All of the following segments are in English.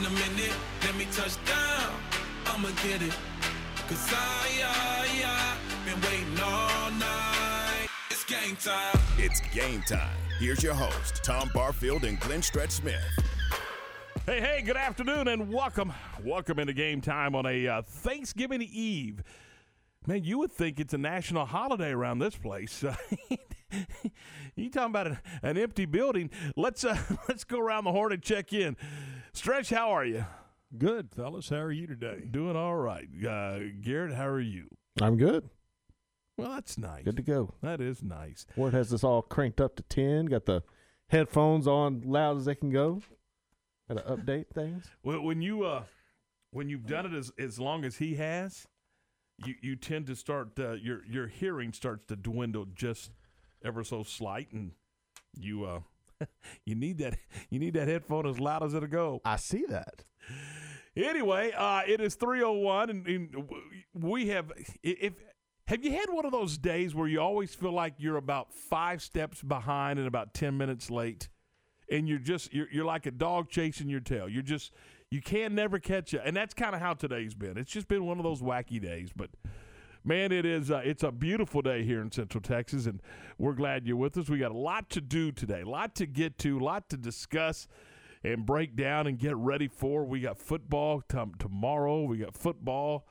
in a minute. Let me touch down. I'ma get it. Cause I, I, I been waiting all night. It's game time. It's game time. Here's your host, Tom Barfield and Glenn Stretch Smith. Hey, hey, good afternoon and welcome. Welcome into game time on a uh, Thanksgiving Eve. Man, you would think it's a national holiday around this place. you talking about an, an empty building? Let's uh, let's go around the horn and check in. Stretch, how are you? Good, fellas. How are you today? Doing all right. Uh, Garrett, how are you? I'm good. Well, that's nice. Good to go. That is nice. Ward has this all cranked up to 10. Got the headphones on loud as they can go. Got to update things. Well, when you uh, when you've done it as as long as he has, you you tend to start uh, your your hearing starts to dwindle just ever so slight, and you uh, you need that you need that headphone as loud as it'll go. I see that. Anyway, uh, it is three oh one, and, we have if. Have you had one of those days where you always feel like you're about five steps behind and about ten minutes late, and you're just you're, you're like a dog chasing your tail. You're just you can never catch it, and that's kind of how today's been. It's just been one of those wacky days, but man, it is uh, it's a beautiful day here in Central Texas, and we're glad you're with us. We got a lot to do today, a lot to get to, a lot to discuss and break down and get ready for. We got football t- tomorrow. We got football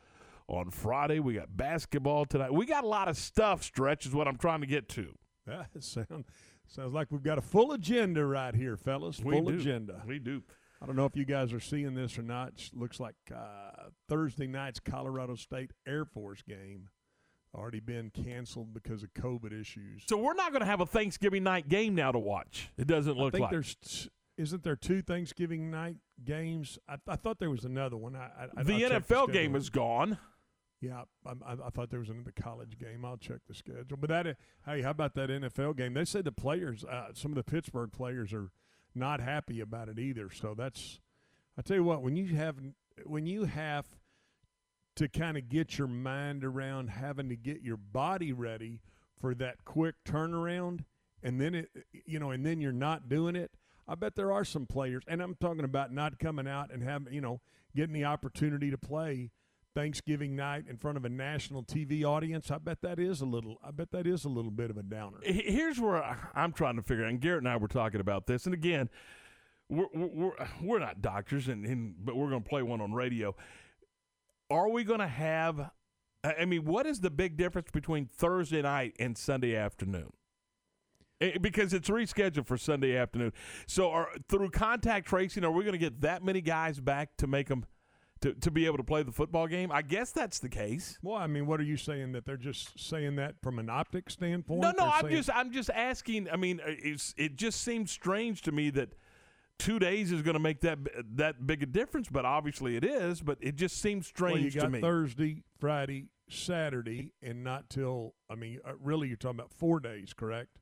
on Friday. We got basketball tonight. We got a lot of stuff. Stretch is what I'm trying to get to. That sound, sounds like we've got a full agenda right here, fellas. We full do. agenda. We do. I don't know if you guys are seeing this or not. It looks like uh, Thursday night's Colorado State Air Force game already been canceled because of COVID issues. So we're not going to have a Thanksgiving night game now to watch. It doesn't look I think like. there's t- isn't there two Thanksgiving night games? I, I thought there was another one. I, I, the I'll NFL schedule. game is gone. Yeah, I, I, I thought there was another college game. I'll check the schedule. But that, hey, how about that NFL game? They say the players, uh, some of the Pittsburgh players, are not happy about it either. So that's, I tell you what, when you have when you have to kind of get your mind around having to get your body ready for that quick turnaround, and then it, you know, and then you're not doing it. I bet there are some players, and I'm talking about not coming out and having, you know, getting the opportunity to play Thanksgiving night in front of a national TV audience. I bet that is a little. I bet that is a little bit of a downer. Here's where I'm trying to figure out, and Garrett and I were talking about this, and again, we're we're, we're not doctors, and, and but we're going to play one on radio. Are we going to have? I I mean, what is the big difference between Thursday night and Sunday afternoon? Eh, Because it's rescheduled for Sunday afternoon. So, are, through contact tracing, are we going to get that many guys back to make them to, to be able to play the football game? I guess that's the case. Well, I mean, what are you saying that they're just saying that from an optic standpoint? No, no, They're I'm saying- just I'm just asking. I mean, uh, it's, it just seems strange to me that two days is going to make that that big a difference, but obviously it is. But it just seems strange well, you got to me. Thursday, Friday, Saturday, and not till I mean, uh, really, you're talking about four days, correct?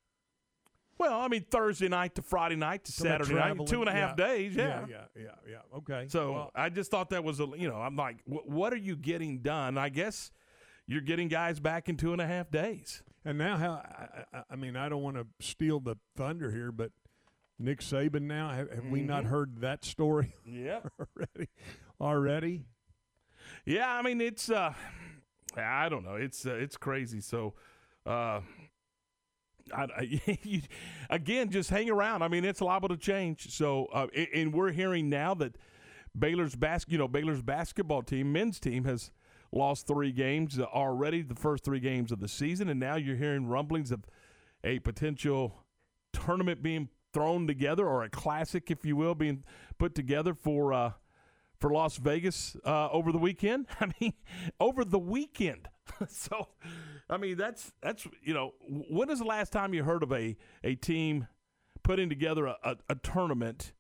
Well, I mean Thursday night to Friday night to Saturday night, two and a half yeah, days. Yeah. yeah, yeah, yeah, yeah. Okay. So Well, I just thought that was a you know I'm like, wh- what are you getting done? I guess you're getting guys back in two and a half days. and now, how? I, I, I mean, I don't want to steal the thunder here, but Nick Saban. Now, have, have we not Mhm. heard that story Yeah. already? Already? Yeah, I mean it's uh I don't know. It's uh, it's crazy. So uh I, I, again, just hang around. I mean, it's liable to change. So, uh, and, and we're hearing now that Baylor's bas- you know, Baylor's basketball team, men's team, has lost three games already, the first three games of the season, and now you're hearing rumblings of a potential tournament being thrown together, or a classic, if you will, being put together for uh, for Las Vegas uh, over the weekend. I mean, over the weekend. so, I mean, that's that's you know, when is the last time you heard of a a team putting together a, a, a tournament?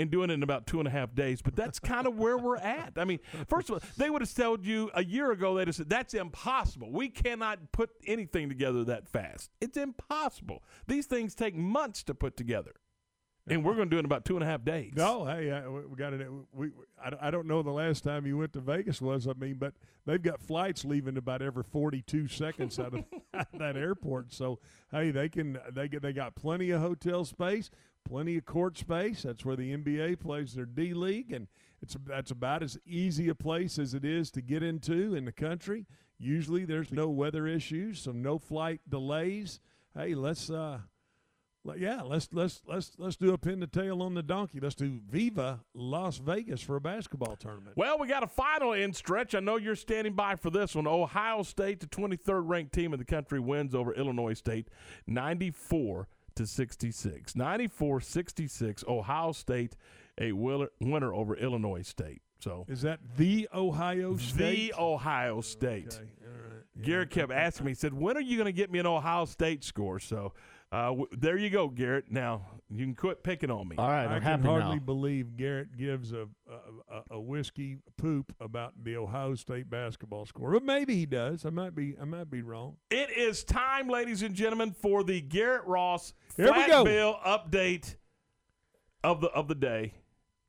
And doing it in about two and a half days, but that's kind of where we're at. I mean, first of all, they would have told you a year ago. They'd have said that's impossible. We cannot put anything together that fast. It's impossible. These things take months to put together, and we're going to do it in about two and a half days. No, hey, uh, we- got it. We, we I, don't- I don't know the last time you went to Vegas was. I mean, but they've got flights leaving about every forty-two seconds out of that airport. So hey, they can they get they got plenty of hotel space, plenty of court space. That's where the NBA plays their D League, and it's that's about as easy a place as it is to get into in the country. Usually, there's no weather issues, so no flight delays. Hey, let's uh, yeah, let's let's let's let's do a pin the tail on the donkey. Let's do Viva Las Vegas for a basketball tournament. Well, we got a final in stretch. I know you're standing by for this one. Ohio State, the 23rd ranked team in the country, wins over Illinois State 94 to 66. 94 66. Ohio State, a winner, over Illinois State. So, Is that the Ohio State? the Ohio State. Okay, all right. Yeah. Garrett kept asking me, he said, When are you going to get me an Ohio State score? So, uh, w- there you go, Garrett. Now, you can quit picking on me. All right, I I'm can happy hardly now. believe Garrett gives a, a a- a whiskey poop about the Ohio State basketball score, but maybe he does. I might be I might be wrong. It is time, ladies and gentlemen, for the Garrett Ross Here we flat go. bill update of the of the day.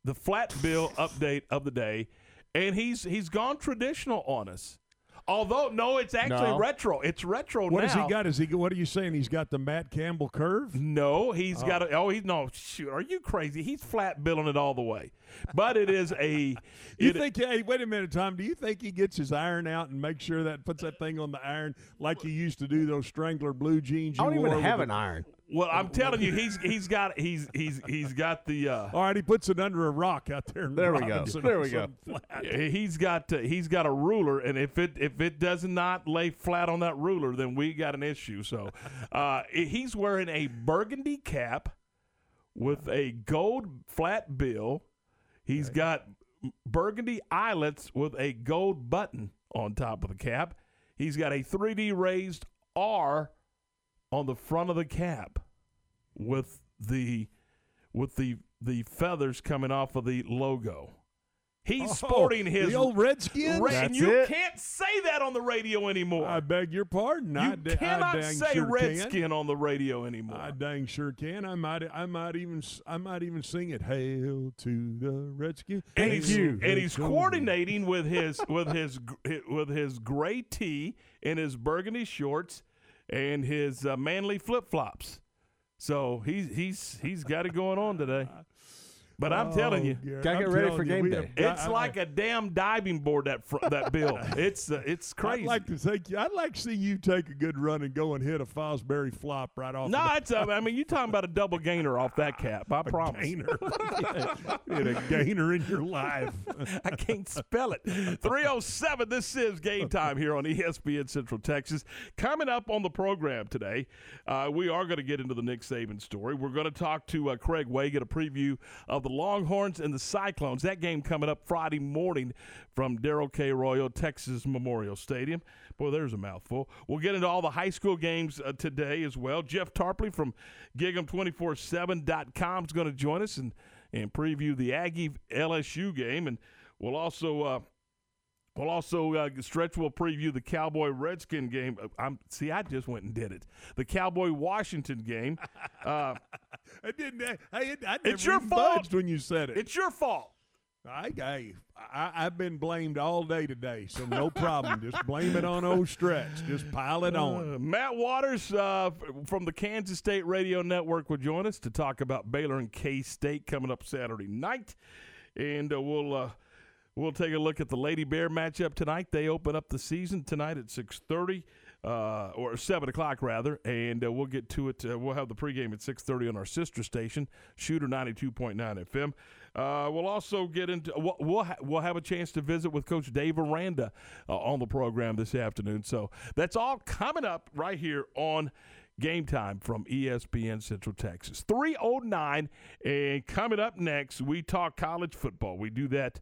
The flat bill update of the day. And he's he's gone traditional on us. Although no, it's actually No. retro. It's retro What now. has he got? Is he? What are you saying? He's got the Matt Campbell curve. No, he's got a. Oh, oh he's no. Shoot, are you crazy? He's flat billing it all the way. But it is a. You it- think? Hey, wait a minute, Tom. Do you think he gets his iron out and makes sure that puts that thing on the iron like he used to do those Strangler blue jeans? I you don't even wore with have the- an iron. Well, I'm telling you, he's he's got he's he's he's got the. Uh, All right, he puts it under a rock out there. In There we go. There we go. flat. He's got uh, he's got a ruler, and if it if it does not lay flat on that ruler, then we got an issue. So, uh, he's wearing a burgundy cap with a gold flat bill. He's got burgundy eyelets with a gold button on top of the cap. He's got a 3D raised R on the front of the cap with the with the the feathers coming off of the logo. He's oh, sporting Oh, his the old Redskins. Ra- and you it. can't say that on the radio anymore. I beg your pardon. You I cannot dang say sure can. Redskin on the radio anymore. I dang sure can. I might. I might even. I might even sing it. Hail to the Redskins. and Thank he's, you. and he's coordinating with his with his with his gray tee and his burgundy shorts and his uh, manly flip flops. So he's he's he's got it going on today. But I'm telling you, Oh, Garrett, Gotta I'm get ready for game we day. have- it's I- I- like a damn diving board that fr- that bill. It's uh, it's crazy. I'd like to take. you. I'd like to see you take a good run and go and hit a Fosbury flop right off. no, of it's uh, I mean you talking about a double gainer off that cap. I the promise. gainer. Hit a gainer in your life. I can't spell it. 307, this is game time here on ESPN Central Texas. Coming up on the program today, uh, we are going to get into the Nick Saban story. We're going to talk to uh, Craig Way, get a preview of the Longhorns and the Cyclones. That game coming up Friday morning from Darrell K. Royal, Texas Memorial Stadium. Boy, there's a mouthful. We'll get into all the high school games uh, today as well. Jeff Tarpley from Gig'em247.com is going to join us and, and preview the Aggie LSU game. And we'll also. Uh, We'll also uh, stretch. will preview the Cowboy Redskin game. Uh, I'm see. I just went and did it. The Cowboy Washington game. Uh, I didn't. I, I, I It's never your fault. when you said it. it's your fault. I, I, I, I've been blamed all day today, so no problem. Just blame it on old Stretch. Just pile it on. Uh, Matt Walters uh, from the Kansas State Radio Network will join us to talk about Baylor and K State coming up Saturday night, and uh, we'll uh, we'll take a look at the Lady Bear matchup tonight. They open up the season tonight at six thirty. Uh, or seven o'clock rather, and uh, we'll get to it. Uh, we'll have the pregame at six thirty on our sister station, Shooter ninety two point nine FM. Uh, we'll also get into we'll we'll, ha- we'll have a chance to visit with Coach Dave Aranda uh, on the program this afternoon. So that's all coming up right here on Game Time from ESPN Central Texas. 309 and coming up next we talk college football. We do that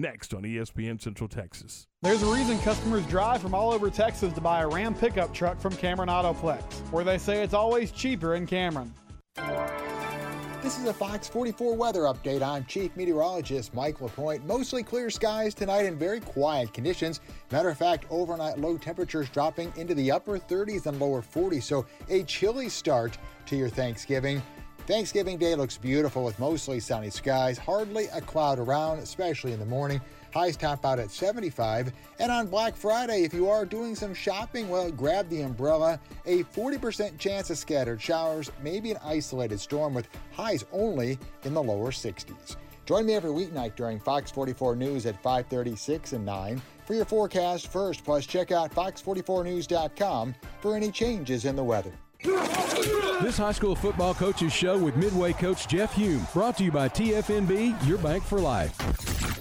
next on ESPN Central Texas. There's a reason customers drive from all over Texas to buy a Ram pickup truck from Cameron Autoplex, where they say it's always cheaper in Cameron. This is a Fox 44 weather update. I'm Chief Meteorologist Mike LaPointe. Mostly clear skies tonight and very quiet conditions. Matter of fact, overnight low temperatures dropping into the upper 30s and lower 40s, so a chilly start to your Thanksgiving. Thanksgiving Day looks beautiful with mostly sunny skies, hardly a cloud around, especially in the morning. Highs top out at 75. And on Black Friday, if you are doing some shopping, well, grab the umbrella. A 40% chance of scattered showers, maybe an isolated storm with highs only in the lower 60s. Join me every weeknight during Fox 44 News at 5:36 and 9 for your forecast first. Plus, check out fox44news.com for any changes in the weather. This high school football coaches show with Midway coach Jeff Hulme, brought to you by TFNB, your bank for life.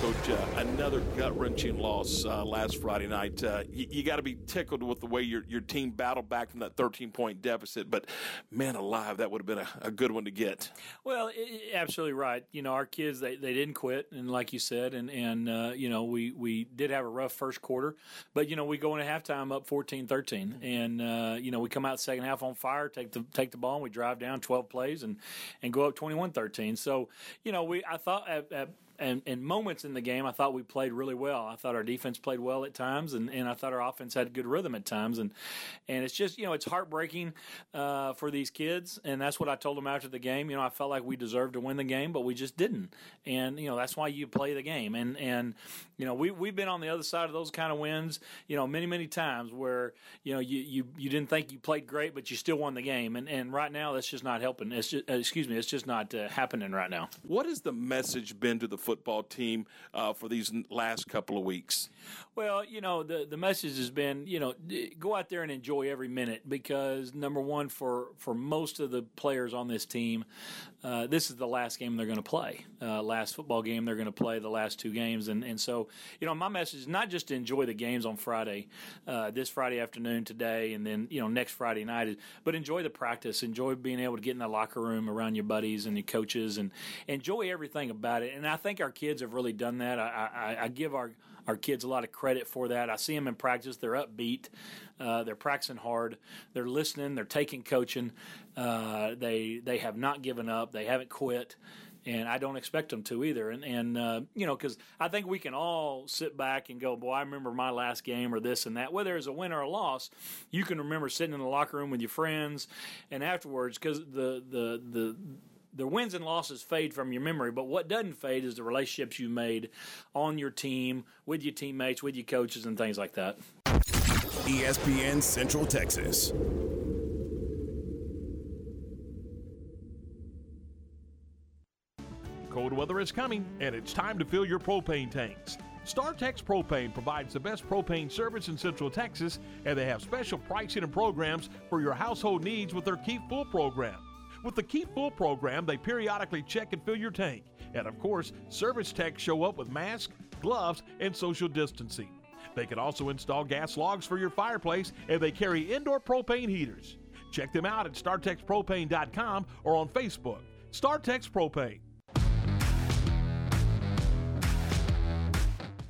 Coach, uh, another gut wrenching loss uh, last Friday night. Uh, you, you got to be tickled with the way your, your team battled back from that 13 point deficit, but man alive, that would have been a, a good one to get. Well, it, absolutely right. You know, our kids, they, they didn't quit, and like you said, and, and uh, you know, we, we did have a rough first quarter, but, you know, we go into halftime up 14 13, and, uh, you know, we come out second half on fire, take the take the ball, and we drive down 12 plays and, and go up 21 13. So, you know, we I thought at, at and, and moments in the game, I thought we played really well. I thought our defense played well at times, and, and I thought our offense had good rhythm at times. And and it's just you know it's heartbreaking uh, for these kids, and that's what I told them after the game. You know, I felt like we deserved to win the game, but we just didn't. And you know that's why you play the game. And and you know we we've been on the other side of those kind of wins, you know, many many times where you know you you, you didn't think you played great, but you still won the game. And and right now that's just not helping. It's just uh, excuse me, it's just not uh, happening right now. What has the message been to the football team uh, for these last couple of weeks? Well, you know, the the message has been, you know, go out there and enjoy every minute because number one, for for most of the players on this team, uh, this is the last game they're going to play. Uh, last football game they're going to play the last two games, and and so you know, my message is not just to enjoy the games on Friday, uh, this Friday afternoon today, and then you know next Friday night, but enjoy the practice, enjoy being able to get in the locker room around your buddies and your coaches, and enjoy everything about it. And I think our kids have really done that. I, I, I give our our kids a lot of credit for that. I see them in practice; they're upbeat, uh, they're practicing hard, they're listening, they're taking coaching. Uh, they they have not given up, they haven't quit. And I don't expect them to either. And, and uh, you know, because I think we can all sit back and go, boy, I remember my last game or this and that. Whether it's a win or a loss, you can remember sitting in the locker room with your friends and afterwards because the, the, the, the wins and losses fade from your memory, but what doesn't fade is the relationships you made on your team, with your teammates, with your coaches, and things like that. ESPN Central Texas. Cold weather is coming, and it's time to fill your propane tanks. StarTex Propane provides the best propane service in Central Texas, and they have special pricing and programs for your household needs with their Keep Full program. With the Keep Full program, they periodically check and fill your tank. And of course, service techs show up with masks, gloves, and social distancing. They can also install gas logs for your fireplace, and they carry indoor propane heaters. Check them out at StarTexPropane.com or on Facebook. StarTex Propane.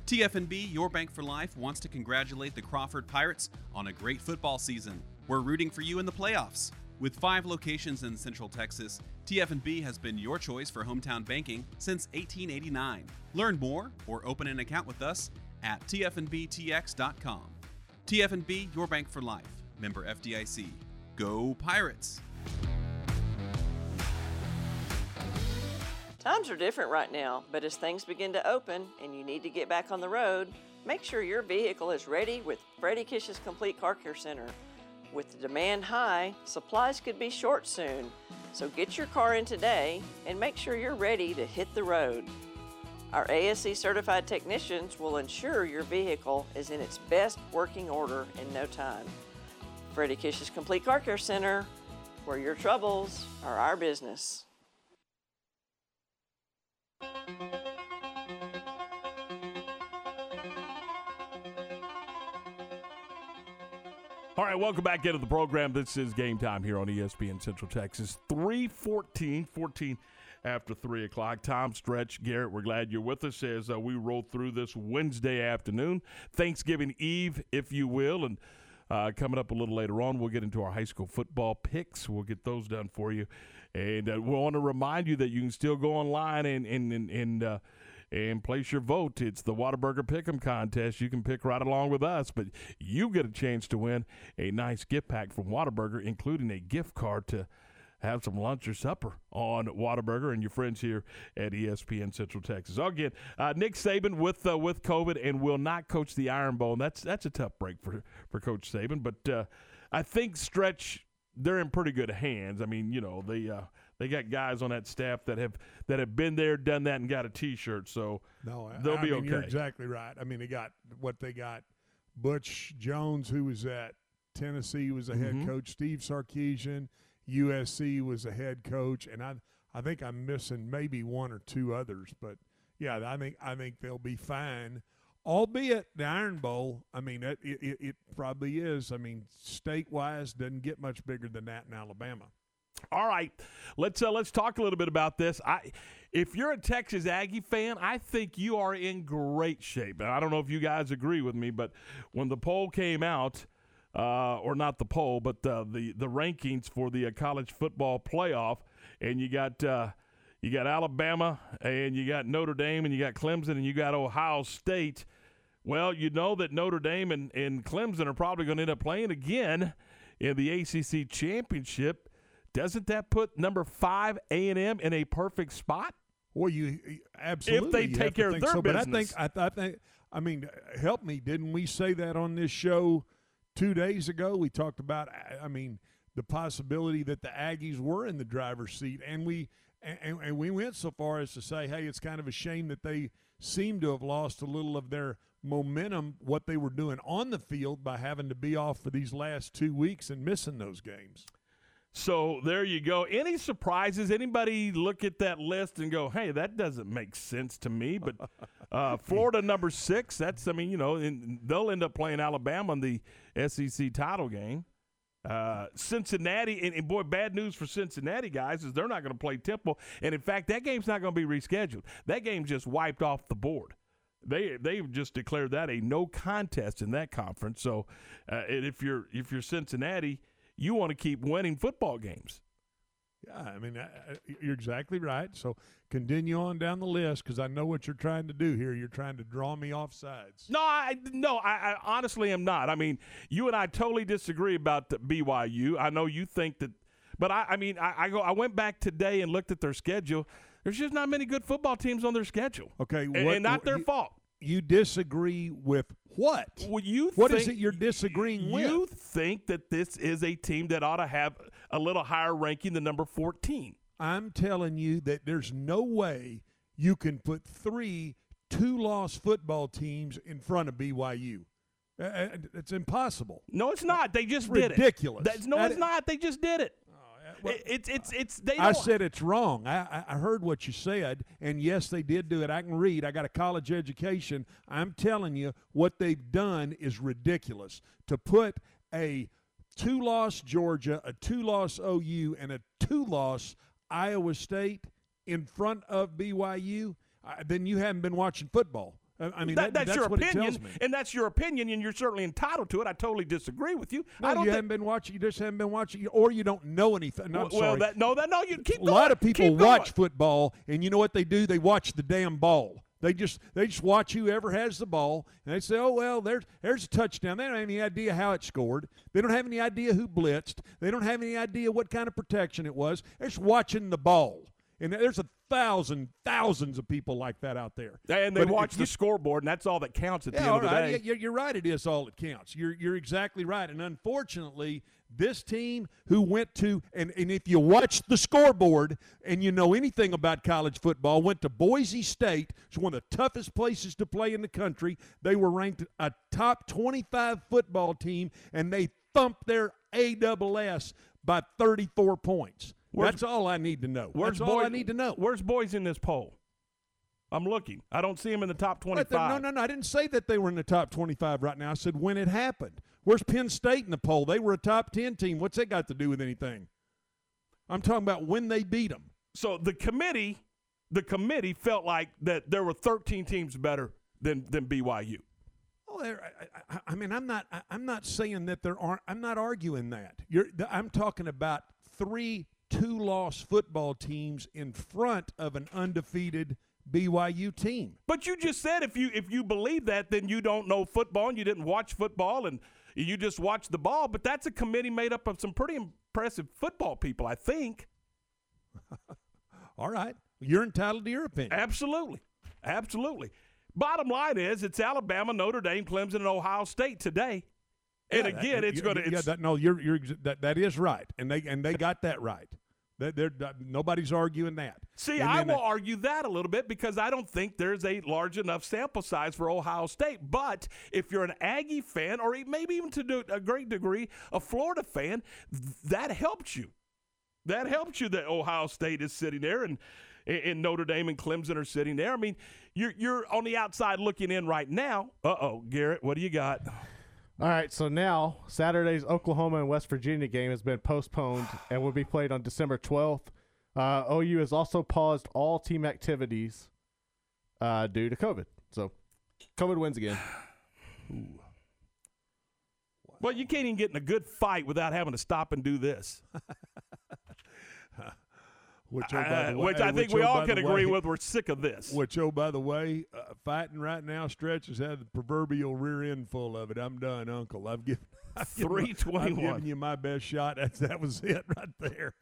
TFNB, your bank for life, wants to congratulate the Crawford Pirates on a great football season. We're rooting for you in the playoffs. With five locations in Central Texas, TFNB has been your choice for hometown banking since 1889. Learn more or open an account with us at tfnbtx.com. TFNB, your bank for life. Member FDIC. Go Pirates! Times are different right now, but as things begin to open and you need to get back on the road, make sure your vehicle is ready with Freddie Kish's Complete Car Care Center. With the demand high, supplies could be short soon, so get your car in today and make sure you're ready to hit the road. Our ASE certified technicians will ensure your vehicle is in its best working order in no time. Freddie Kish's Complete Car Care Center, where your troubles are our business. All right, welcome back into the program. This is game time here on ESPN Central Texas. 314, 14 after 3 o'clock. Tom Stretch, Garrett, we're glad you're with us as uh, we roll through this Wednesday afternoon, Thanksgiving Eve, if you will. And uh, coming up a little later on, we'll get into our high school football picks. We'll get those done for you. And uh, we want to remind you that you can still go online and, and, and, and uh, and place your vote. It's the Whataburger Pick'em contest. You can pick right along with us, but you get a chance to win a nice gift pack from Whataburger, including a gift card to have some lunch or supper on Whataburger and your friends here at ESPN Central Texas. Again, uh, Nick Saban with uh, with COVID and will not coach the Iron Bowl. And that's that's a tough break for for Coach Saban, but uh, I think stretch they're in pretty good hands. I mean, you know, they uh, they got guys on that staff that have that have been there, done that, and got a T-shirt, so No, they'll I be mean, okay. You're exactly right. I mean, they got what they got. Butch Jones, who was at Tennessee, was a head Mhm. coach. Steve Sarkisian, USC was a head coach, and I I think I'm missing maybe one or two others, but yeah, I think I think they'll be fine. Albeit the Iron Bowl, I mean, it, it, it probably is. I mean, state wise, doesn't get much bigger than that in Alabama. All right, let's uh, let's talk a little bit about this. I, if you're a Texas Aggie fan, I think you are in great shape. I don't know if you guys agree with me, but when the poll came out, uh, or not the poll, but uh, the the rankings for the uh, college football playoff, and you got uh, you got Alabama, and you got Notre Dame, and you got Clemson, and you got Ohio State. Well, you know that Notre Dame and, and Clemson are probably going to end up playing again in the ACC championship. Doesn't that put number five A and M in a perfect spot? Well, you absolutely if they you take care of their so, business. But I think I, I think I mean, help me. Didn't we say that on this show two days ago? We talked about I mean the possibility that the Aggies were in the driver's seat, and we and, and we went so far as to say, hey, it's kind of a shame that they seem to have lost a little of their momentum, what they were doing on the field by having to be off for these last two weeks and missing those games. So there you go. Any surprises? Anybody look at that list and go, "Hey, that doesn't make sense to me"? But uh, Florida number six. That's I mean, you know, and they'll end up playing Alabama in the SEC title game. Uh, Cincinnati, and, and boy, bad news for Cincinnati guys is they're not going to play Temple, and in fact, that game's not going to be rescheduled. That game's just wiped off the board. They they've just declared that a no contest in that conference. So, uh, if you're if you're Cincinnati, you want to keep winning football games. Yeah, I mean, I- you're exactly right. So continue on down the list because I know what you're trying to do here. You're trying to draw me off sides. No, I no, I, I honestly am not. I mean, you and I totally disagree about the BYU. I know you think that, but I, I mean, I, I go. I went back today and looked at their schedule. There's just not many good football teams on their schedule. Okay, and, what- and not their you- fault. You disagree with what? Well, you What is it you're disagreeing You with? You think that this is a team that ought to have a little higher ranking than number 14? I'm telling you that there's no way you can put three two-loss football teams in front of BYU. Uh, uh, It's impossible. No, it's not. They just did it. ridiculous. That's, no, it's not. They just did it. It- it's it's it's they. I said it's wrong. I- I heard what you said, and yes, they did do it. I can read. I got a college education. I'm telling you, what they've done is ridiculous. To put a two-loss Georgia, a two-loss OU, and a two-loss Iowa State in front of BYU, uh, then you haven't been watching football. I mean, That- that, that's, your what opinion, it tells me. and that's your opinion, and you're certainly entitled to it. I totally disagree with you. No, I don't you haven't been watching. You just haven't been watching, or you don't know anything. No, I'm well, that no, that no, you keep a lot of people going. watch football, and you know what they do? They watch the damn ball. They just they just watch whoever has the ball, and they say, "Oh well, there's there's a touchdown." They don't have any idea how it scored. They don't have any idea who blitzed. They don't have any idea what kind of protection it was. They're just watching the ball, and there's a thousand thousands of people like that out there. And they But watch the just- scoreboard, and that's all that counts at the end of the day. Yeah, You're, you're right. It is all that counts. You're you're exactly right. And unfortunately, this team who went to and, and if you watch the scoreboard and you know anything about college football, went to Boise State. It's one of the toughest places to play in the country. They were ranked a top 25 football team, and they thumped their AWS by 34 points. Where's- That's all I need to know. Where's That's all I need to know. Where's Boise in this poll? I'm looking. I don't see them in the top But they're- 25. No, no, no. I didn't say that they were in the top 25 right now. I said when it happened. Where's Penn State in the poll? They were a top 10 team. What's that got to do with anything? I'm talking about when they beat them. So the committee, the committee felt like that there were 13 teams better than than BYU. Oh, there- I, I, I mean, I'm not. I, I'm not saying that there aren't. I'm not arguing that. You're. I'm talking about three two-loss football teams in front of an undefeated BYU team. But you just said if you if you believe that, then you don't know football and you didn't watch football and you just watch the ball. But that's a committee made up of some pretty impressive football people, I think. All right, you're entitled to your opinion. Absolutely, absolutely. Bottom line is, it's Alabama, Notre Dame, Clemson, and Ohio State today. And Yeah, that- again, it's going to. Yeah, that, no, you're you're that that is right, and they and they got that right. They're, nobody's arguing that. See, And I will argue that a little bit because I don't think there's a large enough sample size for Ohio State. But if you're an Aggie fan, or maybe even to a great degree a Florida fan, that helps you. That helps you that Ohio State is sitting there and and Notre Dame and Clemson are sitting there. I mean, you're you're on the outside looking in right now. Uh oh, Garrett, what do you got? All right, so now Saturday's Oklahoma and West Virginia game has been postponed and will be played on December 12th. Uh, OU has also paused all team activities uh, due to COVID. So, COVID wins again. Well, you can't even get in a good fight without having to stop and do this. Which, oh, by Uh, the way, which I think which, we oh, all can agree way- with. We're sick of this. Which, oh, by the way, uh, fighting right now, Stretch has had the proverbial rear end full of it. I'm done, Uncle. I've given. I've given my- I've 321. given you my best shot. That's, that was it right there.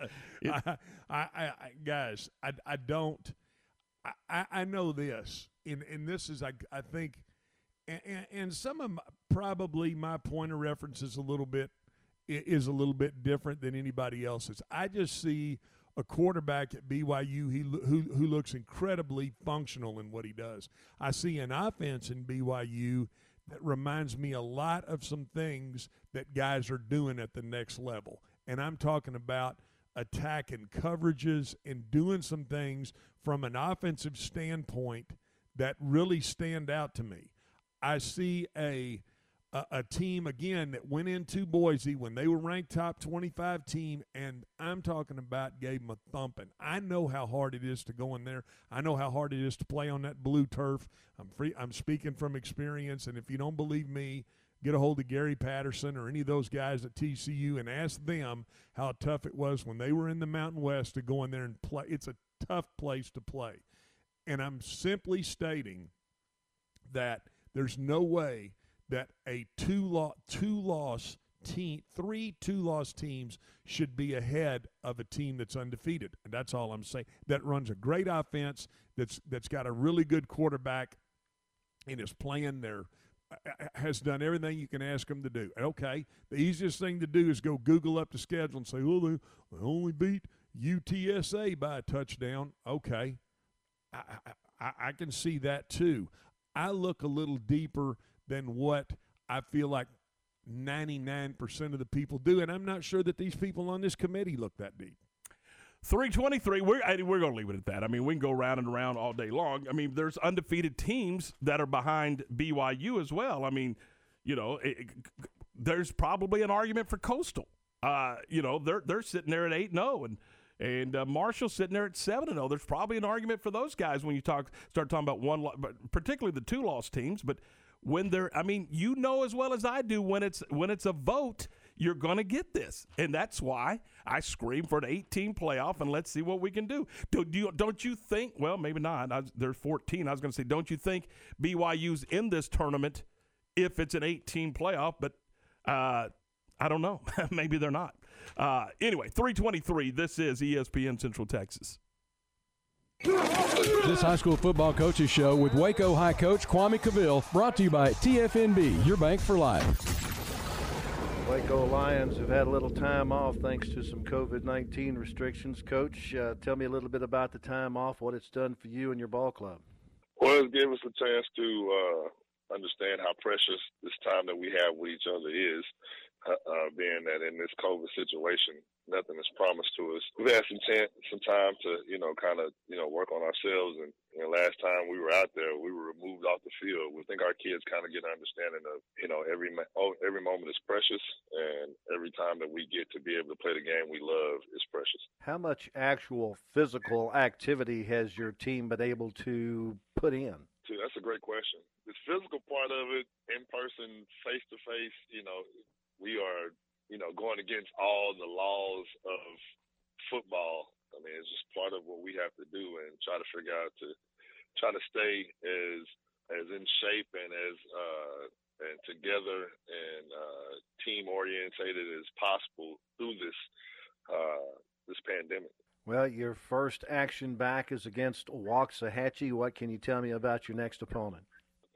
I, I, I, I, guys, I, I don't. I, I, know this, and and this is, I, I think, and, and, and some of my, probably my point of reference is a little bit is a little bit different than anybody else's. I just see a quarterback at BYU he, who who looks incredibly functional in what he does. I see an offense in BYU that reminds me a lot of some things that guys are doing at the next level. And I'm talking about attacking coverages and doing some things from an offensive standpoint that really stand out to me. I see a a, a team again that went into Boise when they were ranked top 25 team, and I'm talking about gave them a thumping. I know how hard it is to go in there. I know how hard it is to play on that blue turf. I'm free. I'm speaking from experience, and if you don't believe me, get a hold of Gary Patterson or any of those guys at TCU and ask them how tough it was when they were in the Mountain West to go in there and play. It's a tough place to play, and I'm simply stating that there's no way that a two two loss team, three two loss teams should be ahead of a team that's undefeated. And that's all I'm saying. That runs a great offense. That's that's got a really good quarterback, and is playing their has done everything you can ask them to do. Okay, the easiest thing to do is go Google up the schedule and say, "Well, they, only beat UTSA by a touchdown." Okay, I, I- I can see that too. I look a little deeper than what I feel like 99% of the people do, and I'm not sure that these people on this committee look that deep. 323 we're we're going to leave it at that. I mean, we can go round and around all day long. I mean, there's undefeated teams that are behind BYU as well. I mean, you know, it, it- there's probably an argument for Coastal. Uh, you know, they're they're sitting there at 8 0 and and uh, Marshall's sitting there at 7 0. There's probably an argument for those guys when you talk start talking about one lo- particularly the two loss teams, but when they're I mean, you know as well as I do when it's when it's a vote, you're going to get this. And that's why I scream for an 18 playoff and let's see what we can do. Do, do you, don't you think, well, maybe not. I, there's 14. I was going to say, don't you think BYU's in this tournament if it's an 18 playoff? But uh, I don't know. maybe they're not. Uh, anyway, 323. This is ESPN Central Texas. This high school football coaches show with Waco High Coach Kwame Cavil, brought to you by TFNB, your bank for life. Waco Lions have had a little time off thanks to some COVID 19 restrictions. Coach, uh, tell me a little bit about the time off, what it's done for you and your ball club. Well, it gave us a chance to uh, understand how precious this time that we have with each other is, uh, uh, being that in this COVID situation, nothing is promised to us. We've had some chance, some time to, you know, kind of, you know, work on ourselves. And you know, last time we were out there, we were removed off the field. We think our kids kind of get an understanding of, you know, every oh, every moment is precious, and every time that we get to be able to play the game we love is precious. How much actual physical activity has your team been able to put in? That's a great question. The physical part of it, in person, face to face, you know, we are, you know, going against all the laws of football. I mean, it's just part of what we have to do and try to figure out to try to stay as as in shape and as uh and together and uh team orientated as possible through this uh this pandemic. Well, your first action back is against Waxahachie. What can you tell me about your next opponent?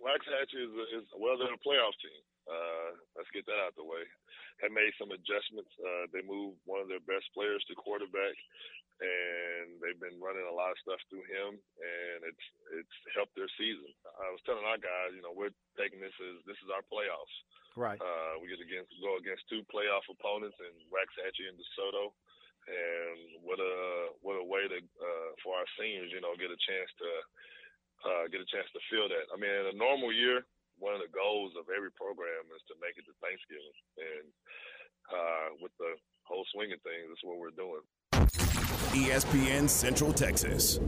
Waxahachie is, a, is well, they're a playoff team. Uh, let's get that out the way. Have made some adjustments. Uh, they moved one of their best players to quarterback, and they've been running a lot of stuff through him, and it's it's helped their season. I was telling our guys, you know, we're taking this as this is our playoffs. Right. Uh, we get against go against two playoff opponents in Waxahachie and DeSoto, and what a what a way to uh, for our seniors, you know, get a chance to uh, get a chance to feel that. I mean, in a normal year, one of the goals of every program is to make it to Thanksgiving, and uh, with the whole swing of things, that's what we're doing. ESPN Central Texas.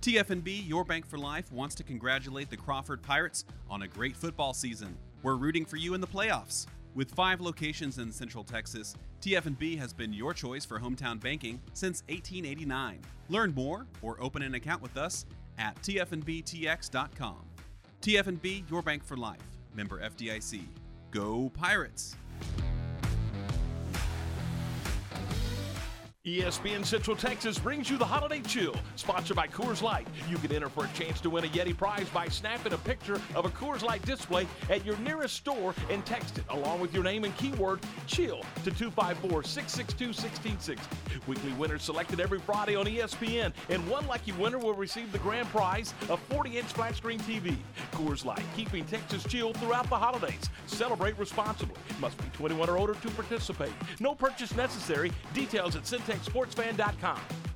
TFNB, your bank for life, wants to congratulate the Crawford Pirates on a great football season. We're rooting for you in the playoffs. With five locations in Central Texas, TFNB has been your choice for hometown banking since 1889. Learn more or open an account with us at tfnbtx.com. TFNB, your bank for life. Member FDIC. Go Pirates! ESPN Central Texas brings you the Holiday Chill, sponsored by Coors Light. You can enter for a chance to win a Yeti prize by snapping a picture of a Coors Light display at your nearest store and text it along with your name and keyword CHILL to 254 662 1660. Weekly winners selected every Friday on ESPN, and one lucky winner will receive the grand prize a 40 inch flat screen TV. Coors Light, keeping Texas chill throughout the holidays. Celebrate responsibly. Must be 21 or older to participate. No purchase necessary. Details at centexsportsfan.com.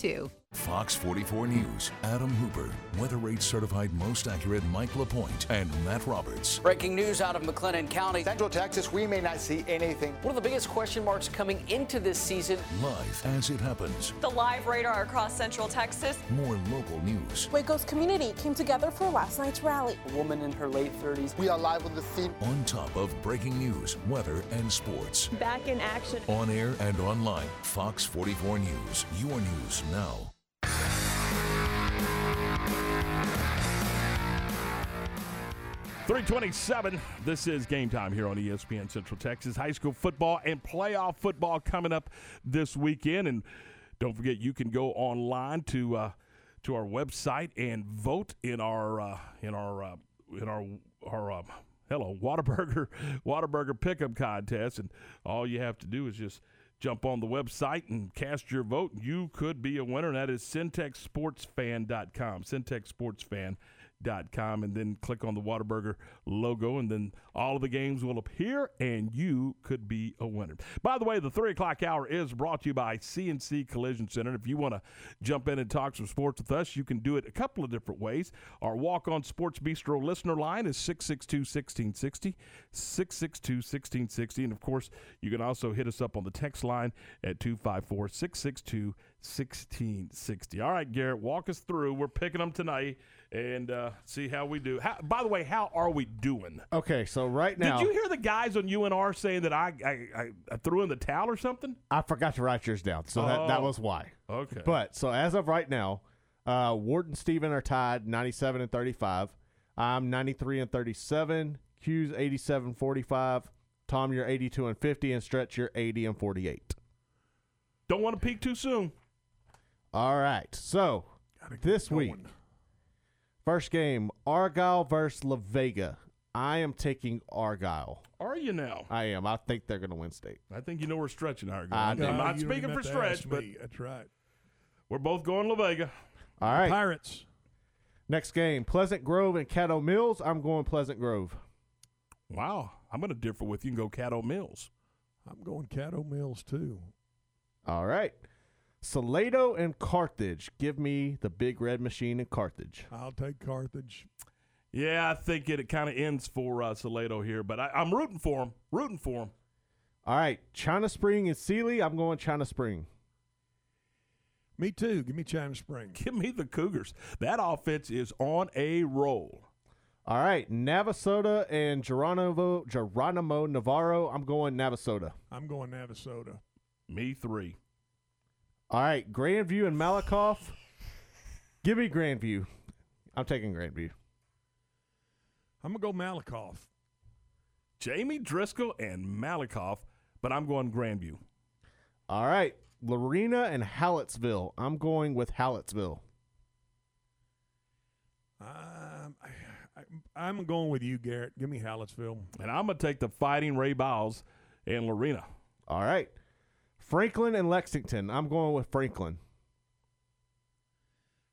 too. Fox 44 News, Adam Hooper, Weather Rate Certified Most Accurate Mike LaPointe, and Matt Roberts. Breaking news out of McLennan County. Central Texas, we may not see anything. One of the biggest question marks coming into this season. Live as it happens. The live radar across Central Texas. More local news. Waco's community came together for last night's rally. A woman in her late 30s. We are live on the scene. On top of breaking news, weather, and sports. Back in action. On air and online. Fox 44 News. Your news now. 327. This is game time here on ESPN Central Texas. High school football and playoff football coming up this weekend. And don't forget, you can go online to uh, to our website and vote in our uh, in our uh, in our our uh, hello Whataburger Whataburger pickup contest. And all you have to do is just jump on the website and cast your vote. You could be a winner. And that is centexsportsfan.com. Centexsportsfan.com com and then click on the Whataburger logo and then all of the games will appear and you could be a winner. By the way, the three o'clock hour is brought to you by CNC Collision Center. If you want to jump in and talk some sports with us, you can do it a couple of different ways. Our Walk On Sports Bistro listener line is 662 1660, 662 1660. And of course, you can also hit us up on the text line at 254 662 1660. All right, Garrett, walk us through. We're picking them tonight and uh, see how we do. How, by the way, how are we doing? Okay, so right now, Did you hear the guys on UNR saying that I, I, I, I threw in the towel or something? I forgot to write yours down, so that, that Oh, was why. okay. But so as of right now, uh, Ward and Steven are tied 97 and 35. I'm 93 and 37. Q's 87 45. Tom, you're 82 and 50. And Stretch, you're 80 and 48. Don't want to peak too soon. All right. So this week, first game Argyle versus La Vega. I am taking Argyle. Are you now? I am. I think they're going to win state. I think you know we're stretching our I I'm not you speaking for stretch, but. That's right. we're both going La Vega. All right. Pirates. Next game Pleasant Grove and Caddo Mills. I'm going Pleasant Grove. Wow. I'm going to differ with you and go Caddo Mills. I'm going Caddo Mills too. All right. Salado and Carthage. Give me the big red machine in Carthage. I'll take Carthage. Yeah, I think it, it kind of ends for uh, Salado here, but I, I'm rooting for him. Rooting for him. All right, China Spring and Sealy. I'm going China Spring. Me too. Give me China Spring. Give me the Cougars. That offense is on a roll. All right, Navasota and Geronimo Geronimo Navarro. I'm going Navasota. I'm going Navasota. Me three. All right, Grandview and Malakoff. Give me Grandview. I'm taking Grandview. I'm gonna go Malakoff. Jamie Driscoll and Malakoff, but I'm going Grandview. All right, Lorena and Hallettsville. I'm going with Hallettsville. Um, I, I, I'm going with you, Garrett. Give me Hallettsville. And I'm going to take the Fighting Ray Biles and Lorena. All right. Franklin and Lexington. I'm going with Franklin.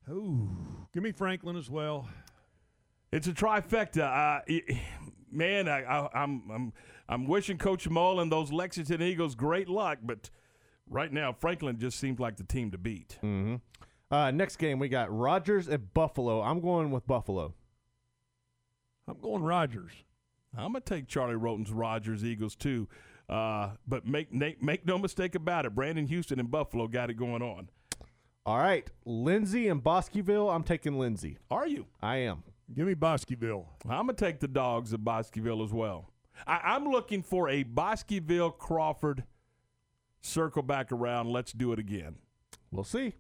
Ooh, give me Franklin as well. It's a trifecta. Uh, man, I, I, I'm I'm I'm wishing Coach Mull and those Lexington Eagles great luck, but right now Franklin just seems like the team to beat. Mm-hmm. Uh, next game we got Rogers at Buffalo. I'm going with Buffalo. I'm going Rogers. I'm gonna take Charlie Roten's Rogers Eagles too. Uh, but make, make make no mistake about it, Brandon Houston and Buffalo got it going on. All right, Lindsay and Bosqueville. I'm taking Lindsay. Are you? I am. Give me Bosqueville. I'm gonna take the dogs of Bosqueville as well. I, am looking for a Bosqueville Crawford circle back around. Let's do it again. We'll see.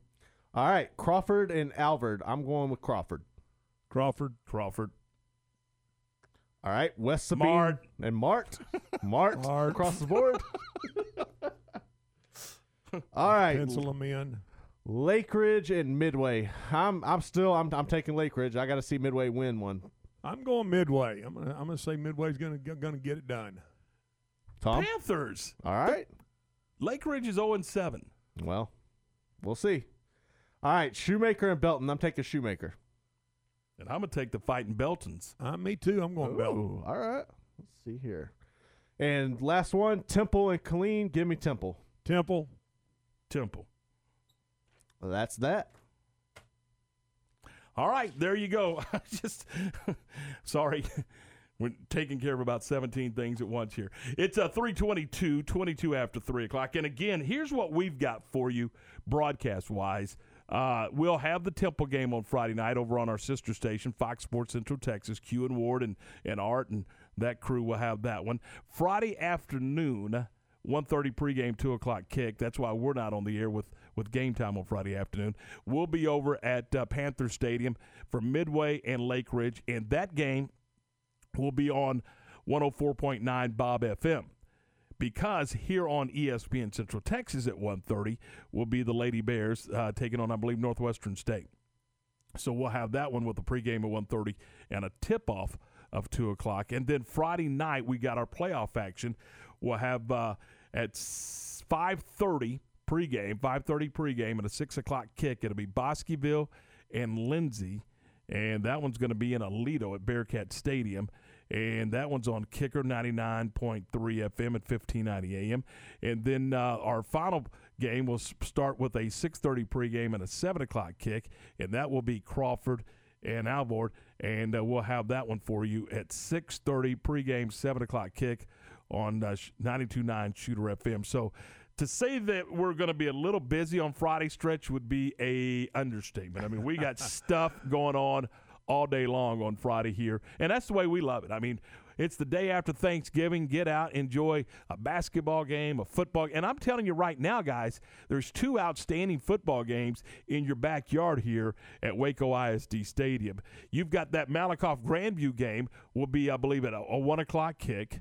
All right, Crawford and Alvord. I'm going with Crawford. Crawford. Crawford. All right, West Sabine Mart. and Mart. Mart, Mart. across the board. All right, Pencil them in. Lake Ridge and Midway. I'm I'm still I'm I'm taking Lake Ridge. I got to see Midway win one. I'm going Midway. I'm gonna I'm gonna say Midway's gonna gonna get it done. Tom. Panthers. All right. Lake Ridge is 0 and 7. Well, we'll see. All right, Shoemaker and Belton. I'm taking Shoemaker. And I'm gonna take the fighting Beltons. Uh, me too. I'm going Belton. All right. Let's see here. And last one, Temple and Killeen. Give me Temple. Temple. Temple. Well, that's that. All right, there you go. Just sorry. We're taking care of about 17 things at once here. It's a 322, 22 after 3 o'clock. And again, here's what we've got for you broadcast wise. Uh, we'll have the Temple game on Friday night over on our sister station, Fox Sports Central Texas. Q and Ward and, and Art and that crew will have that one. Friday afternoon, 1.30 pregame, 2 o'clock kick. That's why we're not on the air with, with game time on Friday afternoon. We'll be over at uh, Panther Stadium for Midway and Lake Ridge. And that game will be on 104.9 Bob FM because here on ESPN Central Texas at 1.30 will be the Lady Bears uh, taking on, I believe, Northwestern State. So we'll have that one with a pregame at 1.30 and a tip-off of 2 o'clock. And then Friday night, we got our playoff action. We'll have uh, at 5.30 pregame, 5.30 pregame, and a 6 o'clock kick. It'll be Bosqueville and Lindsay. And that one's going to be in Aledo at Bearcat Stadium and that one's on Kicker 99.3 FM at 1590 AM. And then uh, our final game will start with a 6:30 pregame and a 7 o'clock kick, and that will be Crawford and Alvord, and uh, we'll have that one for you at 6:30 pregame, 7 o'clock kick on uh, 92.9 Shooter FM. So. To say that we're going to be a little busy on Friday stretch would be a understatement. I mean, we got stuff going on all day long on Friday here. And that's the way we love it. I mean, it's the day after Thanksgiving. Get out, enjoy a basketball game, a football. And I'm telling you right now, guys, there's two outstanding football games in your backyard here at Waco ISD Stadium. You've got that Malakoff Grandview game will be, I believe, at a, a one o'clock kick.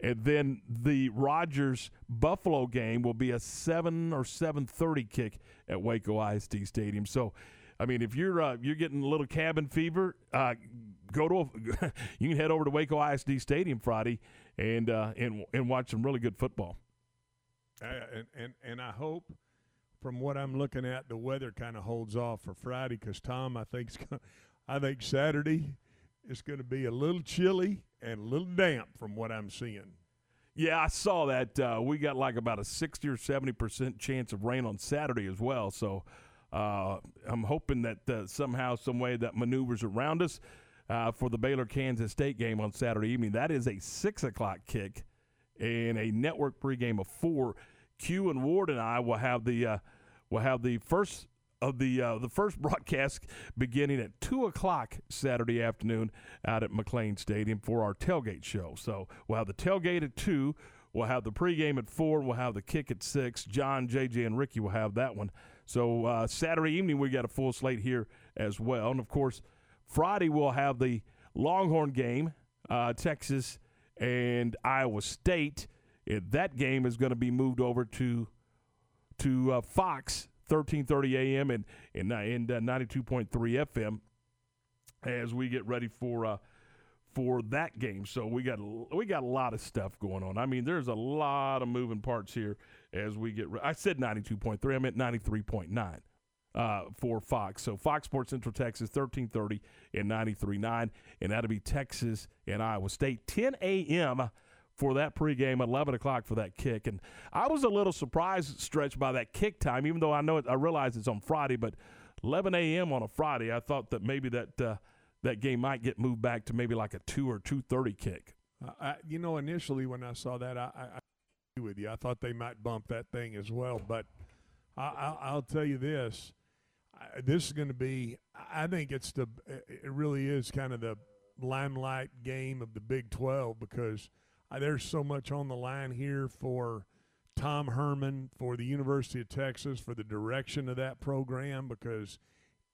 And then the Rogers Buffalo game will be a seven or seven thirty kick at Waco ISD Stadium. So I mean, if you're uh, you're getting a little cabin fever, uh, go to a, you can head over to Waco ISD Stadium Friday and uh, and and watch some really good football. And, and and I hope, from what I'm looking at, the weather kind of holds off for Friday because Tom, I think I think Saturday is going to be a little chilly and a little damp from what I'm seeing. Yeah, I saw that. Uh, we got like about a sixty or seventy percent chance of rain on Saturday as well. So. Uh, I'm hoping that uh, somehow, some way, that maneuvers around us. uh, for the Baylor Kansas State game on Saturday evening. That is a six o'clock kick and a network pregame of four. Q and Ward and I will have the uh, will have the first of the uh, the first broadcast beginning at two o'clock Saturday afternoon out at McLane Stadium for our tailgate show. So we'll have the tailgate at two. We'll have the pregame at four. We'll have the kick at six. John, JJ, and Ricky will have that one. So uh, Saturday evening we got a full slate here as well, and of course Friday we'll have the Longhorn game, uh, Texas and Iowa State. that game is going to be moved over to to uh, Fox 13:30 a.m. and and, and uh, 92.3 FM as we get ready for uh, for that game. So we got we got a lot of stuff going on. I mean, there's a lot of moving parts here as we get. Re- I said 92.3. I meant 93.9 uh, for Fox. So Fox Sports Central Texas 13:30 and 93.9, and that'll be Texas and Iowa State 10 a.m. For that pregame, 11 o'clock for that kick, and I was a little surprised, stretched by that kick time. Even though I know it, I realize it's on Friday, but 11 a.m. on a Friday, I thought that maybe that uh, that game might get moved back to maybe like a two or 2:30 kick. Uh, I, you know, initially when I saw that, I, I, with you. I thought they might bump that thing as well, but I, I, will tell you this: I, this is going to be. I think it's the. It really is kind of the limelight game of the Big 12 because uh, there's so much on the line here for Tom Herman, for the University of Texas, for the direction of that program. Because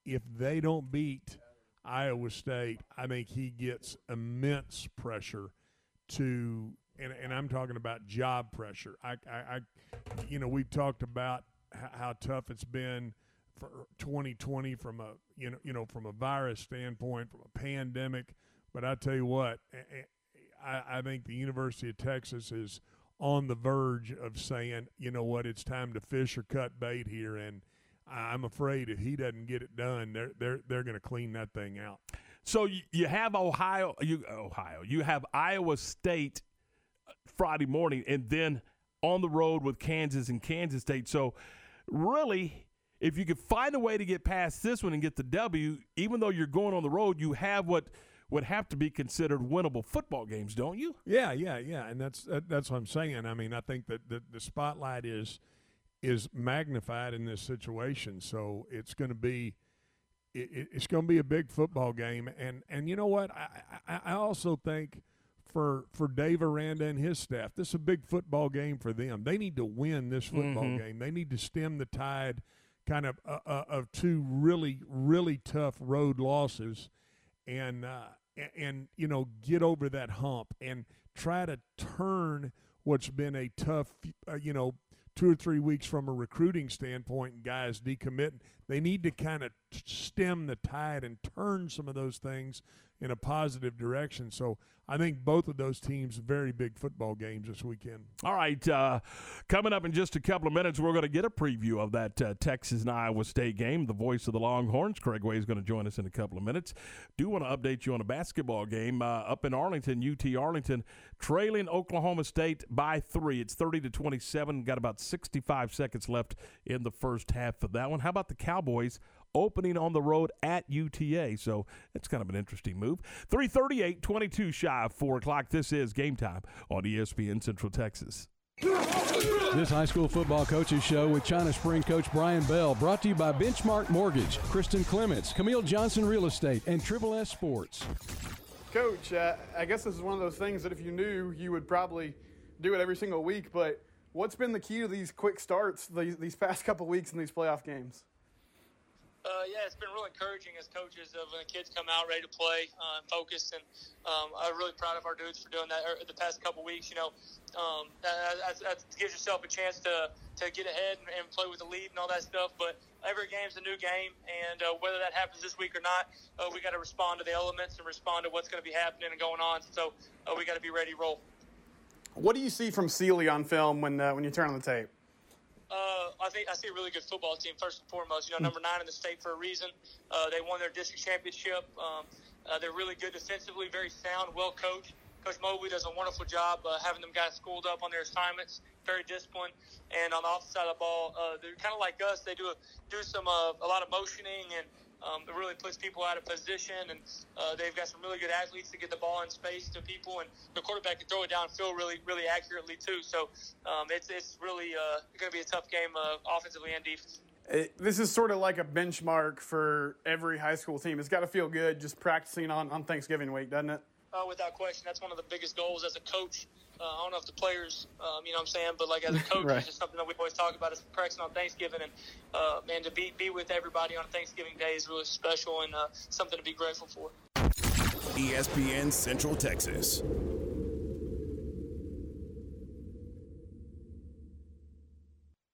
if they don't beat Iowa State, I think he gets immense pressure to, and, and I'm talking about job pressure. I, I, I you know, we've talked about how tough it's been for 2020 from a you know you know from a virus standpoint, from a pandemic. But I tell you what, I, I think the University of Texas is on the verge of saying, you know what, it's time to fish or cut bait here, and I'm afraid if he doesn't get it done, they're they're they're going to clean that thing out. So you, you have Ohio, you Ohio, you have Iowa State Friday morning, and then on the road with Kansas and Kansas State. So really, if you could find a way to get past this one and get the W, even though you're going on the road, you have what would have to be considered winnable football games, don't you? Yeah, yeah, yeah, and that's that's what I'm saying. I mean, I think that the, the spotlight is is magnified in this situation, so it's going to be it, it's going to be a big football game, and and you know what? I I, I also think for for Dave Aranda and his staff, this is a big football game for them. They need to win this football mm-hmm. game. They need to stem the tide, kind of uh, uh, of two really really tough road losses, and uh, and, and you know get over that hump and try to turn what's been a tough uh, you know two or three weeks from a recruiting standpoint guys decommitting they need to kind of stem the tide and turn some of those things in a positive direction. So I think both of those teams very big football games this weekend. All right, uh, coming up in just a couple of minutes, we're going to get a preview of that uh, Texas and Iowa State game. The voice of the Longhorns, Craig Way, is going to join us in a couple of minutes. Do want to update you on a basketball game uh, up in Arlington, UT Arlington, trailing Oklahoma State by three. It's thirty to twenty-seven. Got about sixty-five seconds left in the first half of that one. How about the Cowboys? opening on the road at UTA. So it's kind of an interesting move. 338, 22 shy of 4 o'clock. This is game time on ESPN Central Texas. This high school football coaches show with China Spring coach Brian Bell brought to you by Benchmark Mortgage, Kristen Clements, Camille Johnson Real Estate, and Triple S Sports. Coach, uh, I guess this is one of those things that if you knew, you would probably do it every single week. But what's been the key to these quick starts these, these past couple weeks in these playoff games? Uh, yeah, it's been really encouraging as coaches of when the kids come out ready to play, uh, focused, and um, I'm really proud of our dudes for doing that er, the past couple weeks. You know, um, that, that, that gives yourself a chance to to get ahead and, and play with the lead and all that stuff. But every game's a new game, and uh, whether that happens this week or not, uh, we got to respond to the elements and respond to what's going to be happening and going on. So uh, we got to be ready to roll. What do you see from Sealy on film when uh, when you turn on the tape? Uh, I think I see a really good football team first and foremost. You know, number nine in the state for a reason. Uh, they won their district championship. Um, uh, they're really good defensively, very sound, well coached. Coach Mobley does a wonderful job uh, having them guys schooled up on their assignments, very disciplined. And on the offensive side of the ball, uh, they're kind of like us. They do a, do some uh, a lot of motioning and um, it really puts people out of position, and uh, they've got some really good athletes to get the ball in space to people, and the quarterback can throw it downfield really, really accurately too. So um, it's it's really uh, going to be a tough game uh, offensively and defensively. It, this is sort of like a benchmark for every high school team. It's got to feel good just practicing on, on Thanksgiving week, doesn't it? Uh, without question, that's one of the biggest goals as a coach. Uh, I don't know if the players, um, you know what I'm saying, but like as a coach, Right. it's just something that we always talk about is practicing on Thanksgiving. And, uh, man, to be, be with everybody on Thanksgiving Day is really special and uh, something to be grateful for. ESPN Central Texas.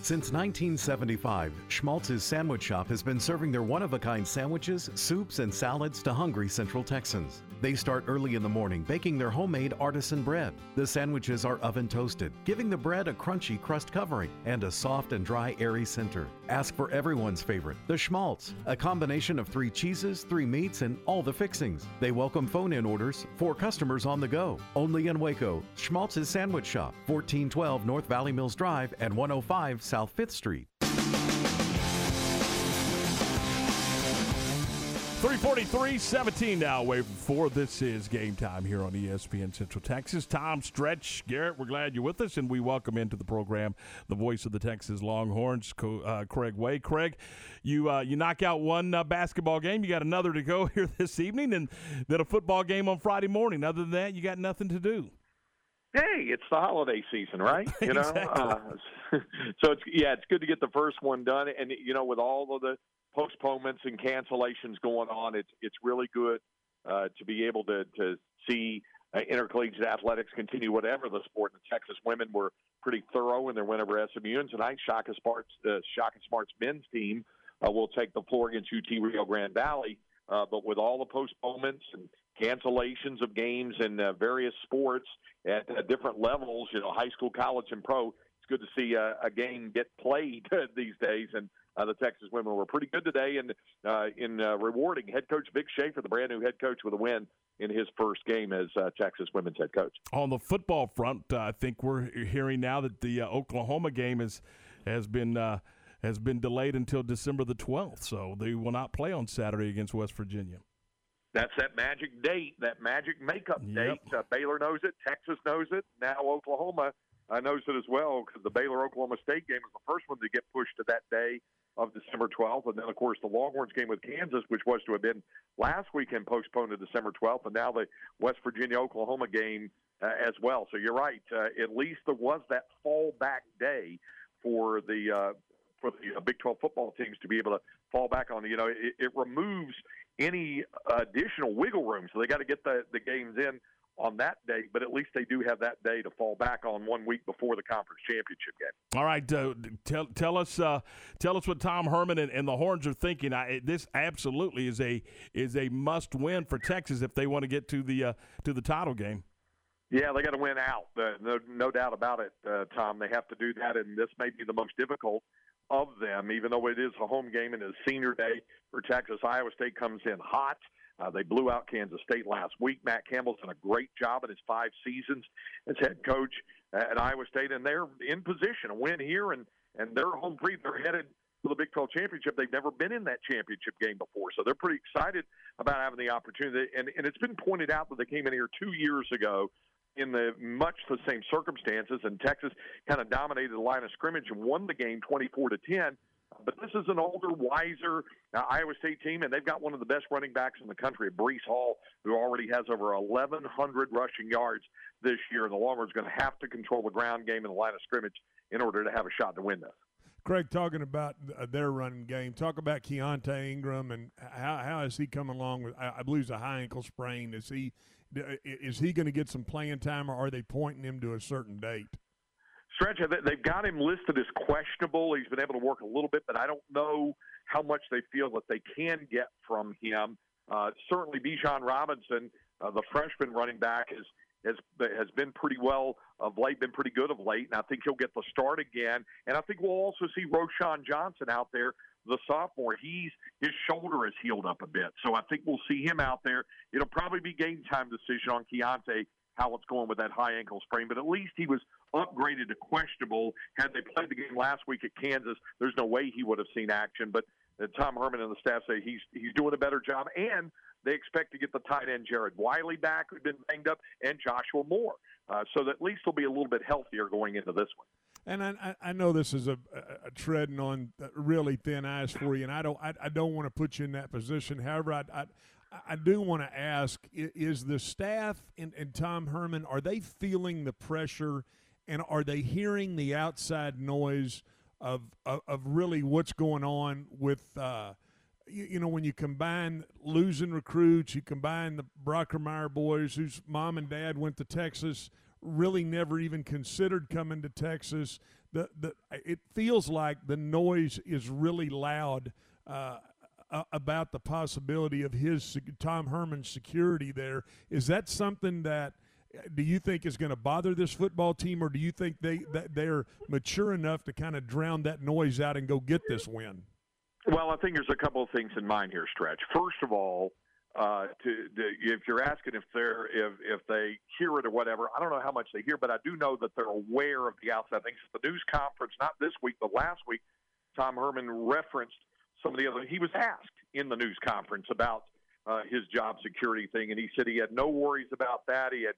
Since 1975, Schmaltz's Sandwich Shop has been serving their one of a kind sandwiches, soups, and salads to hungry Central Texans. They start early in the morning baking their homemade artisan bread. The sandwiches are oven toasted, giving the bread a crunchy crust covering and a soft and dry, airy center. Ask for everyone's favorite, the Schmaltz, a combination of three cheeses, three meats, and all the fixings. They welcome phone in orders for customers on the go. Only in Waco, Schmaltz's Sandwich Shop, 1412 North Valley Mills Drive and 105 South 5th Street. 343 17 now away from four. This is game time here on ESPN Central Texas. Tom Stretch, Garrett, we're glad you're with us, and we welcome into the program the voice of the Texas Longhorns, uh, Craig Way. Craig, you uh, you knock out one uh, basketball game, you got another to go here this evening, and then a football game on Friday morning. Other than that, you got nothing to do. hey, it's the holiday season, right? You know, uh, so it's yeah, it's good to get the first one done, and you know, with all of the postponements and cancellations going on, it's it's really good uh, to be able to to see uh, intercollegiate athletics continue whatever the sport. The Texas women were pretty thorough in their win over SMU, and tonight Shaka Smart's uh, Shaka Smart's men's team uh, will take the floor against UT Rio Grande Valley. Uh, but with all the postponements and cancellations of games in uh, various sports at uh, different levels, you know, high school, college, and pro, it's good to see uh, a game get played these days. And uh, the Texas women were pretty good today, and uh, in uh, rewarding head coach Vic Schaefer, the brand new head coach, with a win in his first game as uh, Texas women's head coach. On the football front, uh, I think we're hearing now that the uh, Oklahoma game is has been uh, has been delayed until December the 12th, so they will not play on Saturday against West Virginia. That's that magic date, that magic makeup date. Uh, Baylor knows it, Texas knows it, now Oklahoma uh, knows it as well because the Baylor Oklahoma State game was the first one to get pushed to that day of December 12th, and then of course the Longhorns game with Kansas, which was to have been last weekend, postponed to December 12th, and now the West Virginia Oklahoma game uh, as well. So you're right. Uh, at least there was that fallback day for the uh, for the uh, Big 12 football teams to be able to fall back on. You know, it, it removes any additional wiggle room, so they got to get the the games in on that day, but at least they do have that day to fall back on one week before the conference championship game. All right, uh, tell tell us uh, tell us what Tom Herman and, and the Horns are thinking. I, this absolutely is a is a must win for Texas if they want to get to the uh, to the title game. Yeah, they got to win out. Uh, no, no doubt about it, uh, Tom. They have to do that, and this may be the most difficult of them, even though it is a home game and it's senior day for Texas. Iowa State comes in hot. Uh, they blew out Kansas State last week. Matt Campbell's done a great job in his five seasons as head coach at Iowa State, and they're in position to win here, and and they're home free. They're headed to the Big 12 championship. They've never been in that championship game before, so they're pretty excited about having the opportunity. And and it's been pointed out that they came in here two years ago in the much the same circumstances, and Texas kind of dominated the line of scrimmage and won the game 24 to 10. But this is an older, wiser uh, Iowa State team, and they've got one of the best running backs in the country, Breece Hall, who already has over 1,100 rushing yards this year. And the Longhorns going to have to control the ground game and the line of scrimmage in order to have a shot to win this. Craig, talking about uh, their running game, talk about Keaontay Ingram and how he coming along with? I, I believe it's a high ankle sprain. Is he is he going to get some playing time, or are they pointing him to a certain date? Stretch, they've got him listed as questionable. He's been able to work a little bit, but I don't know how much they feel that they can get from him. Uh, certainly, Bijan Robinson, uh, the freshman running back, is has has been pretty well of late, been pretty good of late, and I think he'll get the start again. And I think we'll also see Roschon Johnson out there, the sophomore. He's his shoulder has healed up a bit, so I think we'll see him out there. It'll probably be game time decision on Keaontay how it's going with that high ankle sprain, but at least he was upgraded to questionable. Had they played the game last week at Kansas, there's no way he would have seen action. But uh, Tom Herman and the staff say he's he's doing a better job, and they expect to get the tight end Jared Wiley back, who'd been banged up, and Joshua Moore, uh, so that at least they'll be a little bit healthier going into this one. And I, I know this is a, a, treading on really thin ice for you, and I don't I, I don't want to put you in that position. However, I, I I do want to ask: Is the staff and, and Tom Herman are they feeling the pressure, and are they hearing the outside noise of of, of really what's going on with? Uh, you, you, know, when you combine losing recruits, you combine the Brockermeyer boys, whose mom and dad went to Texas, really never even considered coming to Texas. The the it feels like the noise is really loud. Uh, about the possibility of his Tom Herman's security there. Is that something that do you think is going to bother this football team, or do you think they they're mature enough to kind of drown that noise out and go get this win? Well, I think there's a couple of things in mind here, Stretch. First of all, uh, to, to, if you're asking if they're if if they hear it or whatever, I don't know how much they hear, but I do know that they're aware of the outside things. The news conference, not this week, but last week, Tom Herman referenced some of the other. He was asked in the news conference about uh, his job security thing, and he said he had no worries about that. He had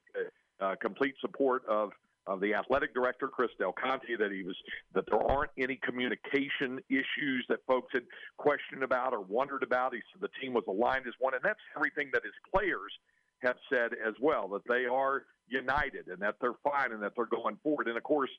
uh, uh, complete support of of the athletic director Chris Del Conte that he was that there aren't any communication issues that folks had questioned about or wondered about. He said the team was aligned as one, and that's everything that his players have said as well that they are united and that they're fine and that they're going forward. And of course,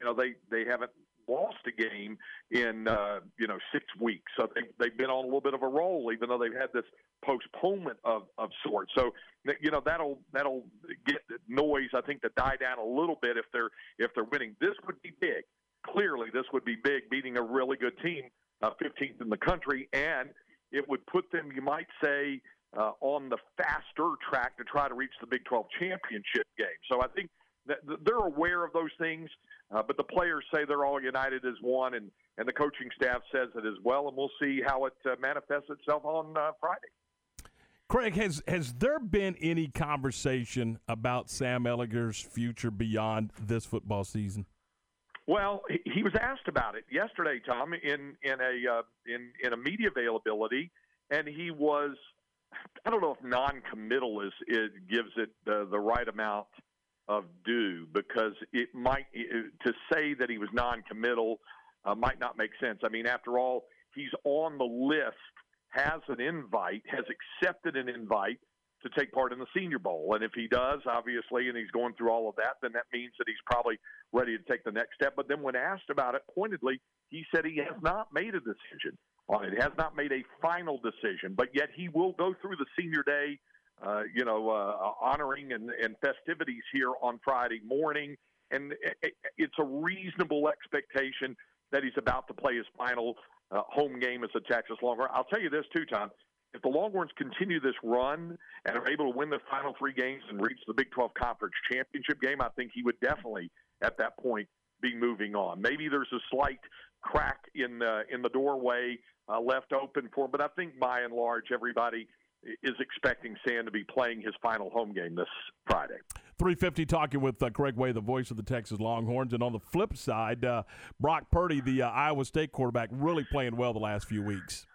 you know they they haven't lost a game in uh, you know six weeks. So they, they've been on a little bit of a roll, even though they've had this postponement of of sorts. So you know that'll that'll get noise I think to die down a little bit if they're if they're winning. This would be big. Clearly, this would be big, beating a really good team, uh, 15th in the country, and it would put them, you might say, uh, on the faster track to try to reach the Big 12 championship game. So I think they're aware of those things. Uh, but the players say they're all united as one, and, and the coaching staff says it as well, and we'll see how it uh, manifests itself on uh, Friday. Craig, has has there been any conversation about Sam Ehlinger's future beyond this football season? Well, he was asked about it yesterday, Tom, in in a uh, in in a media availability, and he was I don't know if non-committal is it gives it the the right amount of do because it might to say that he was non-committal uh, might not make sense. I mean, after all, he's on the list, has an invite, has accepted an invite to take part in the Senior Bowl, and if he does, obviously, and he's going through all of that, then that means that he's probably ready to take the next step. But then when asked about it pointedly, he said he has not made a decision on it. Has not made a final decision, but yet he will go through the senior day, uh, you know, uh, honoring and, and festivities here on Friday morning, and it, it's a reasonable expectation that he's about to play his final uh, home game as a Texas Longhorn. I'll tell you this too, Tom. If the Longhorns continue this run and are able to win the final three games and reach the Big 12 Conference Championship game, I think he would definitely, at that point, be moving on. Maybe there's a slight crack in uh, in the doorway uh, left open for him, but I think by and large, everybody is expecting Sam to be playing his final home game this Friday. 350 talking with uh, Craig Way, the voice of the Texas Longhorns. And on the flip side, uh, Brock Purdy, the uh, Iowa State quarterback, really playing well the last few weeks.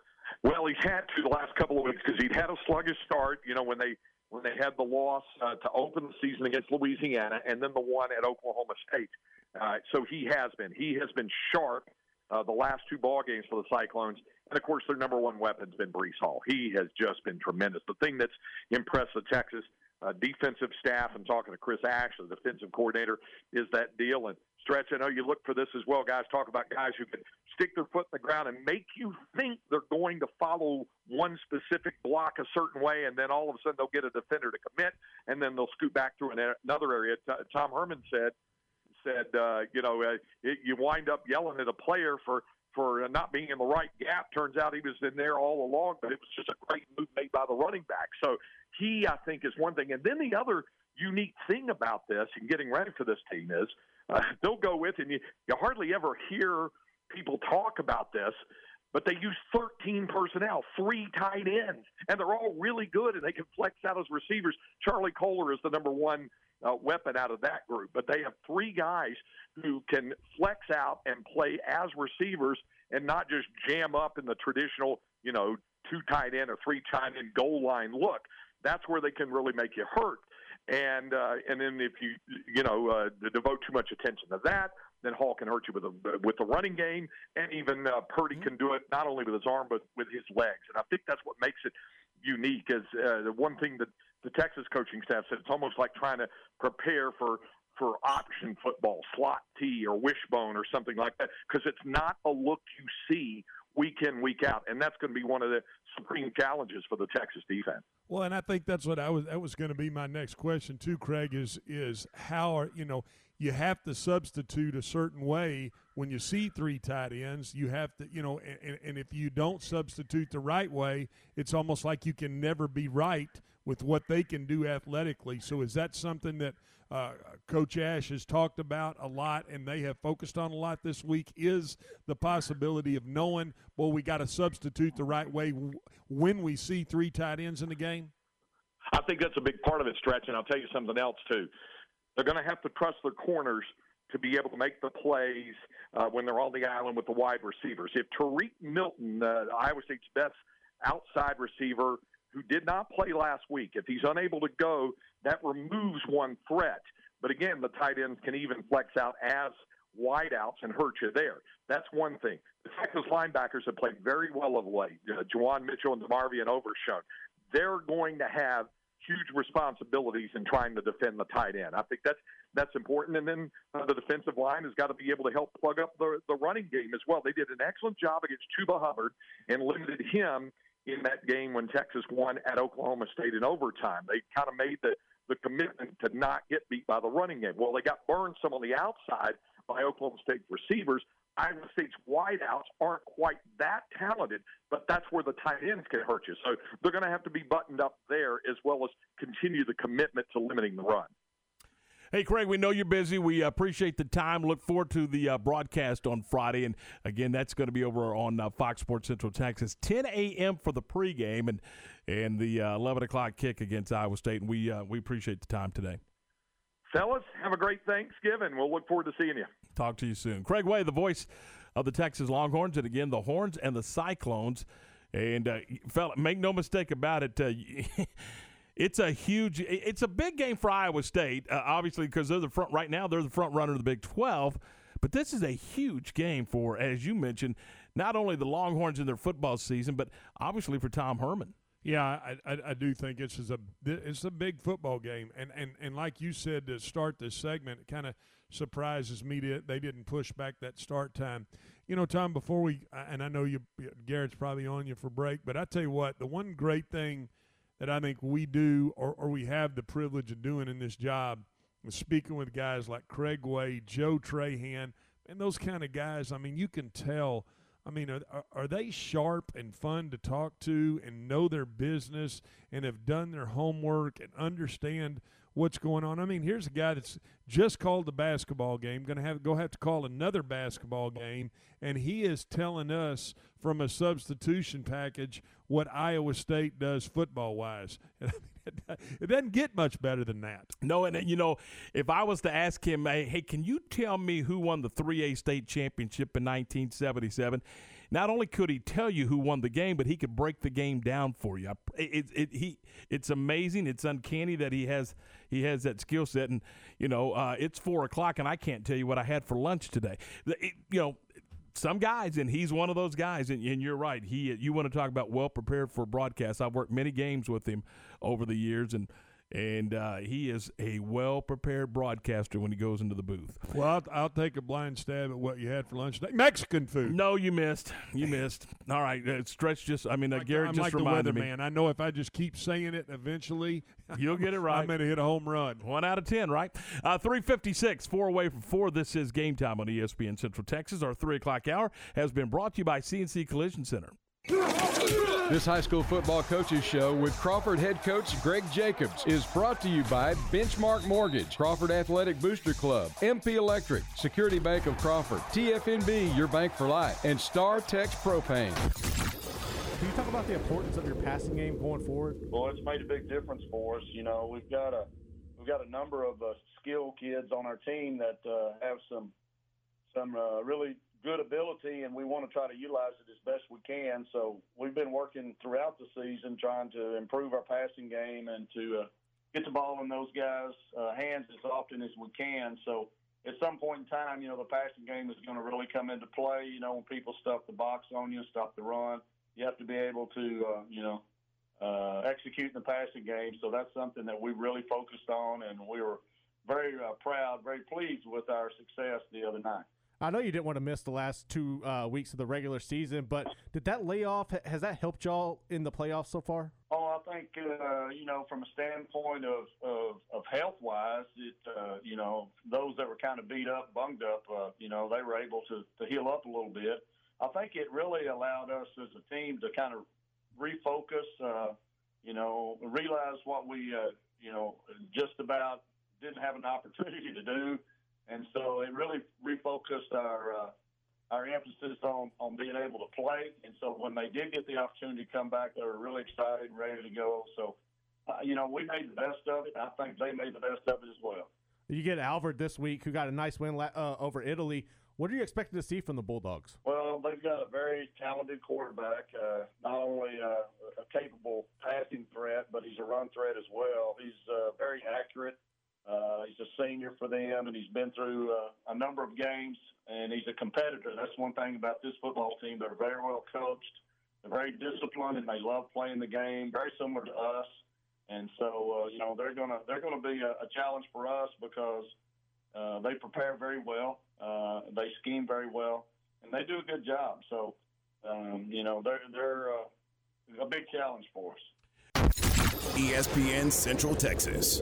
Well, he's had to the last couple of weeks because he'd had a sluggish start. You know, when they when they had the loss uh, to open the season against Louisiana, and then the one at Oklahoma State. Uh, so he has been he has been sharp uh, the last two ball games for the Cyclones. And of course, their number one weapon's been Breece Hall. He has just been tremendous. The thing that's impressed the Texas uh, defensive staff and talking to Chris Ash, the defensive coordinator, is that deal. And stretch, I know you look for this as well, guys. Talk about guys who can stick their foot in the ground and make you think they're going to follow one specific block a certain way, and then all of a sudden they'll get a defender to commit, and then they'll scoot back through another area. Tom Herman said said, uh, you know, uh, it, you wind up yelling at a player for for not being in the right gap. Turns out he was in there all along, but it was just a great move made by the running back. So he, I think, is one thing. And then the other unique thing about this and getting ready for this team is uh, they'll go with, and you, you hardly ever hear people talk about this, but they use 13 personnel, three tight ends, and they're all really good, and they can flex out as receivers. Charlie Kolar is the number one uh, weapon out of that group. But they have three guys who can flex out and play as receivers and not just jam up in the traditional, you know, two tight end or three tight end goal line look. That's where they can really make you hurt. And uh, and then if you you know uh, devote too much attention to that, then Hall can hurt you with a with the running game, and even uh, Purdy can do it not only with his arm but with his legs. And I think that's what makes it unique. Is uh, the one thing that the Texas coaching staff said it's almost like trying to prepare for for option football, slot T or wishbone or something like that, because it's not a look you see week in week out, and that's going to be one of the supreme challenges for the Texas defense. Well, and I think that's what I was. That was going to be my next question too, Craig. Is is how are you know you have to substitute a certain way when you see three tight ends. You have to you know, and, and if you don't substitute the right way, it's almost like you can never be right with what they can do athletically. So is that something that uh, Coach Ash has talked about a lot and they have focused on a lot this week? Is the possibility of knowing, well, we got to substitute the right way when we see three tight ends in the game? I think that's a big part of it, Stretch. And I'll tell you something else, too. They're going to have to trust their corners to be able to make the plays uh, when they're on the island with the wide receivers. If Tarique Milton, uh, Iowa State's best outside receiver, who did not play last week. If he's unable to go, that removes one threat. But again, the tight ends can even flex out as wideouts and hurt you there. That's one thing. The Texas linebackers have played very well of late. Uh, Juwan Mitchell and DeMarvion Overshown. They're going to have huge responsibilities in trying to defend the tight end. I think that's that's important. And then uh, the defensive line has got to be able to help plug up the the running game as well. They did an excellent job against Chuba Hubbard and limited him in that game when Texas won at Oklahoma State in overtime. They kind of made the, the commitment to not get beat by the running game. Well, they got burned some on the outside by Oklahoma State receivers. Iowa State's wideouts aren't quite that talented, but that's where the tight ends can hurt you. So they're going to have to be buttoned up there as well as continue the commitment to limiting the run. Hey, Craig, we know you're busy. We appreciate the time. Look forward to the uh, broadcast on Friday. And again, that's going to be over on uh, Fox Sports Central Texas, 10 a.m. for the pregame and and the uh, 11 o'clock kick against Iowa State. And we uh, we appreciate the time today. Fellas, have a great Thanksgiving. We'll look forward to seeing you. Talk to you soon. Craig Way, the voice of the Texas Longhorns, and again, the Horns and the Cyclones. And, uh, fella, make no mistake about it. Uh, it's a huge, it's a big game for Iowa State, uh, obviously, because they're the front right now. They're the front runner of the Big 12. But this is a huge game for, as you mentioned, not only the Longhorns in their football season, but obviously for Tom Herman. Yeah, I, I, I do think it's a it's a big football game, and and and like you said to start this segment, it kind of surprises me that they didn't push back that start time. You know, Tom, before we and I know you Garrett's probably on you for break, but I tell you what, the one great thing that I think we do or, or we have the privilege of doing in this job speaking with guys like Craig Way, Joe Trahan, and those kind of guys. I mean, you can tell I mean, are, are they sharp and fun to talk to and know their business and have done their homework and understand what's going on? I mean, here's a guy that's just called the basketball game, going to have go have to call another basketball game, and he is telling us from a substitution package what Iowa State does football wise. it doesn't get much better than that. No, and uh, you know, if I was to ask him, hey, hey, can you tell me who won the 3A state championship in 1977? Not only could he tell you who won the game, but he could break the game down for you. It, it, he, it's amazing. It's uncanny that he has he has that skill set. And you know, uh, it's four o'clock, and I can't tell you what I had for lunch today. It, you know, some guys, and he's one of those guys. And, and, you're right. He, you want to talk about well prepared for broadcast. I've worked many games with him over the years, and and uh, he is a well prepared broadcaster when he goes into the booth. Well, I'll, I'll, take a blind stab at what you had for lunch today. Mexican food. No, you missed. You missed. All right, uh, Stretch just. I mean, uh, Garrett I'm just like reminded the me. Man, I know if I just keep saying it, eventually you'll get it right. I'm going to hit a home run. One out of ten, right? Uh, Three fifty six, four away from four. This is game time on ESPN Central Texas. Our three o'clock hour has been brought to you by CNC Collision Center. This high school football coaches show with Crawford head coach Greg Jacobs is brought to you by Benchmark Mortgage, Crawford Athletic Booster Club, MP Electric, Security Bank of Crawford, TFNB, your bank for life, and Star Tex Propane. Can you talk about the importance of your passing game going forward? Well, it's made a big difference for us. You know, we've got a we've got a number of uh, skilled kids on our team that uh, have some some uh, really good ability, and we want to try to utilize it as best we can. So we've been working throughout the season trying to improve our passing game and to uh, get the ball in those guys' uh, hands as often as we can. So at some point in time, you know, the passing game is going to really come into play. You know, when people stuff the box on you, stop the run, you have to be able to, uh, you know, uh, execute the passing game. So that's something that we really focused on, and we were very uh, proud, very pleased with our success the other night. I know you didn't want to miss the last two uh, weeks of the regular season, but did that layoff has that helped y'all in the playoffs so far? Oh, I think uh, you know from a standpoint of of, of health wise, it uh, you know those that were kind of beat up, bunged up, uh, you know they were able to to heal up a little bit. I think it really allowed us as a team to kind of refocus, uh, you know, realize what we uh, you know just about didn't have an opportunity to do and so it really refocused our uh, our emphasis on on being able to play. And so when they did get the opportunity to come back, they were really excited and ready to go. So uh, you know, we made the best of it. I think they made the best of it as well. You get Alvord this week, who got a nice win uh, over Italy. What are you expecting to see from the Bulldogs? Well, they've got a very talented quarterback. Uh, not only uh, a capable passing threat, but he's a run threat as well. He's uh, very accurate. Uh, he's a senior for them, and he's been through uh, a number of games, and he's a competitor. That's one thing about this football team. They're very well coached, they're very disciplined, and they love playing the game, very similar to us. And so, uh, you know, they're gonna they're gonna be a, a challenge for us because uh, they prepare very well, uh, they scheme very well, and they do a good job. So, um, you know, they're they're uh, a big challenge for us. ESPN Central Texas.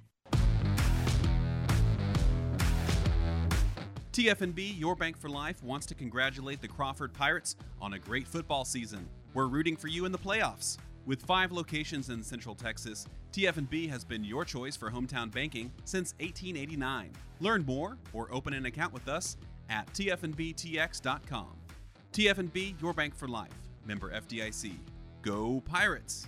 TFNB, your bank for life, wants to congratulate the Crawford Pirates on a great football season. We're rooting for you in the playoffs. With five locations in Central Texas, TFNB has been your choice for hometown banking since 1889. Learn more or open an account with us at tfnbtx.com. TFNB, your bank for life. Member FDIC. Go Pirates!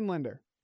lender.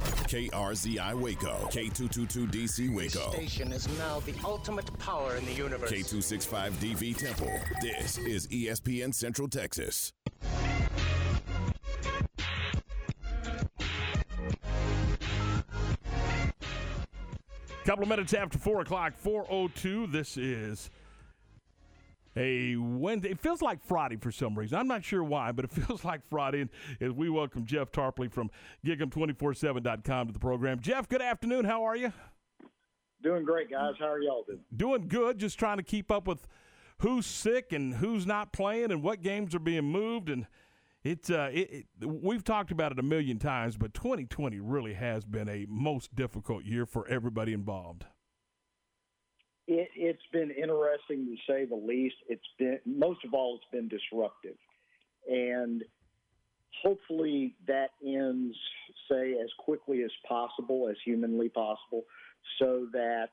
KRZI Waco, K222DC Waco, station is now the ultimate power in the universe. K265DV Temple. This is ESPN Central Texas. Couple of minutes after four o'clock, four o two. This is a Wednesday. It feels like Friday for some reason. I'm not sure why, but it feels like Friday. And as we welcome Jeff Tarpley from Gig'em247.com to the program. Jeff, good afternoon. How are you? Doing great, guys. How are y'all doing? Doing good. Just trying to keep up with who's sick and who's not playing and what games are being moved. And it's uh, it, it, we've talked about it a million times, but 2020 really has been a most difficult year for everybody involved. It, it's been interesting to say the least. It's been most of all, it's been disruptive, and hopefully that ends, say, as quickly as possible, as humanly possible, so that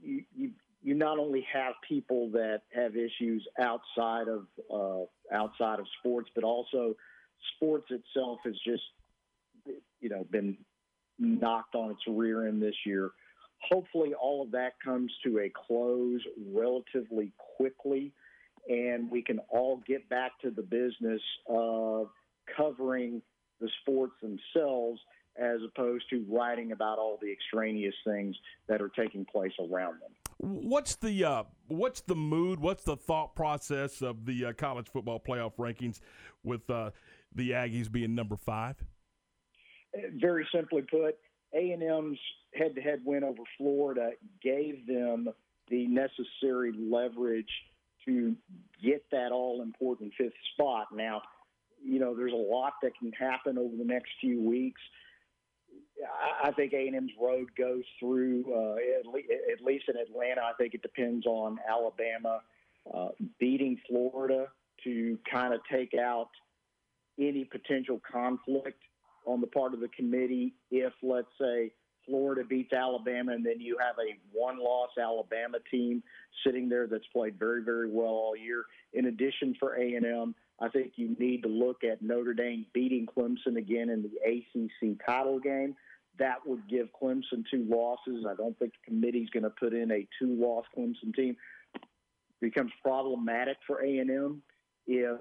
you you, you not only have people that have issues outside of uh, outside of sports, but also sports itself has just you know been knocked on its rear end this year hopefully all of that comes to a close relatively quickly and we can all get back to the business of covering the sports themselves as opposed to writing about all the extraneous things that are taking place around them. What's the uh, what's the mood? What's the thought process of the uh, college football playoff rankings with uh, the Aggies being number five? Very simply put, A and M's head-to-head win over Florida gave them the necessary leverage to get that all-important fifth spot. Now, you know, there's a lot that can happen over the next few weeks. I think A&M's road goes through uh, at, le- at least in Atlanta. I think it depends on Alabama uh, beating Florida to kind of take out any potential conflict on the part of the committee if, let's say, Florida beats Alabama, and then you have a one-loss Alabama team sitting there that's played very, very well all year. In addition, for A and M, I think you need to look at Notre Dame beating Clemson again in the ACC title game. That would give Clemson two losses. I don't think the committee's going to put in a two-loss Clemson team. becomes problematic for A and M if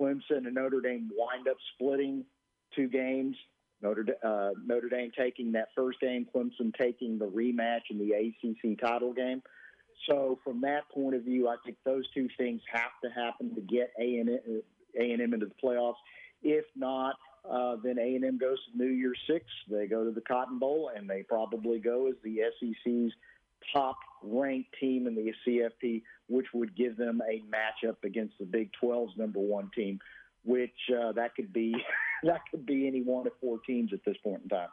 Clemson and Notre Dame wind up splitting two games. Notre, uh, Notre Dame taking that first game, Clemson taking the rematch in the ACC title game. So from that point of view, I think those two things have to happen to get A and M into the playoffs. If not, uh, then A and M goes to New Year's Six. They go to the Cotton Bowl, and they probably go as the SEC's top-ranked team in the CFP, which would give them a matchup against the Big 12's number one team, which uh, that could be that could be any one of four teams at this point in time.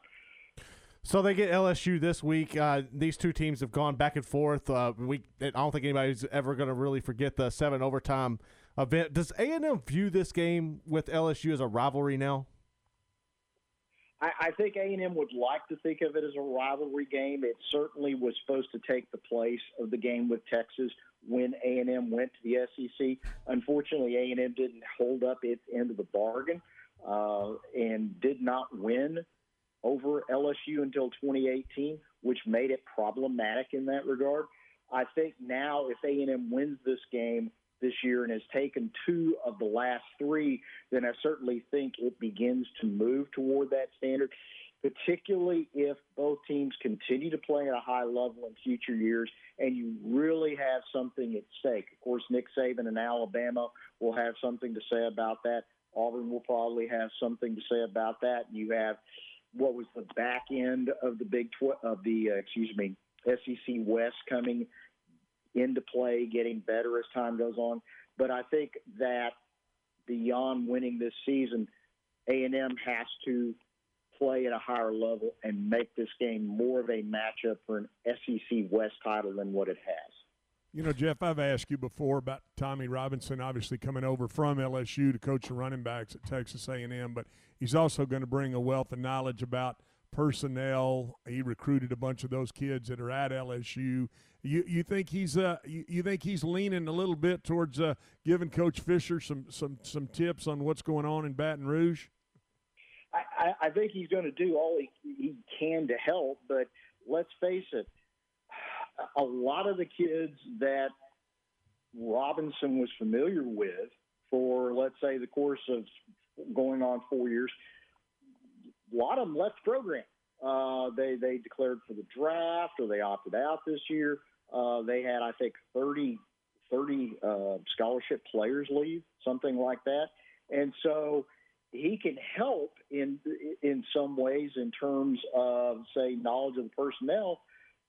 So they get LSU this week. Uh, these two teams have gone back and forth. Uh, we I don't think anybody's ever going to really forget the seven overtime event. Does A and M view this game with LSU as a rivalry now? I, I think A and M would like to think of it as a rivalry game. It certainly was supposed to take the place of the game with Texas when A and M went to the SEC. Unfortunately, A and M didn't hold up its end of the bargain uh, and did not win over LSU until 2018, which made it problematic in that regard. I think now if A&M wins this game this year and has taken two of the last three, then I certainly think it begins to move toward that standard, particularly if both teams continue to play at a high level in future years and you really have something at stake. Of course, Nick Saban and Alabama will have something to say about that. Auburn will probably have something to say about that. You have what was the back end of the Big Tw- of the uh, excuse me SEC West coming into play, getting better as time goes on. But I think that beyond winning this season, A and M has to play at a higher level and make this game more of a matchup for an SEC West title than what it has. You know, Jeff, I've asked you before about Tommy Robinson, obviously coming over from LSU to coach the running backs at Texas A&M, but he's also going to bring a wealth of knowledge about personnel. He recruited a bunch of those kids that are at LSU. You you think he's uh you, you think he's leaning a little bit towards uh, giving Coach Fisher some some some tips on what's going on in Baton Rouge? I, I think he's going to do all he, he can to help, but let's face it a lot of the kids that Robinson was familiar with for, let's say, the course of going on four years, a lot of them left the program. Uh, they they declared for the draft or they opted out this year. Uh, they had, I think, 30, 30 uh, scholarship players leave, something like that. And so he can help in in some ways in terms of, say, knowledge of the personnel,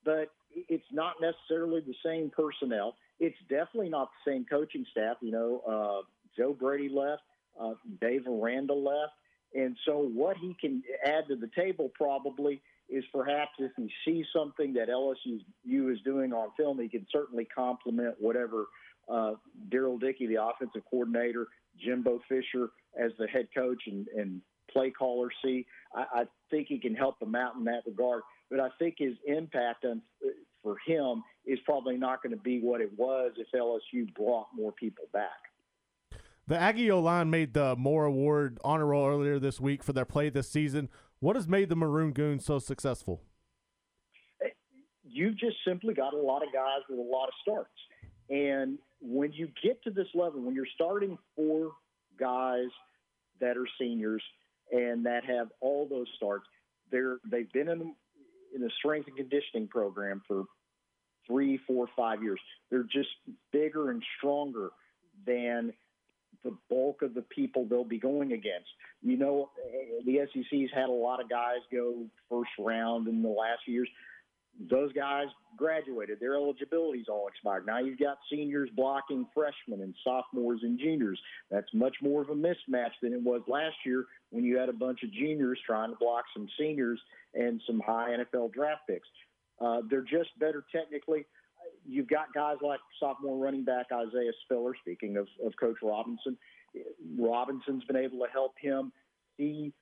but it's not necessarily the same personnel. It's definitely not the same coaching staff. You know, uh, Joe Brady left, uh, Dave Aranda left. And so, what he can add to the table probably is perhaps if he sees something that LSU is doing on film, he can certainly complement whatever uh, Darrell Dickey, the offensive coordinator, Jimbo Fisher as the head coach and, and play caller see. I, I think he can help them out in that regard but I think his impact on, for him is probably not going to be what it was if LSU brought more people back. The Aggie O line made the Moore Award honor roll earlier this week for their play this season. What has made the Maroon Goons so successful? Eh, you've just simply got a lot of guys with a lot of starts. And when you get to this level, when you're starting four guys that are seniors and that have all those starts, they're they've been in in a strength and conditioning program for three, four, five years. They're just bigger and stronger than the bulk of the people they'll be going against. You know, the SEC's had a lot of guys go first round in the last few years. Those guys graduated. Their eligibility's all expired. Now you've got seniors blocking freshmen and sophomores and juniors. That's much more of a mismatch than it was last year when you had a bunch of juniors trying to block some seniors and some high NFL draft picks. Uh, they're just better technically. You've got guys like sophomore running back Isaiah Spiller, speaking of, of Coach Robinson. Robinson's been able to help him see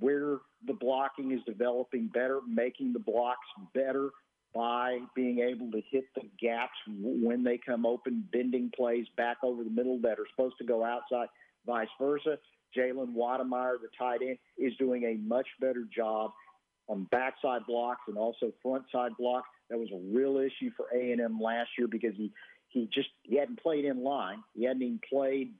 where the blocking is developing better, making the blocks better by being able to hit the gaps when they come open, bending plays back over the middle that are supposed to go outside, vice versa. Jalen Wydermyer, the tight end, is doing a much better job on backside blocks and also front side blocks. That was a real issue for A and M last year because he he just he hadn't played in line. He hadn't even played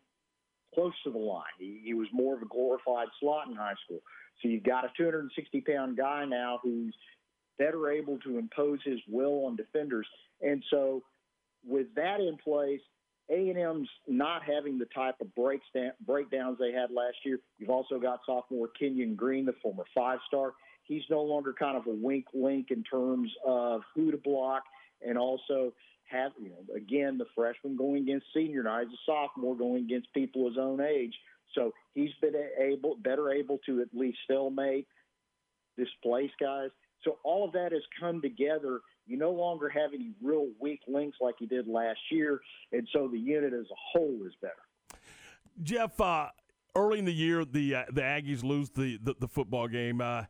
close to the line. He, he was more of a glorified slot in high school. So you've got a 260 pound guy now who's better able to impose his will on defenders. And so with that in place, a&M's not having the type of breakdowns they had last year. You've also got sophomore Kenyon Green, the former five-star. He's no longer kind of a wink link in terms of who to block and also have, you know, again, the freshman going against senior night, a sophomore going against people his own age. So he's been able, better able to at least still stalemate, displace guys. So all of that has come together. You no longer have any real weak links like you did last year, and so the unit as a whole is better. Jeff, uh, early in the year, the uh, the Aggies lose the the, the football game, uh,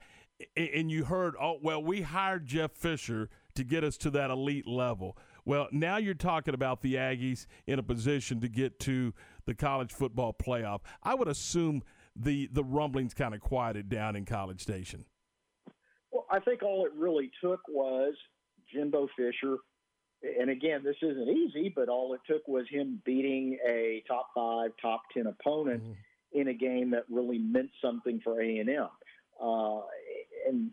and you heard, oh well, we hired Jeff Fisher to get us to that elite level. Well, now you're talking about the Aggies in a position to get to the college football playoff. I would assume the the rumblings kind of quieted down in College Station. Well, I think all it really took was Jimbo Fisher. And again, this isn't easy, but all it took was him beating a top five, top ten opponent mm-hmm. in a game that really meant something for A and M, uh, and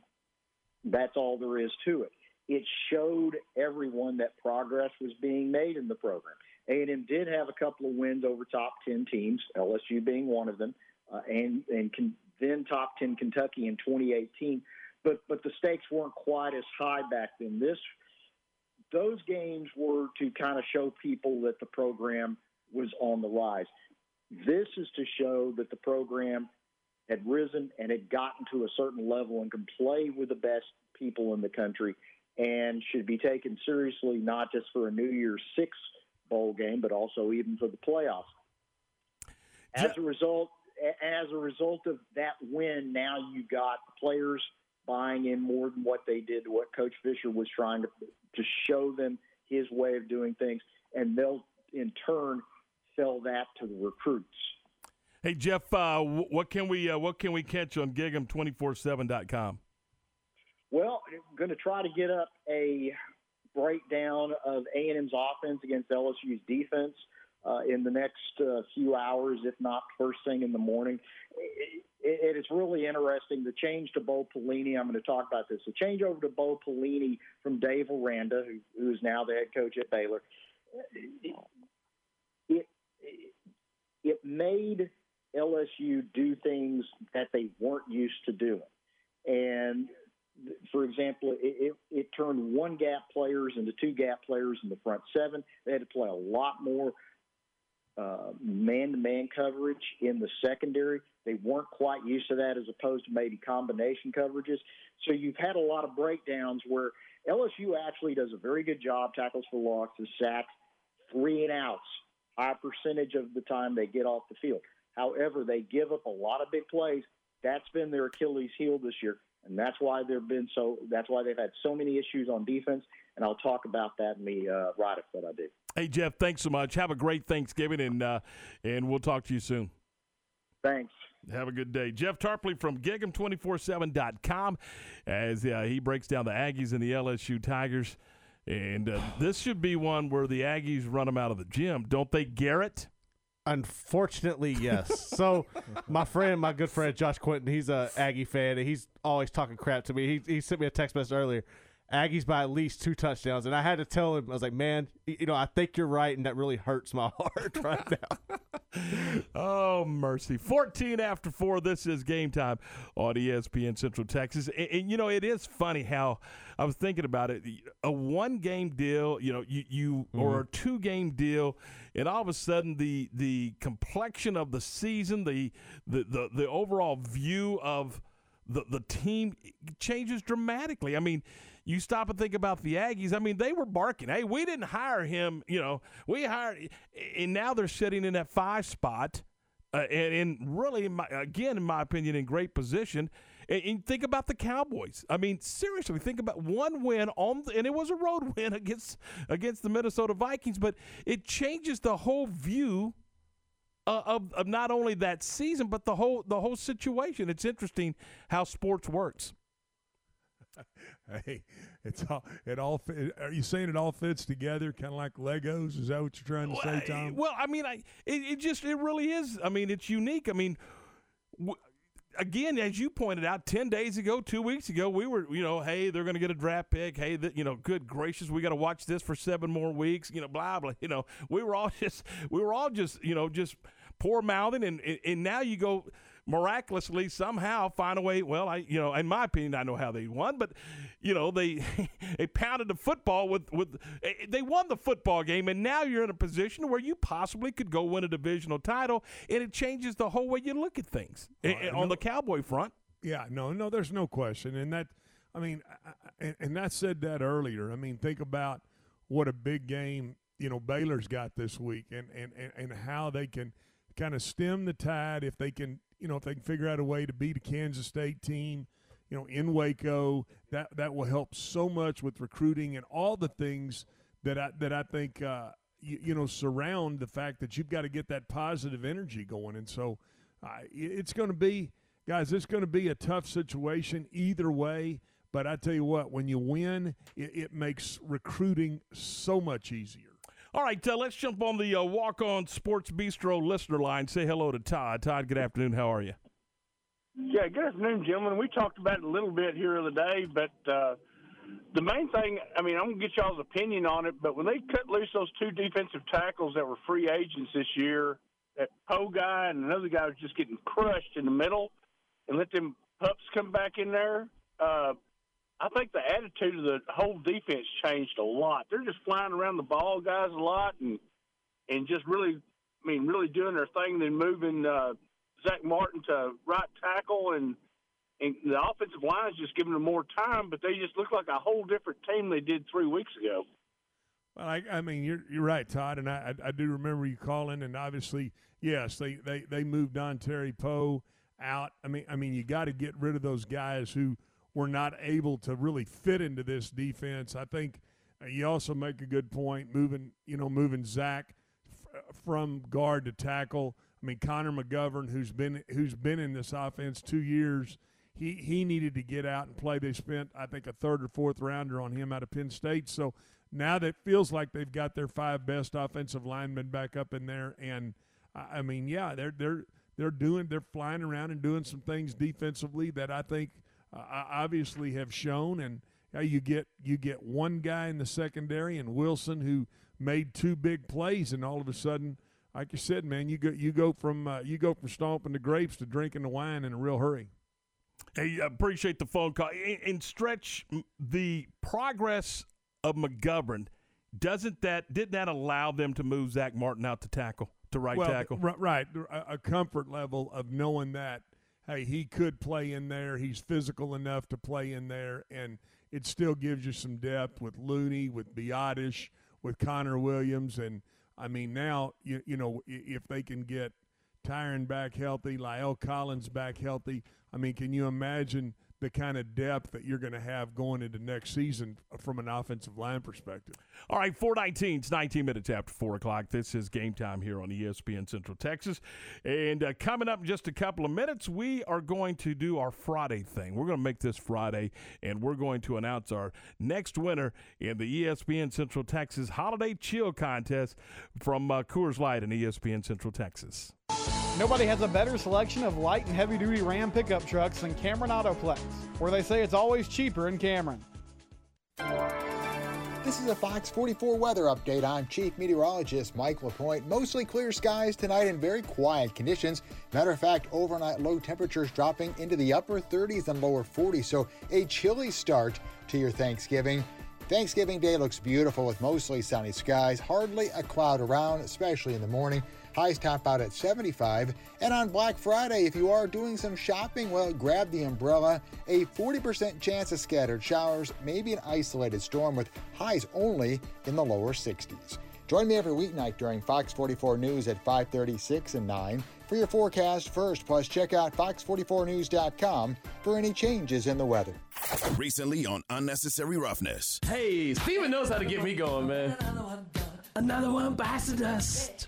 that's all there is to it. It showed everyone that progress was being made in the program. A and M did have a couple of wins over top ten teams, LSU being one of them, uh, and and then top ten Kentucky in 2018 but but the stakes weren't quite as high back then. This those games were to kind of show people that the program was on the rise. This is to show that the program had risen and had gotten to a certain level and can play with the best people in the country and should be taken seriously not just for a New Year's Six bowl game, but also even for the playoffs. As a result, as a result of that win, now you got players – buying in more than what they did to what Coach Fisher was trying to to show them his way of doing things, and they'll in turn sell that to the recruits. Hey Jeff, uh, what can we uh, what can we catch on Gig'em247.com? Well, I'm going to try to get up a breakdown of A&M's offense against LSU's defense uh, in the next uh, few hours, if not first thing in the morning. It, it, it's really interesting. The change to Bo Pelini, I'm going to talk about this. The change over to Bo Pelini from Dave Aranda, who, who is now the head coach at Baylor, it, it, it made LSU do things that they weren't used to doing. And for example, it, it, it, turned one gap players into two gap players in the front seven. They had to play a lot more man to man coverage in the secondary. They weren't quite used to that as opposed to maybe combination coverages. So you've had a lot of breakdowns where LSU actually does a very good job, tackles for loss, losses, sacks, three and outs, high percentage of the time they get off the field. However, they give up a lot of big plays. That's been their Achilles heel this year, and that's why they've been so. That's why they've had so many issues on defense, and I'll talk about that in the uh, write-up that I do. Hey Jeff, thanks so much. Have a great Thanksgiving, and uh, and we'll talk to you soon. Thanks. Have a good day. Jeff Tarpley from Gig'em247.com as uh, he breaks down the Aggies and the LSU Tigers. And uh, this should be one where the Aggies run them out of the gym, don't they, Garrett? Unfortunately, yes. so, my friend, my good friend Josh Quinton, he's a Aggie fan, and he's always talking crap to me. He, he sent me a text message earlier. Aggies by at least two touchdowns. And I had to tell him, I was like, man, you know, I think you're right, and that really hurts my heart right now. oh, mercy. 14 after 4, this is game time on ESPN Central Texas. And, and, you know, it is funny how I was thinking about it. A one game deal, you know, you, you mm-hmm. or a two game deal, and all of a sudden the the complexion of the season, the the, the, the overall view of the, the team changes dramatically. I mean, you stop and think about the Aggies. I mean, they were barking, "Hey, we didn't hire him. You know, we hired." And now they're sitting in that five spot, uh, and, and really, my, again, in my opinion, in great position. And, and, think about the Cowboys. I mean, seriously, think about one win on, the, and it was a road win against against the Minnesota Vikings, but it changes the whole view uh, of, of not only that season but the whole the whole situation. It's interesting how sports works. Hey, it's all it all. Are you saying it all fits together, kind of like Legos? Is that what you're trying to say, Tom? Well, I mean, I it, it just it really is. I mean, it's unique. I mean. W- again, as you pointed out, ten days ago, two weeks ago, we were, you know, hey, they're going to get a draft pick. Hey, the, you know, good gracious, we got to watch this for seven more weeks. You know, blah blah. You know, we were all just, we were all just, you know, just poor mouthing, and and now you go miraculously somehow find a way. Well, I you know, in my opinion, I know how they won, but you know they they pounded the football with with eh, they won the football game, and now you're in a position where you possibly could go win a divisional title, and it changes the whole way you look at things uh, on no, the Cowboy front. Yeah, no, no, there's no question, and that I mean, and, and I said that earlier. I mean, think about what a big game you know Baylor's got this week, and and and, and how they can kind of stem the tide if they can you know, if they can figure out a way to beat a Kansas State team, you know, in Waco, that that will help so much with recruiting and all the things that I that I think uh, you, you, know surround the fact that you've got to get that positive energy going. And so, uh, it's going to be, guys, it's going to be a tough situation either way. But I tell you what, when you win, it, it makes recruiting so much easier. All right, uh, let's jump on the uh, Walk On Sports Bistro listener line. Say hello to Todd. Todd, good afternoon. How are you? Yeah, good afternoon, gentlemen. We talked about it a little bit here the other day, but uh, the main thing, I mean, I'm going to get y'all's opinion on it, but when they cut loose those two defensive tackles that were free agents this year, that Poe guy and another guy was just getting crushed in the middle, and let them pups come back in there, uh, I think the attitude of the whole defense changed a lot. They're just flying around the ball, guys, a lot, and and just really, I mean, really doing their thing. Then moving uh, Zach Martin to right tackle, and and the offensive line is just giving them more time. But they just look like a whole different team they did three weeks ago. Well, I, I mean, you're you're right, Todd, and I, I do remember you calling, and obviously, yes, they they they moved Dontari Poe out. I mean, I mean, you got to get rid of those guys who were not able to really fit into this defense. I think uh, you also make a good point moving, you know, moving Zach f- from guard to tackle. I mean, Connor McGovern, who's been who's been in this offense two years, he he needed to get out and play. They spent, I think, a third or fourth rounder on him out of Penn State. So now that feels like they've got their five best offensive linemen back up in there, and I mean, yeah, they're they're they're doing they're flying around and doing some things defensively that I think – uh, obviously have shown. And uh, you get you get one guy in the secondary and Wilson who made two big plays, and all of a sudden, like you said, man, you go you go from uh, you go from stomping the grapes to drinking the wine in a real hurry. Hey, I appreciate the phone call. And stretch the progress of McGovern. Doesn't that didn't that allow them to move Zach Martin out to tackle to right well, tackle? Right, a comfort level of knowing that hey, he could play in there. He's physical enough to play in there, and it still gives you some depth with Looney, with Biadasz, with Connor Williams, and I mean now you you know if they can get Tyron back healthy, La'el Collins back healthy. I mean, can you imagine – the kind of depth that you're going to have going into next season from an offensive line perspective. All right, 419, it's 19 minutes after 4 o'clock. This is game time here on ESPN Central Texas. And uh, coming up in just a couple of minutes, we are going to do our Friday thing. We're going to make this Friday, and we're going to announce our next winner in the ESPN Central Texas Holiday Chill Contest from uh, Coors Light in ESPN Central Texas. Nobody has a better selection of light and heavy duty Ram pickup trucks than Cameron Autoplex, where they say it's always cheaper in Cameron. This is a Fox 44 weather update. I'm Chief Meteorologist Mike LaPointe. Mostly clear skies tonight and very quiet conditions. Matter of fact, overnight low temperatures dropping into the upper 30s and lower 40s, so a chilly start to your Thanksgiving. Thanksgiving Day looks beautiful with mostly sunny skies, hardly a cloud around, especially in the morning. Highs top out at 75. And on Black Friday, if you are doing some shopping, well, grab the umbrella. A 40% chance of scattered showers, maybe an isolated storm with highs only in the lower 60s. Join me every weeknight during Fox 44 News at 536 and 9 for your forecast first. Plus, check out fox44news.com for any changes in the weather. Recently on Unnecessary Roughness. Hey, Steven knows how to get me going, man. Another one bites the dust.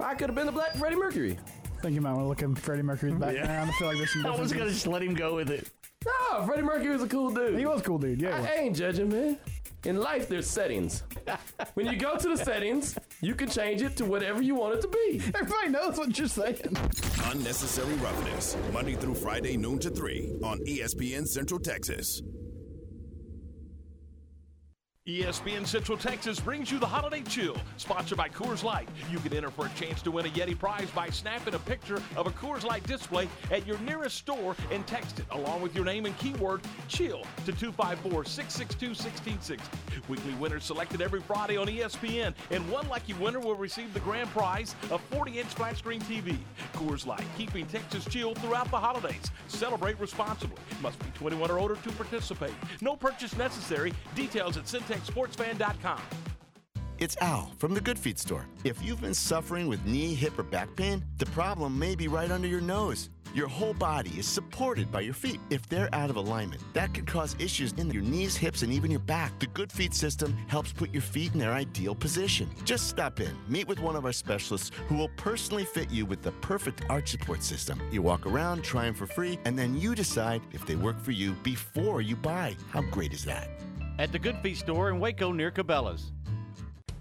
I could have been the Black Freddie Mercury. I think you might want to look at Freddie Mercury's background. I feel like there's some I was gonna just let him go with it. No, Freddie Mercury was a cool dude. He was a cool dude, yeah. he I ain't judging, man. In life, there's settings. when you go to the settings, you can change it to whatever you want it to be. Everybody knows what you're saying. Unnecessary Roughness. Monday through Friday, noon to 3 on ESPN Central Texas. ESPN Central Texas brings you the Holiday Chill, sponsored by Coors Light. You can enter for a chance to win a Yeti prize by snapping a picture of a Coors Light display at your nearest store and text it along with your name and keyword CHILL to 254 662 1660. Weekly winners selected every Friday on ESPN, and one lucky winner will receive the grand prize a 40 inch flat screen TV. Coors Light, keeping Texas chill throughout the holidays. Celebrate responsibly. Must be 21 or older to participate. No purchase necessary. Details at centexsportsfan.com. It's Al from the Good Feet store. If you've been suffering with knee, hip, or back pain, the problem may be right under your nose. Your whole body is supported by your feet. If they're out of alignment, that could cause issues in your knees, hips, and even your back. The Good Feet system helps put your feet in their ideal position. Just stop in, meet with one of our specialists who will personally fit you with the perfect arch support system. You walk around, try them for free, and then you decide if they work for you before you buy. How great is that? At the Good Feet store in Waco near Cabela's.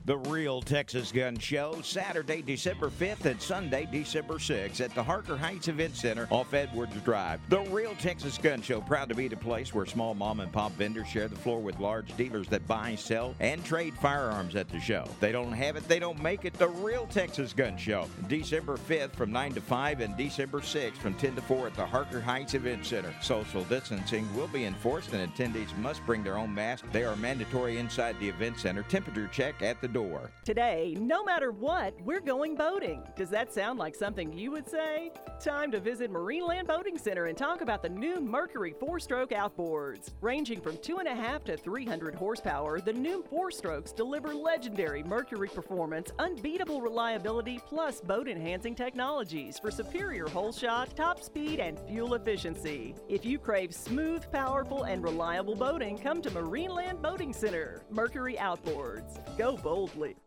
The Real Texas Gun Show, Saturday, December 5th and Sunday, December 6th at the Harker Heights Event Center off Edwards Drive. The Real Texas Gun Show, proud to be the place where small mom and pop vendors share the floor with large dealers that buy, sell, and trade firearms at the show. They don't have it, they don't make it. The Real Texas Gun Show, December 5th from 9 to 5 and December 6th from 10 to 4 at the Harker Heights Event Center. Social distancing will be enforced and attendees must bring their own mask. They are mandatory inside the event center. Temperature check at the door. Today, no matter what, we're going boating. Does that sound like something you would say? Time to visit Marineland Boating Center and talk about the new Mercury four stroke outboards. Ranging from 2.5 to 300 horsepower, the new four strokes deliver legendary Mercury performance, unbeatable reliability, plus boat enhancing technologies for superior hole shot, top speed, and fuel efficiency. If you crave smooth, powerful, and reliable boating, come to Marineland Boating Center. Mercury Outboards. Go boldly.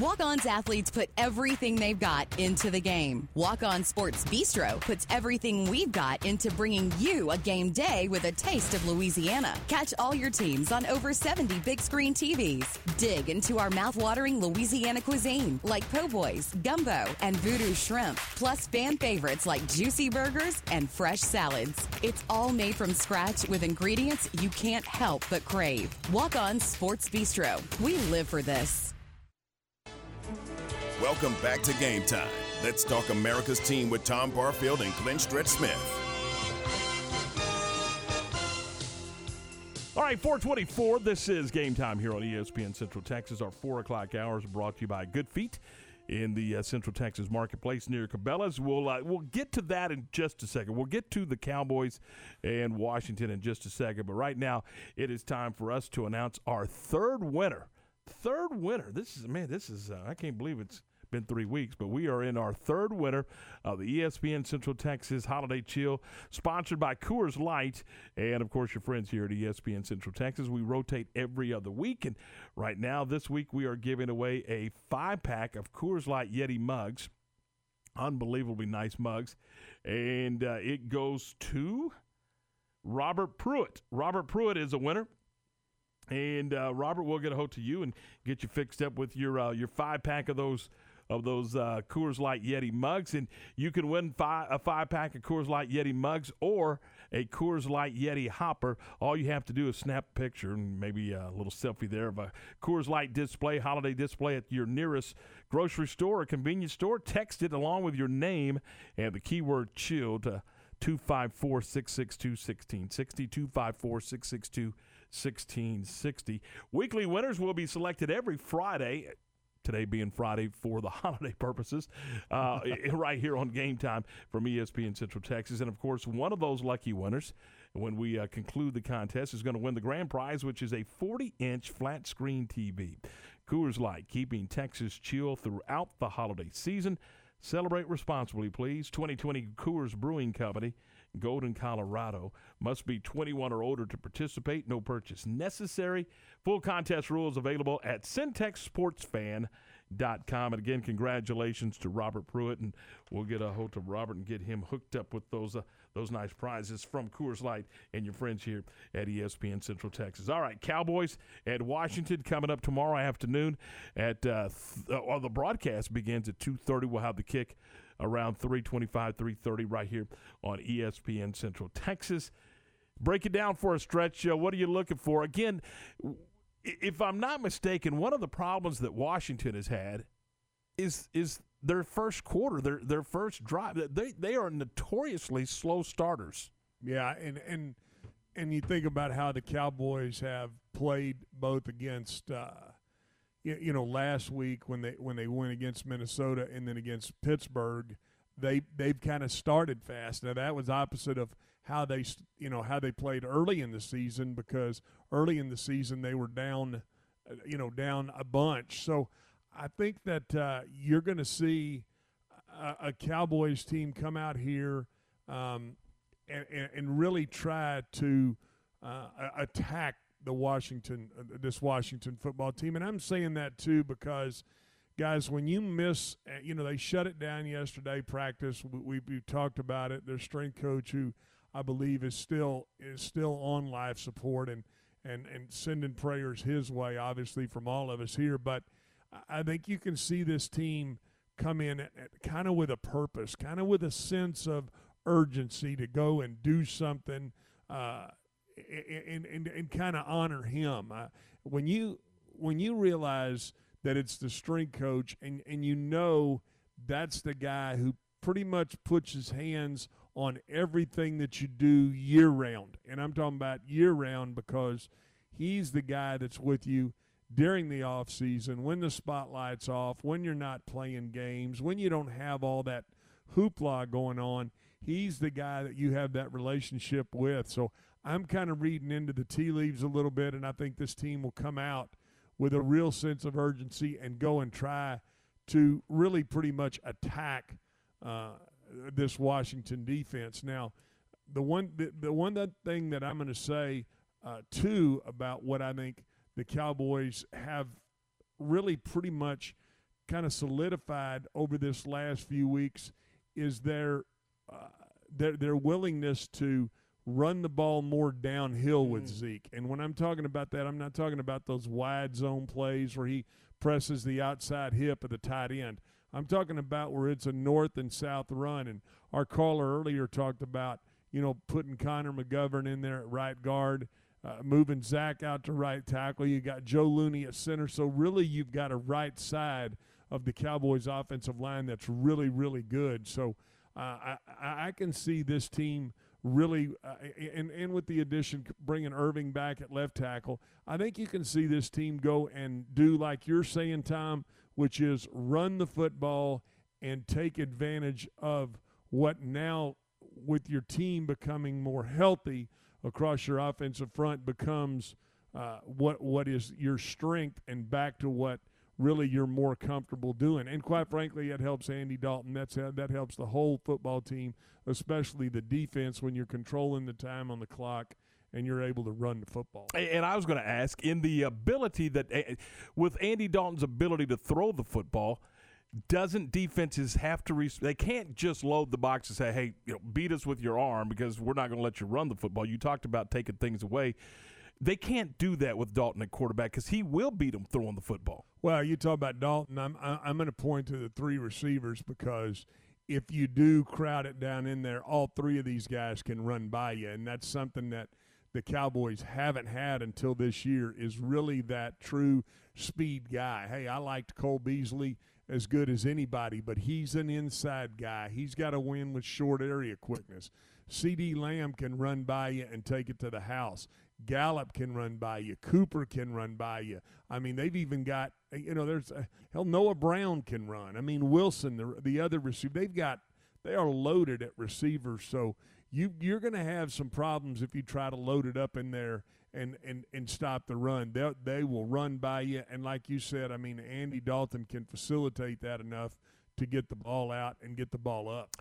Walk On's athletes put everything they've got into the game. Walk On Sports Bistro puts everything we've got into bringing you a game day with a taste of Louisiana. Catch all your teams on over 70 big screen TVs. Dig into our mouth-watering Louisiana cuisine like po' boys, gumbo, and voodoo shrimp, plus fan favorites like juicy burgers and fresh salads. It's all made from scratch with ingredients you can't help but crave. Walk On Sports Bistro. We live for this. Welcome back to Game Time. Let's talk America's team with Tom Barfield and Glenn Stretch Smith. All right, 424. This is game time here on ESPN Central Texas. Our 4 o'clock hours brought to you by Good Feet in the uh, Central Texas marketplace near Cabela's. We'll, uh, we'll get to that in just a second. We'll get to the Cowboys and Washington in just a second. But right now, it is time for us to announce our third winner. Third winner. This is, man, this is, uh, I can't believe it's been three weeks, but we are in our third winter of the ESPN Central Texas Holiday Chill, sponsored by Coors Light, and of course your friends here at ESPN Central Texas. We rotate every other week, and right now this week we are giving away a five pack of Coors Light Yeti mugs, unbelievably nice mugs, and uh, it goes to Robert Pruitt. Robert Pruitt is a winner. And uh, Robert, we'll get a hold to you and get you fixed up with your uh, your five pack of those of those uh, Coors Light Yeti mugs, and you can win five, a five pack of Coors Light Yeti mugs or a Coors Light Yeti hopper. All you have to do is snap a picture and maybe a little selfie there of a Coors Light display, holiday display at your nearest grocery store or convenience store. Text it along with your name and the keyword chill to 254 662 1660. 254 662 1660. Weekly winners will be selected every Friday. Today being Friday for the holiday purposes, uh, right here on Game Time from ESPN Central Texas. And of course, one of those lucky winners, when we uh, conclude the contest, is going to win the grand prize, which is a 40 inch flat screen TV. Coors Light, keeping Texas chill throughout the holiday season. Celebrate responsibly, please. 2020 Coors Brewing Company, Golden, Colorado. Must be 21 or older to participate. No purchase necessary. Full contest rules available at centexsportsfan.com. And again, congratulations to Robert Pruitt, and we'll get a hold of Robert and get him hooked up with those uh, those nice prizes from Coors Light and your friends here at ESPN Central Texas. All right, Cowboys at Washington coming up tomorrow afternoon. At uh, th- uh, the broadcast begins at 2:30. We'll have the kick around 325 330 right here on espn central texas. Break it down for a stretch uh, what are you looking for? Again if i'm not mistaken one of the problems that washington has had is is their first quarter their their first drive. They they are notoriously slow starters. Yeah, and and and you think about how the Cowboys have played both against, uh, you, know, last week when they when they went against Minnesota and then against Pittsburgh, they they've kind of started fast. Now that was opposite of how they you know how they played early in the season because early in the season they were down, uh, you know, down a bunch. So I think that uh, you're going to see a, a Cowboys team come out here. Um, and, and, and really try to uh, attack the Washington uh, this Washington football team. And I'm saying that too because guys, when you miss, uh, you know, they shut it down yesterday. Practice. We, we, we talked about it. Their strength coach, who I believe is still is still on life support and and and sending prayers his way, obviously from all of us here. But I- think you can see this team come in at, at kind of with a purpose, kind of with a sense of urgency to go and do something uh, and, and, and kind of honor him. When you when you realize that it's the strength coach and, and you know that's the guy who pretty much puts his hands on everything that you do year round. And I'm talking about year round because he's the guy that's with you during the off season, when the spotlight's off, when you're not playing games, when you don't have all that hoopla going on. He's the guy that you have that relationship with. So I'm kind of reading into the tea leaves a little bit, and I think this team will come out with a real sense of urgency and go and try to really pretty much attack uh, this Washington defense. Now, the one the, the one that thing that I'm going to say uh, too about what I think the Cowboys have really pretty much kind of solidified over this last few weeks is their uh, their their willingness to run the ball more downhill with Zeke. And when I'm talking about that, I'm not talking about those wide zone plays where he presses the outside hip of the tight end. I'm talking about where it's a north and south run. And our caller earlier talked about, you know, putting Connor McGovern in there at right guard, uh, moving Zach out to right tackle. You got Joe Looney at center. So really, you've got a right side of the Cowboys' offensive line that's really, really good. So uh, I, I I can see this team really, uh, and and with the addition bringing Irving back at left tackle, I think you can see this team go and do like you're saying, Tom, which is run the football and take advantage of what now with your team becoming more healthy across your offensive front becomes uh, what what is your strength and back to what really you're more comfortable doing. And quite frankly, it helps Andy Dalton. That's that helps the whole football team, especially the defense when you're controlling the time on the clock and you're able to run the football. And I was going to ask in the ability that with Andy Dalton's ability to throw the football, doesn't defenses have to? They can't just load the box and say, "Hey, you know, beat us with your arm," because we're not going to let you run the football. You talked about taking things away. They can't do that with Dalton at quarterback because he will beat them throwing the football. Well, you talk about Dalton. I'm I'm going to point to the three receivers because if you do crowd it down in there, all three of these guys can run by you, and that's something that the Cowboys haven't had until this year. Is really that true speed guy. Hey, I liked Cole Beasley as good as anybody, but he's an inside guy. He's got to win with short area quickness. CeeDee Lamb can run by you and take it to the house. Gallup can run by you. Cooper can run by you. I mean, they've even got you know, there's uh, hell Noah Brown can run. I mean, Wilson, the the other receiver, they've got they are loaded at receivers. So you you're going to have some problems if you try to load it up in there and and and stop the run. They they will run by you, and like you said, I mean, Andy Dalton can facilitate that enough to get the ball out and get the ball up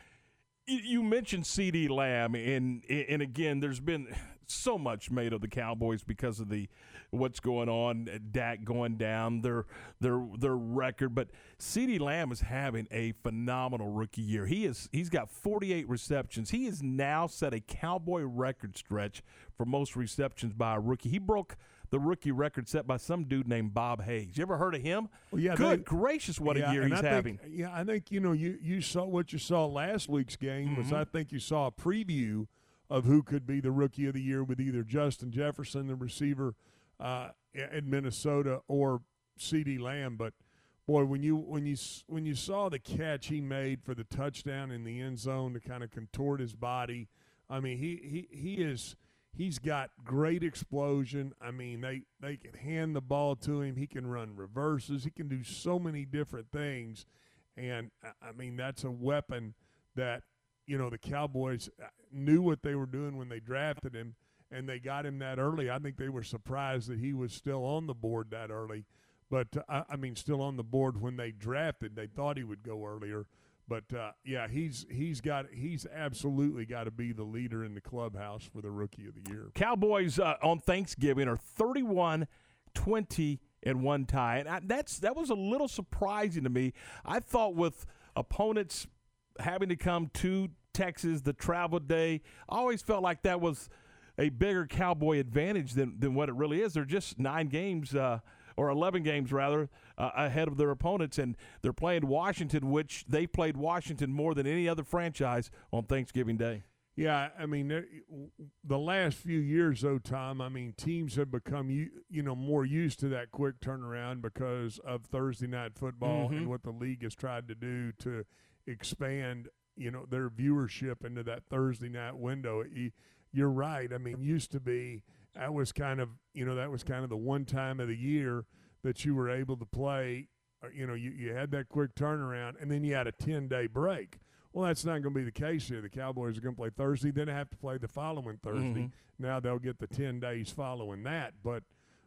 you mentioned CeeDee Lamb, and and again, there's been so much made of the Cowboys because of the what's going on, Dak going down, their their their record. But CeeDee Lamb is having a phenomenal rookie year. He is he's got 48 receptions. He has now set a Cowboy record stretch for most receptions by a rookie. He broke the rookie record set by some dude named Bob Hayes. You ever heard of him? Well, yeah, Good they, gracious, what yeah, a year he's I having. Yeah, I think you know you you saw what you saw last week's game mm-hmm. was I think you saw a preview of who could be the rookie of the year with either Justin Jefferson, the receiver uh, in Minnesota, or CeeDee Lamb. But boy, when you when you when you saw the catch he made for the touchdown in the end zone to kind of contort his body, I mean he he he is He's got great explosion. I mean, they they can hand the ball to him. He can run reverses. He can do so many different things, and I mean that's a weapon that you know the Cowboys uh, knew what they were doing when they drafted him, and they got him that early. I think they were surprised that he was still on the board that early, but uh, I mean still on the board when they drafted. They thought he would go earlier. But uh, yeah, he's he's got he's absolutely got to be the leader in the clubhouse for the rookie of the year. Cowboys uh, on Thanksgiving are 31 20 and one tie. And I, that's that was a little surprising to me. I thought with opponents having to come to Texas, the travel day, I always felt like that was a bigger Cowboy advantage than than what it really is. They're just nine games uh, or 11 games rather uh, ahead of their opponents, and they're playing Washington, which they played Washington more than any other franchise on Thanksgiving Day. Yeah, I mean, the last few years, though, Tom, I mean, teams have become you know more used to that quick turnaround because of Thursday night football mm-hmm. and what the league has tried to do to expand, you know, their viewership into that Thursday night window. You're right. I mean, used to be that was kind of you know that was kind of the one time of the year that you were able to play. Uh, you know, you, you had that quick turnaround, and then you had a ten day break. Well, that's not going to be the case here. The Cowboys are going to play Thursday, then they have to play the following Thursday. Mm-hmm. Now they'll get the ten days following that. But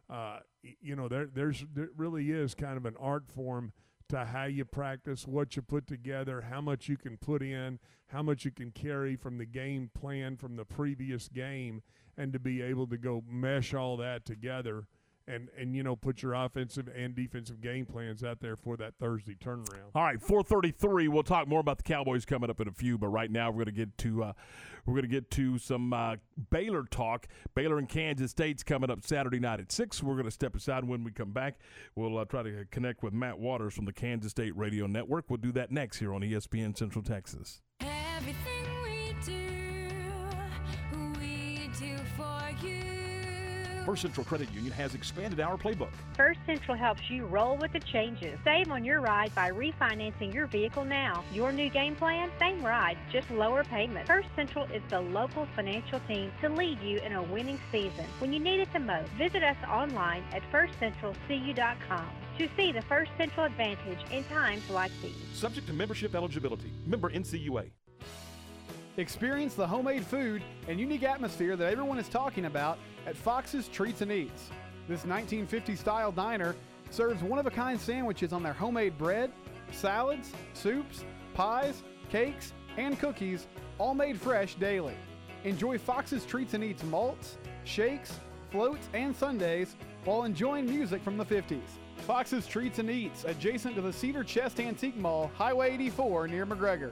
uh, you know, there there's there really is kind of an art form to how you practice, what you put together, how much you can put in, how much you can carry from the game plan from the previous game and to be able to go mesh all that together and and you know put your offensive and defensive game plans out there for that Thursday turnaround. All right, 4:33. We'll talk more about the Cowboys coming up in a few, but right now we're going to get to uh, we're going to get to some uh, Baylor talk. Baylor and Kansas State's coming up Saturday night at six. We're going to step aside when we come back. We'll uh, try to connect with Matt Walters from the Kansas State Radio Network. We'll do that next here on ESPN Central Texas. Everything First Central Credit Union has expanded our playbook. First Central helps you roll with the changes. Save on your ride by refinancing your vehicle now. Your new game plan? Same ride, just lower payment. First Central is the local financial team to lead you in a winning season. When you need it the most, visit us online at firstcentralcu.com to see the First Central advantage in times like these. Subject to membership eligibility. Member NCUA. Experience the homemade food and unique atmosphere that everyone is talking about at Fox's Treats and Eats. This 1950 style diner serves one of a kind sandwiches on their homemade bread, salads, soups, pies, cakes, and cookies, all made fresh daily. Enjoy Fox's Treats and Eats malts, shakes, floats, and sundaes while enjoying music from the 50s. Fox's Treats and Eats, adjacent to the Cedar Chest Antique Mall, Highway 84 near McGregor.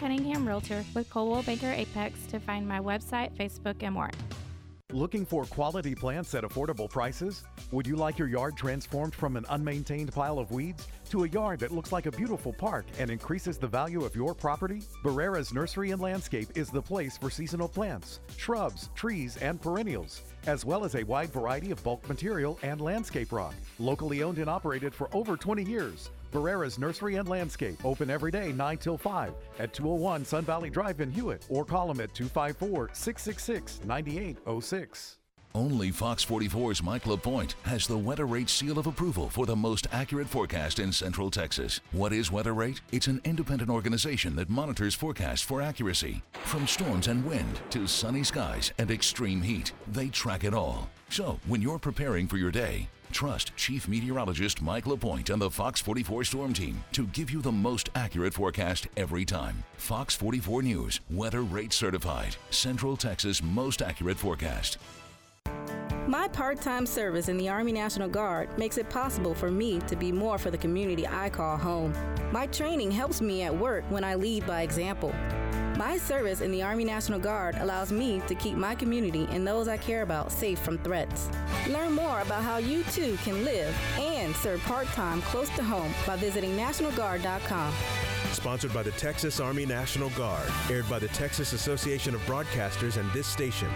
Cunningham Realtor with Coldwell Banker Apex to find my website, Facebook, and more. Looking for quality plants at affordable prices? Would you like your yard transformed from an unmaintained pile of weeds to a yard that looks like a beautiful park and increases the value of your property? Barrera's Nursery and Landscape is the place for seasonal plants, shrubs, trees, and perennials, as well as a wide variety of bulk material and landscape rock. Locally owned and operated for over 20 years. Barrera's Nursery and Landscape, open every day 9 till 5 at 201 Sun Valley Drive in Hewitt or call them at 254 666 9806. Only Fox 44's Mike LaPointe has the Weather Rate seal of approval for the most accurate forecast in Central Texas. What is Weather Rate? It's an independent organization that monitors forecasts for accuracy. From storms and wind to sunny skies and extreme heat, they track it all. So, when you're preparing for your day, trust Chief Meteorologist Mike LaPointe and the Fox 44 Storm Team to give you the most accurate forecast every time. Fox 44 News, Weather Rate Certified, Central Texas' most accurate forecast. My part time service in the Army National Guard makes it possible for me to be more for the community I call home. My training helps me at work when I lead by example. My service in the Army National Guard allows me to keep my community and those I care about safe from threats. Learn more about how you too can live and serve part time close to home by visiting NationalGuard.com. Sponsored by the Texas Army National Guard. Aired by the Texas Association of Broadcasters and this station.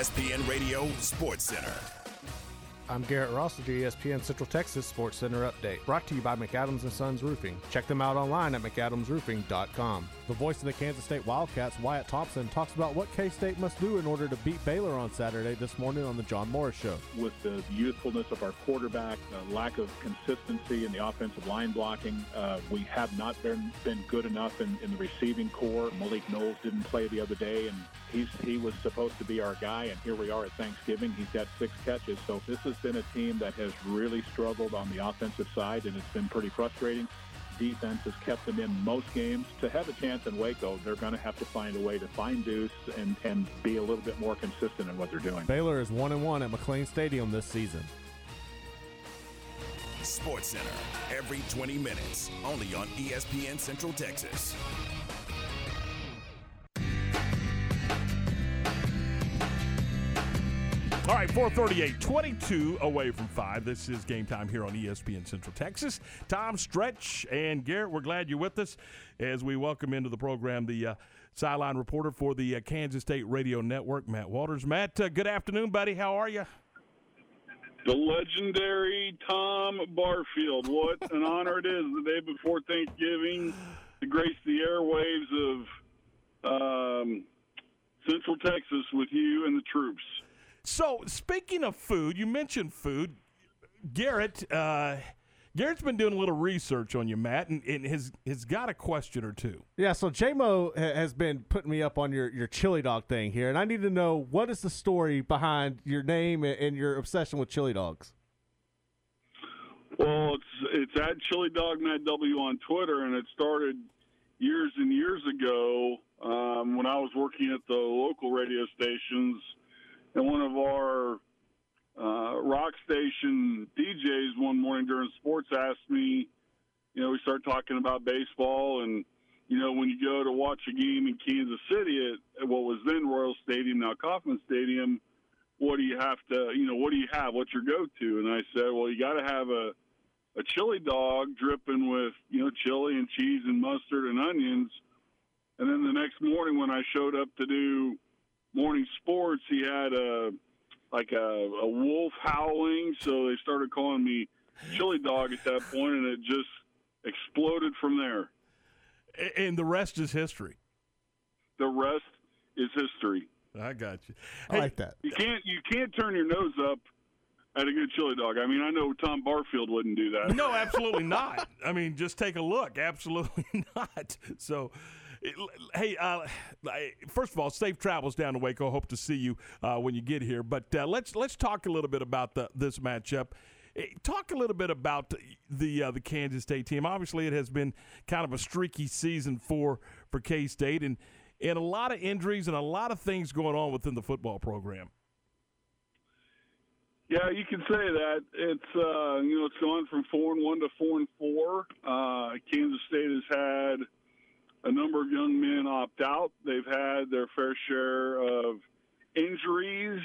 ESPN Radio Sports Center. I'm Garrett Ross with the ESPN Central Texas Sports Center update, brought to you by McAdams and Sons Roofing. Check them out online at mcadamsroofing.com. The voice of the Kansas State Wildcats, Wyatt Thompson, talks about what K-State must do in order to beat Baylor on Saturday this morning on the John Morris Show. With the youthfulness of our quarterback, the lack of consistency in the offensive line blocking, uh, we have not been, been good enough in, in the receiving corps. Malik Knowles didn't play the other day, and he's he was supposed to be our guy, and here we are at Thanksgiving. He's got six catches, so this has been a team that has really struggled on the offensive side, and it's been pretty frustrating. Defense has kept them in most games. To have a chance in Waco, they're going to have to find a way to find Deuce and, and be a little bit more consistent in what they're doing. Baylor is one and one at McLane Stadium this season. Sports Center every 20 minutes, only on ESPN Central Texas. All right, 438, 22 away from 5. This is game time here on ESPN Central Texas. Tom Stretch and Garrett, we're glad you're with us as we welcome into the program the uh, sideline reporter for the uh, Kansas State Radio Network, Matt Walters. Matt, uh, good afternoon, buddy. How are you? The legendary Tom Barfield. What an honor it is the day before Thanksgiving to grace the airwaves of um, Central Texas with you and the troops. So, speaking of food, you mentioned food. Garrett, uh, Garrett's been doing a little research on you, Matt, and, and has has got a question or two. Yeah, so JMO ha- has been putting me up on your, your chili dog thing here, and I need to know what is the story behind your name and, and your obsession with chili dogs. Well, it's it's at Chili Dog Matt W on Twitter, and it started years and years ago um, when I was working at the local radio stations, and one of our uh, rock station DJs one morning during sports asked me, you know, we started talking about baseball, and you know, when you go to watch a game in Kansas City at, at what was then Royal Stadium, now Kauffman Stadium, what do you have to, you know, what do you have? What's your go-to? And I said, well, you got to have a a chili dog dripping with you know chili and cheese and mustard and onions. And then the next morning when I showed up to do morning sports, he had a like a, a wolf howling, so they started calling me Chili Dog at that point, and it just exploded from there. And the rest is history. The rest is history. I got you. I like that. You can't you can't turn your nose up at a good chili dog. I mean, I know Tom Barfield wouldn't do that. No, absolutely not. I mean, just take a look. Absolutely not. So, it, hey, uh, first of all, safe travels down to Waco. Hope to see you uh, when you get here. But uh, let's let's talk a little bit about the, this matchup. Talk a little bit about the uh, the Kansas State team. Obviously, it has been kind of a streaky season for for K State, and and a lot of injuries and a lot of things going on within the football program. Yeah, you can say that. It's uh, you know it's gone from four and one to four and four. Uh, Kansas State has had a number of young men opt out. They've had their fair share of injuries.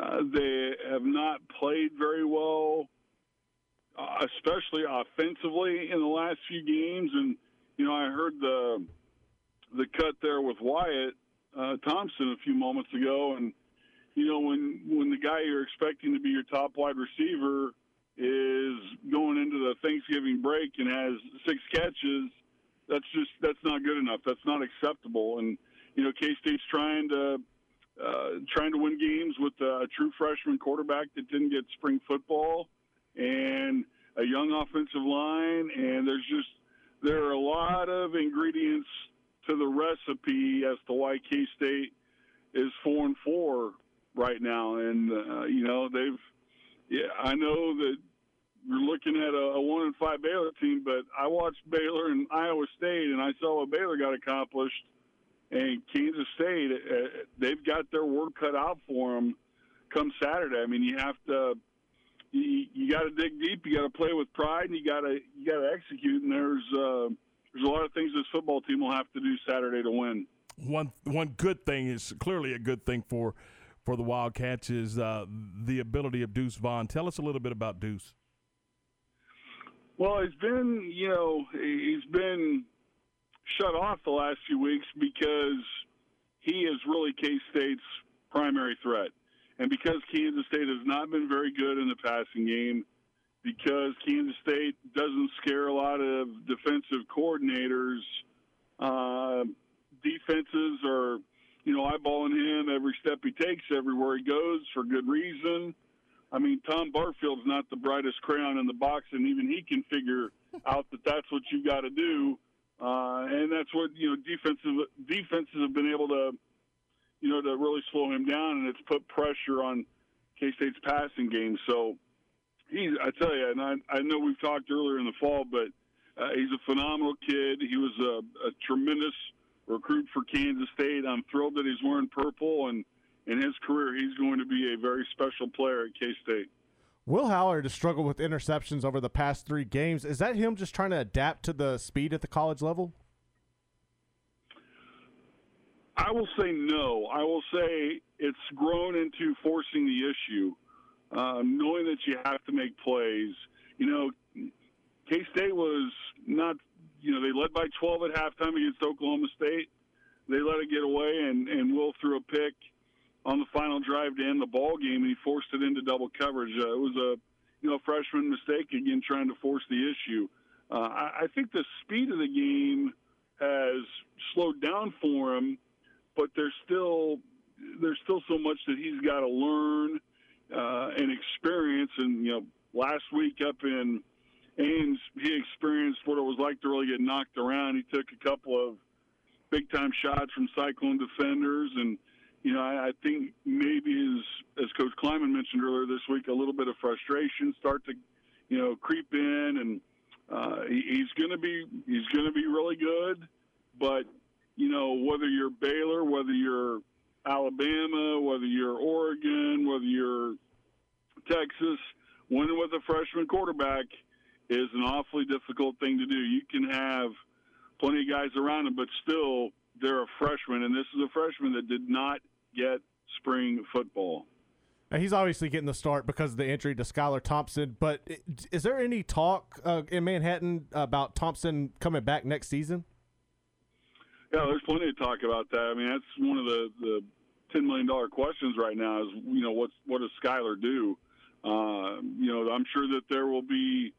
Uh, they have not played very well, uh, especially offensively in the last few games. And you know, I heard the the cut there with Wyatt uh, Thompson a few moments ago, and you know, when when the guy you're expecting to be your top wide receiver is going into the Thanksgiving break and has six catches, that's just that's not good enough. That's not acceptable. And you know, K State's trying to uh, trying to win games with a true freshman quarterback that didn't get spring football and a young offensive line. And there's just there are a lot of ingredients to the recipe as to why K State is four and four right now, and uh, you know they've. Yeah, I know that you're looking at a, a one and five Baylor team, but I watched Baylor and Iowa State, and I saw what Baylor got accomplished. And Kansas State, uh, they've got their work cut out for them come Saturday. I mean, you have to you, you got to dig deep. You got to play with pride, and you got to you got to execute. And there's uh, there's a lot of things this football team will have to do Saturday to win. One one good thing is clearly a good thing for for the Wildcats is uh, the ability of Deuce Vaughn. Tell us a little bit about Deuce. Well, he's been, you know, he's been shut off the last few weeks because he is really K State's primary threat. And because Kansas State has not been very good in the passing game, because Kansas State doesn't scare a lot of defensive coordinators, uh, defenses are you know, eyeballing him every step he takes, everywhere he goes for good reason. I mean, Tom Barfield's not the brightest crayon in the box, and even he can figure out that that's what you got to do. Uh, and that's what you know defensive defenses have been able to, you know, to really slow him down, and it's put pressure on K State's passing game. So he's, I tell you, and I, I know we've talked earlier in the fall, but uh, he's a phenomenal kid. He was a, a tremendous recruit for Kansas State. I'm thrilled that he's wearing purple, and in his career, he's going to be a very special player at K State. Will Howard has struggled with interceptions over the past three games. Is that him just trying to adapt to the speed at the college level? I will say no. I will say it's grown into forcing the issue, uh, knowing that you have to make plays. You know, K State was not you know, they led by 12 at halftime against Oklahoma State. They let it get away, and, and Will threw a pick on the final drive to end the ball game, and he forced it into double coverage. Uh, it was a you know freshman mistake again, trying to force the issue. Uh, I, I think the speed of the game has slowed down for him, but there's still there's still so much that he's got to learn uh, and experience. And you know, last week up in Ames, he experienced what it was like to really get knocked around. He took a couple of big time shots from Cyclone defenders, and you know I, I think maybe as as Coach Klieman mentioned earlier this week, a little bit of frustration start to you know creep in, and uh, he, he's going to be he's going to be really good, but you know whether you're Baylor, whether you're Alabama, whether you're Oregon, whether you're Texas, winning with a freshman quarterback is an awfully difficult thing to do. You can have plenty of guys around him, but still, they're a freshman, and this is a freshman that did not get spring football. Now, he's obviously getting the start because of the injury to Skylar Thompson. But is there any talk uh, in Manhattan about Thompson coming back next season? Yeah, there's plenty of talk about that. I mean, that's one of the, the ten million dollar questions right now is you know what's what does Skylar do? Uh, you know, I'm sure that there will be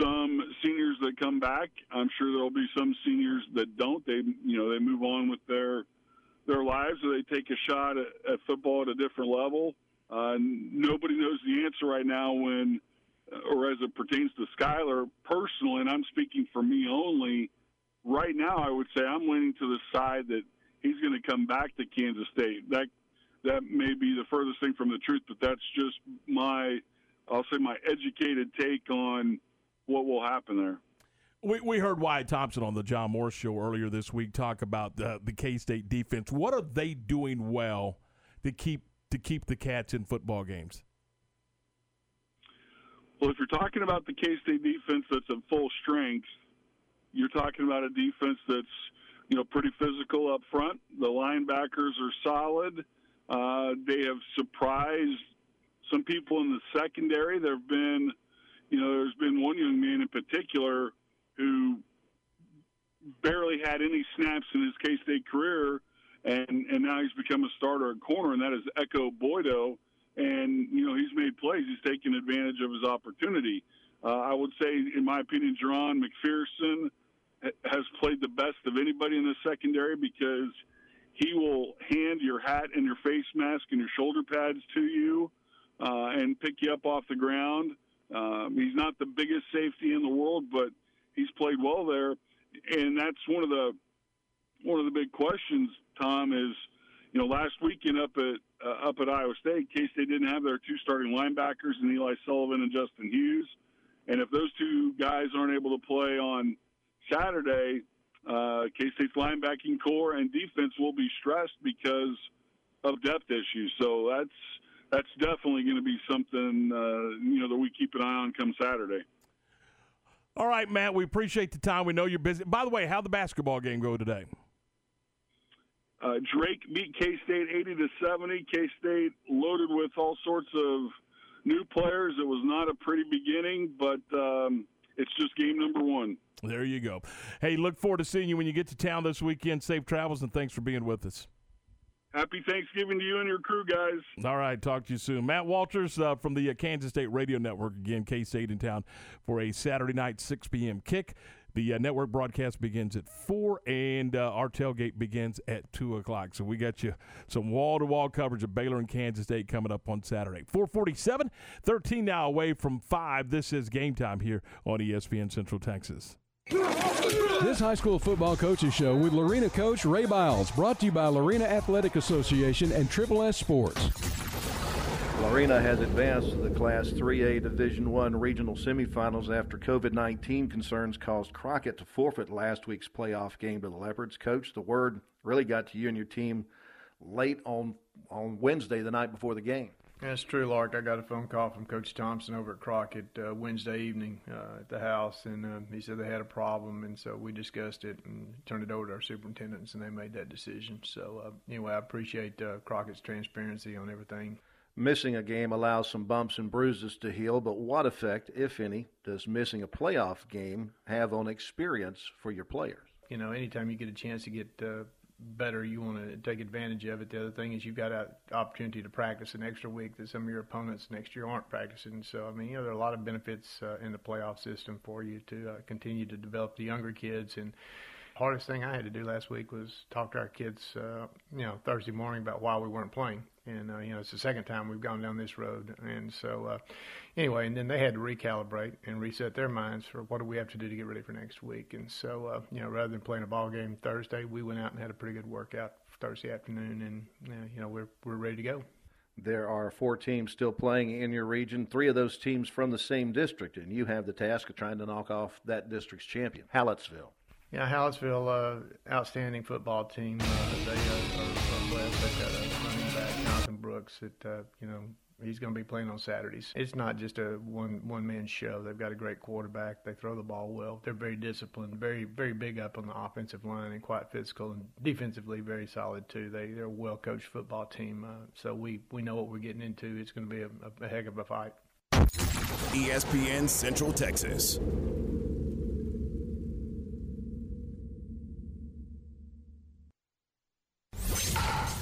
some seniors that come back. I'm sure there will be some seniors that don't. They you know they move on with their their lives or they take a shot at, at football at a different level. Uh, nobody knows the answer right now when, or as it pertains to Skylar personally, and I'm speaking for me only. Right now, I would say I'm leaning to the side that he's going to come back to Kansas State. That that may be the furthest thing from the truth, but that's just my, I'll say my educated take on what will happen there. We, we heard Wyatt Thompson on the John Morris show earlier this week talk about the, the K State defense. What are they doing well to keep to keep the Cats in football games? Well, if you're talking about the K State defense that's at full strength, you're talking about a defense that's you know pretty physical up front. The linebackers are solid. Uh, they have surprised some people in the secondary. There have been, you know, there's been one young man in particular who barely had any snaps in his K State career, and and now he's become a starter at corner, and that is Ekow Boye-Doe. And you know he's made plays. He's taken advantage of his opportunity. Uh, I would say, in my opinion, Jahron McPherson has played the best of anybody in the secondary because he will hand your hat and your face mask and your shoulder pads to you uh, and pick you up off the ground. Um, he's not the biggest safety in the world, but he's played well there, and that's one of the one of the big questions. Tom is, you know, last weekend up at uh, up at Iowa State, K State didn't have their two starting linebackers, and Eli Sullivan and Justin Hughes, and if those two guys aren't able to play on Saturday, uh, K State's linebacking corps and defense will be stressed because of depth issues. So that's that's definitely going to be something uh, you know that we keep an eye on come Saturday. All right, Matt. We appreciate the time. We know you're busy. By the way, how'd the basketball game go today? Uh, Drake beat K State 80 to 70. K State loaded with all sorts of new players. It was not a pretty beginning, but um, it's just game number one. There you go. Hey, look forward to seeing you when you get to town this weekend. Safe travels, and thanks for being with us. Happy Thanksgiving to you and your crew, guys. All right, talk to you soon. Matt Walters uh, from the uh, Kansas State Radio Network, again, K State in town for a Saturday night 6 p.m. kick. The uh, network broadcast begins at 4, and uh, our tailgate begins at 2 o'clock. So we got you some wall to wall coverage of Baylor and Kansas State coming up on Saturday. 447, 13 now away from 5. This is game time here on ESPN Central Texas. This high school football coaches show with Lorena coach Ray Biles, brought to you by Lorena Athletic Association and Triple S Sports. Lorena has advanced to the Class 3A Division One regional semifinals after COVID-19 concerns caused Crockett to forfeit last week's playoff game to the Leopards. Coach, the word really got to you and your team late on on Wednesday, the night before the game. That's true, Lark. I got a phone call from Coach Thompson over at Crockett uh, Wednesday evening uh, at the house, and uh, he said they had a problem, and so we discussed it and turned it over to our superintendents, and they made that decision. So uh, anyway, I appreciate uh, Crockett's transparency on everything. Missing a game allows some bumps and bruises to heal, but what effect, if any, does missing a playoff game have on experience for your players? You know, anytime you get a chance to get uh, better, you want to take advantage of it. The other thing is you've got an opportunity to practice an extra week that some of your opponents next year aren't practicing. So, I mean, you know, there are a lot of benefits uh, in the playoff system for you to uh, continue to develop the younger kids. And hardest thing I had to do last week was talk to our kids, uh, you know, Thursday morning about why we weren't playing and uh, you know it's the second time we've gone down this road and so uh, anyway and then they had to recalibrate and reset their minds for what do we have to do to get ready for next week and so uh, you know rather than playing a ball game Thursday we went out and had a pretty good workout Thursday afternoon and uh, you know we're we're ready to go there are four teams still playing in your region, three of those teams from the same district, and you have the task of trying to knock off that district's champion, Hallettsville. Yeah, Hallettsville, uh, outstanding football team. Uh, they are, are, are blessed. They've got a That uh, you know he's going to be playing on Saturdays. It's not just a one one man show. They've got a great quarterback. They throw the ball well. They're very disciplined, very very big up on the offensive line and quite physical and defensively very solid too. They they're a well coached football team. Uh, so we we know what we're getting into. It's going to be a, a heck of a fight. ESPN Central Texas.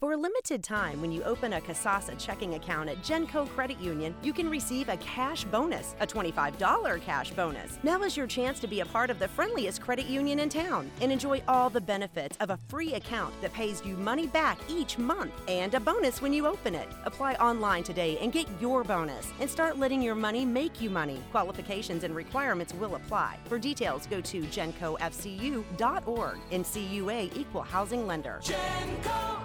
For a limited time, when you open a Kasasa checking account at Genco Credit Union, you can receive a cash bonus, a $25 cash bonus. Now is your chance to be a part of the friendliest credit union in town and enjoy all the benefits of a free account that pays you money back each month and a bonus when you open it. Apply online today and get your bonus and start letting your money make you money. Qualifications and requirements will apply. For details, go to gencofcu.org and CUA Equal Housing Lender. Genco!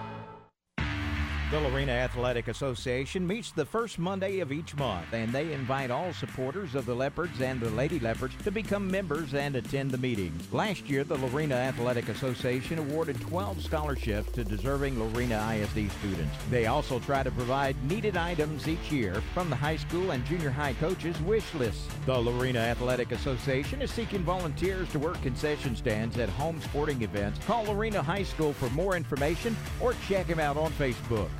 The Lorena Athletic Association meets the first Monday of each month, and they invite all supporters of the Leopards and the Lady Leopards to become members and attend the meetings. Last year, the Lorena Athletic Association awarded 12 scholarships to deserving Lorena ISD students. They also try to provide needed items each year from the high school and junior high coaches' wish lists. The Lorena Athletic Association is seeking volunteers to work concession stands at home sporting events. Call Lorena High School for more information or check them out on Facebook.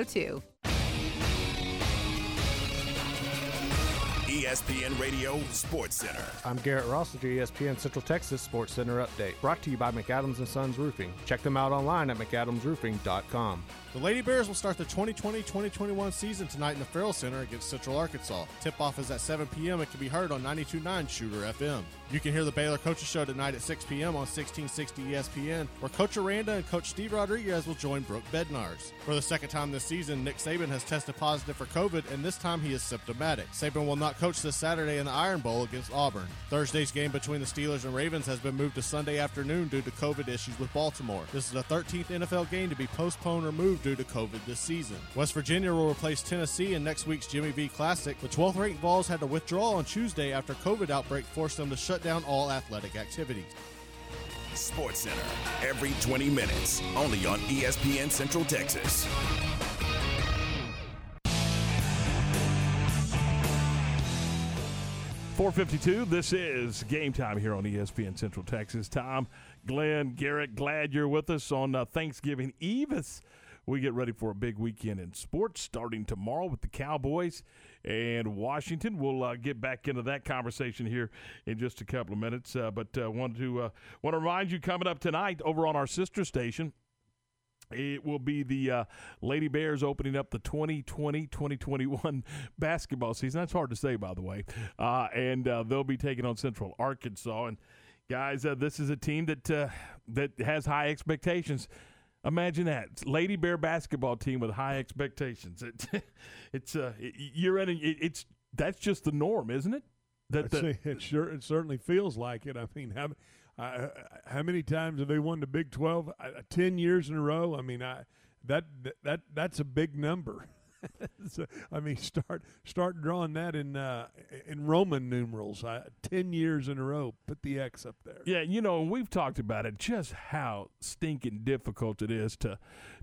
8302. ESPN Radio Sports Center. I'm Garrett Ross with your ESPN Central Texas Sports Center update, brought to you by McAdams and Sons Roofing. Check them out online at mcadamsroofing.com. The Lady Bears will start the 2020-2021 season tonight in the Ferrell Center against Central Arkansas. Tip-off is at 7 p.m. It can be heard on 92.9 Shooter FM. You can hear the Baylor Coaches Show tonight at 6 p.m. on 1660 ESPN, where Coach Aranda and Coach Steve Rodriguez will join Brooke Bednarz. For the second time this season, Nick Saban has tested positive for COVID, and this time he is symptomatic. Saban will not coach this Saturday in the Iron Bowl against Auburn. Thursday's game between the Steelers and Ravens has been moved to Sunday afternoon due to COVID issues with Baltimore. This is the 13th NFL game to be postponed or moved due to COVID this season. West Virginia will replace Tennessee in next week's Jimmy V Classic. The 12th ranked Vols had to withdraw on Tuesday after COVID outbreak forced them to shut down all athletic activities. Sports Center, every 20 minutes, only on ESPN Central Texas. Four fifty-two. This is game time here on ESPN Central Texas. Tom, Glenn, Garrett, glad you're with us on uh, Thanksgiving Eve. As we get ready for a big weekend in sports, starting tomorrow with the Cowboys and Washington. We'll uh, get back into that conversation here in just a couple of minutes. Uh, but uh, want to uh, want to remind you coming up tonight over on our sister station. It will be the uh, Lady Bears opening up the 2020 2021 basketball season. That's hard to say, by the way. Uh, and uh, they'll be taking on Central Arkansas. And guys, uh, this is a team that uh, that has high expectations. Imagine that Lady Bear basketball team with high expectations. It, it's uh, you're in. A, it, it's that's just the norm, isn't it? That the, it sure it certainly feels like it. I mean, how uh, how many times have they won the Big Twelve? Uh, Ten years in a row. I mean, I that that that's a big number. so, I mean, start start drawing that in uh, in Roman numerals. Uh, Ten years in a row. Put the X up there. Yeah, you know, and we've talked about it. Just how stinking difficult it is to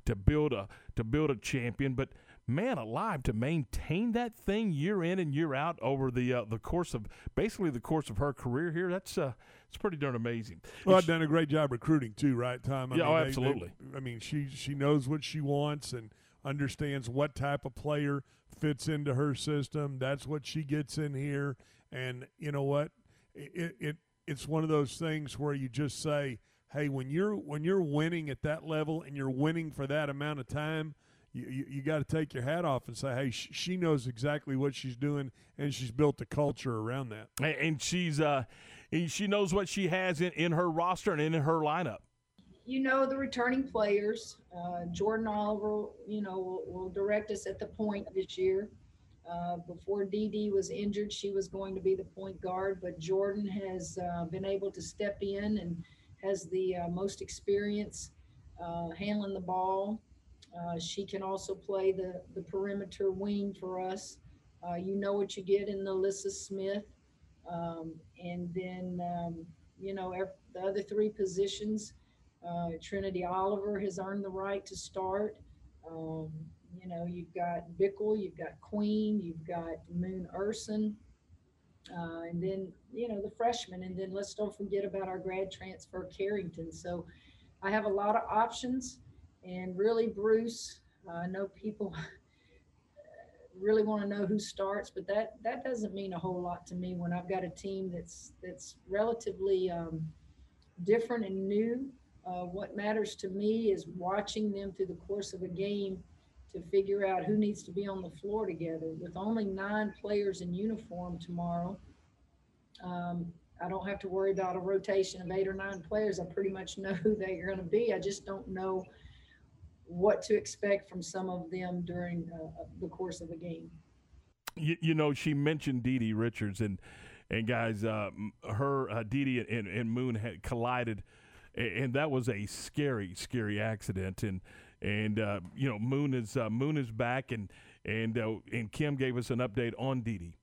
to build a to build a champion, but man alive to maintain that thing year in and year out over the uh, the course of basically the course of her career here. That's uh, it's pretty darn amazing. Well, I've done a great job recruiting too, right, Tom? I yeah, mean, oh, they- absolutely. they- I mean, she she knows what she wants and understands what type of player fits into her system. That's what she gets in here, and you know what? It it it's one of those things where you just say, hey, when you're when you're winning at that level and you're winning for that amount of time. You, you, you got to take your hat off and say, hey, sh- she knows exactly what she's doing, and she's built a culture around that. And- and she's uh, she knows what she has in, in her roster and in her lineup. You know the returning players. Uh, Jordan Oliver, you know, will, will, direct us at the point this year. Uh, before Dee was injured, she was going to be the point guard, but Jordan has uh, been able to step in and has the uh, most experience uh, handling the ball. Uh, she can also play the, the perimeter wing for us. you know what you get in NaLyssa Smith. Um, and then, um, you know, the other three positions, uh, Trinity Oliver has earned the right to start. Um, you know, you've got Bickle, you've got Queen, you've got Moon Ursin, uh, and then, you know, the freshmen. And then let's don't forget about our grad transfer, Carrington. So I have a lot of options. And really, Bruce, uh, I know people really want to know who starts, but that that doesn't mean a whole lot to me when I've got a team that's that's relatively um, different and new. Uh, what matters to me is watching them through the course of a game to figure out who needs to be on the floor together. With only nine players in uniform tomorrow, um, I don't have to worry about a rotation of eight or nine players. I pretty much know who they're going to be. I just don't know what to expect from some of them during uh, the course of a game. You, you know, she mentioned DiDi Richards, and and guys, uh, her uh, DiDi and, and Moon had collided, and that was a scary, scary accident. And and uh, you know, Moon is uh, Moon is back, and and uh, and Kim gave us an update on DiDi.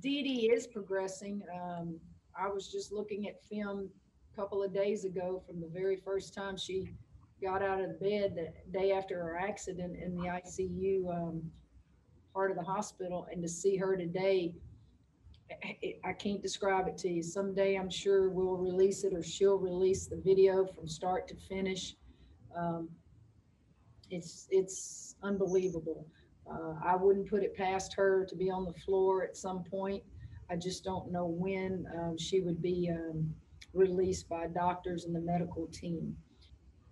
Dee Dee is progressing. Um, I was just looking at film a couple of days ago from the very first time she got out of bed the day after her accident in the ICU um, part of the hospital, and to see her today, I can't describe it to you. Someday I'm sure we'll release it, or she'll release the video from start to finish. Um, it's it's unbelievable. Uh, I wouldn't put it past her to be on the floor at some point. I just don't know when um, she would be um, released by doctors and the medical team.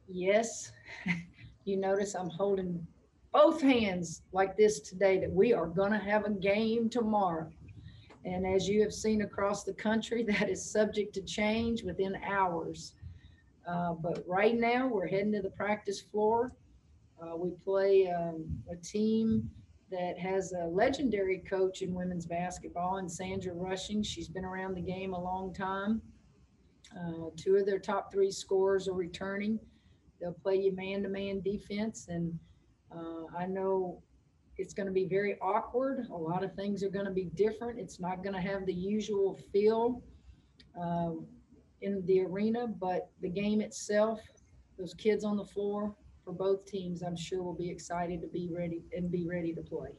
Yes, you notice I'm holding both hands like this today that we are going to have a game tomorrow. And as you have seen across the country, that is subject to change within hours. Uh, but right now, we're heading to the practice floor. Uh, we play um, a team that has a legendary coach in women's basketball, and Sandra Rushing. She's been around the game a long time. Uh, two of their top three scorers are returning. They'll play you man to man defense. And uh, I know it's going to be very awkward. A lot of things are going to be different. It's not going to have the usual feel um, in the arena, but the game itself, those kids on the floor for both teams, I'm sure will be excited to be ready and be ready to play.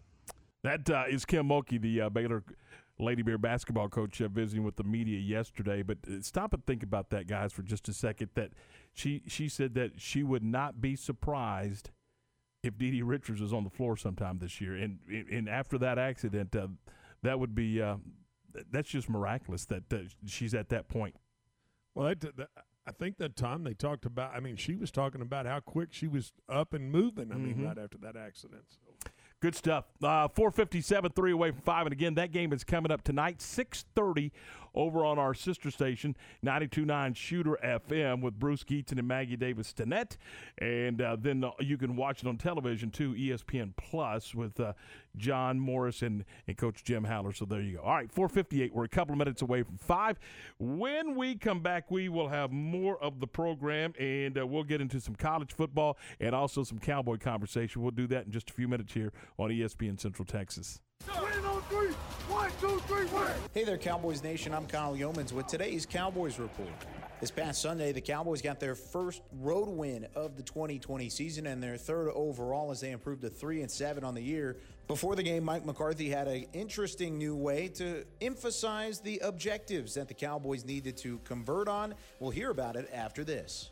That uh, is Kim Mulkey, the uh, Baylor Lady Bear basketball coach, uh, visiting with the media yesterday. But uh, stop and think about that, guys, for just a second. That she she said that she would not be surprised if DiDi Richards is on the floor sometime this year, and and after that accident, uh, that would be uh, that's just miraculous that, she's at that point. Well, that, that, I think that time they talked about. I mean, she was talking about how quick she was up and moving. I mean, mm-hmm. right after that accident. So. Good stuff. Uh, 457, three away from five. And again, that game is coming up tonight, 630 over on our sister station, 92.9 Shooter FM with Bruce Gietzen and Maggie Davis Stinnett. And uh, then uh, you can watch it on television too, ESPN Plus with uh, John Morris and, and Coach Jim Haller. So there you go. All right, 458. We're a couple of minutes away from five. When we come back, we will have more of the program and uh, we'll get into some college football and also some cowboy conversation. We'll do that in just a few minutes here on ESPN Central Texas. Hey there, Cowboys Nation. I'm Kyle Youmans with today's Cowboys Report. This past Sunday, the Cowboys got their first road win of the 2020 season and their third overall as they improved to 3 and 7 on the year. Before the game, Mike McCarthy had an interesting new way to emphasize the objectives that the Cowboys needed to convert on. We'll hear about it after this.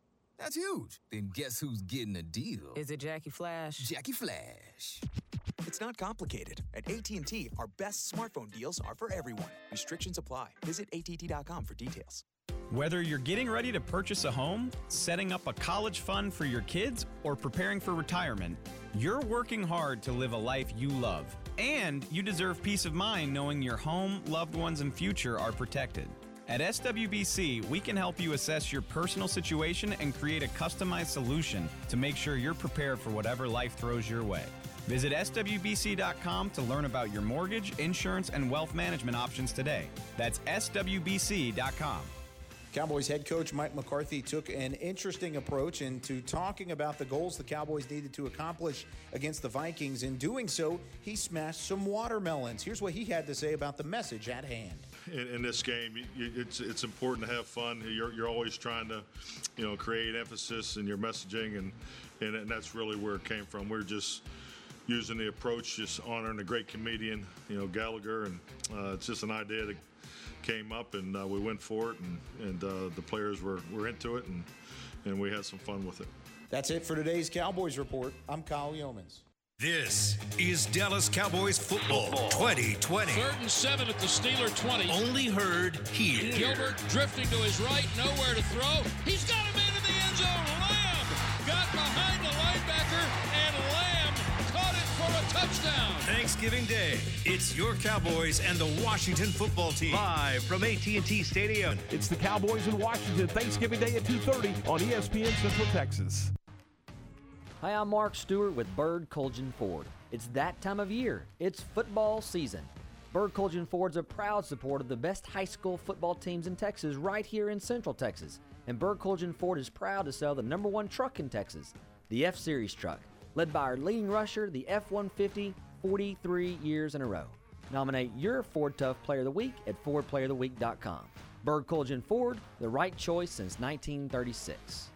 That's huge. Then guess who's getting a deal? Is it Jackie Flash? Jackie Flash. It's not complicated. At AT&T, our best smartphone deals are for everyone. Restrictions apply. Visit att.com for details. Whether you're getting ready to purchase a home, setting up a college fund for your kids, or preparing for retirement, you're working hard to live a life you love. And you deserve peace of mind knowing your home, loved ones, and future are protected. At SWBC, we can help you assess your personal situation and create a customized solution to make sure you're prepared for whatever life throws your way. Visit SWBC.com to learn about your mortgage, insurance, and wealth management options today. That's SWBC.com. Cowboys head coach Mike McCarthy took an interesting approach into talking about the goals the Cowboys needed to accomplish against the Vikings. In doing so, he smashed some watermelons. Here's what he had to say about the message at hand. In, in this game, you, it's it's important to have fun. You're, you're always trying to, you know, create emphasis in your messaging, and, and and that's really where it came from. We're just using the approach, just honoring a great comedian, you know, Gallagher, and uh, it's just an idea that came up, and uh, we went for it, and, and uh, the players were, were into it, and, and we had some fun with it. That's it for today's Cowboys Report. I'm Kyle Youmans. This is Dallas Cowboys football 2020. Third and seven at the Steeler 20. Only heard here. Gilbert drifting to his right, nowhere to throw. He's got him into the end zone. Lamb got behind the linebacker, and Lamb caught it for a touchdown. Thanksgiving Day. It's your Cowboys and the Washington football team. Live from AT&T Stadium. It's the Cowboys in Washington Thanksgiving Day at 2:30 on ESPN Central Texas. Hi, I'm Mark Stewart with Bird Colgin Ford. It's that time of year. It's football season. Bird Colgin Ford's a proud supporter of the best high school football teams in Texas right here in Central Texas. And Bird Colgin Ford is proud to sell the number one truck in Texas, the F Series truck, led by our leading rusher, the F 150, 43 years in a row. Nominate your Ford Tough Player of the Week at FordPlayerOfTheWeek.com. Bird Colgin Ford, the right choice since 1936.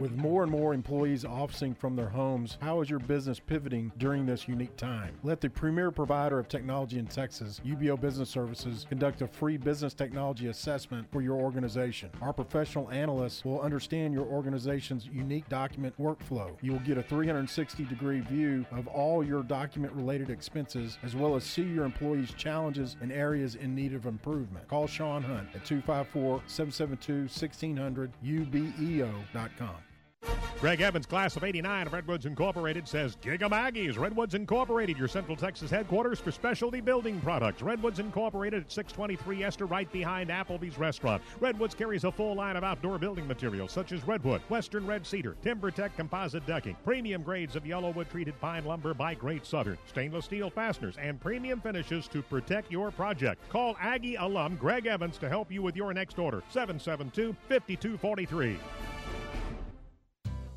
With more and more employees officing from their homes, how is your business pivoting during this unique time? Let the premier provider of technology in Texas, UBEO Business Services, conduct a free business technology assessment for your organization. Our professional analysts will understand your organization's unique document workflow. You will get a 360 degree view of all your document related expenses, as well as see your employees' challenges and areas in need of improvement. Call Sean Hunt at 254 772 1600 ubeo.com. Greg Evans, class of 89 of Redwoods Incorporated, says Gig 'em Aggies Redwoods Incorporated, your Central Texas headquarters for specialty building products. Redwoods Incorporated at 623 Esther, right behind Applebee's restaurant. Redwoods carries a full line of outdoor building materials such as redwood, western red cedar, TimberTech composite decking, premium grades of YellaWood treated pine lumber by Great Southern, stainless steel fasteners, and premium finishes to protect your project. Call Aggie alum Greg Evans to help you with your next order. 772 5243.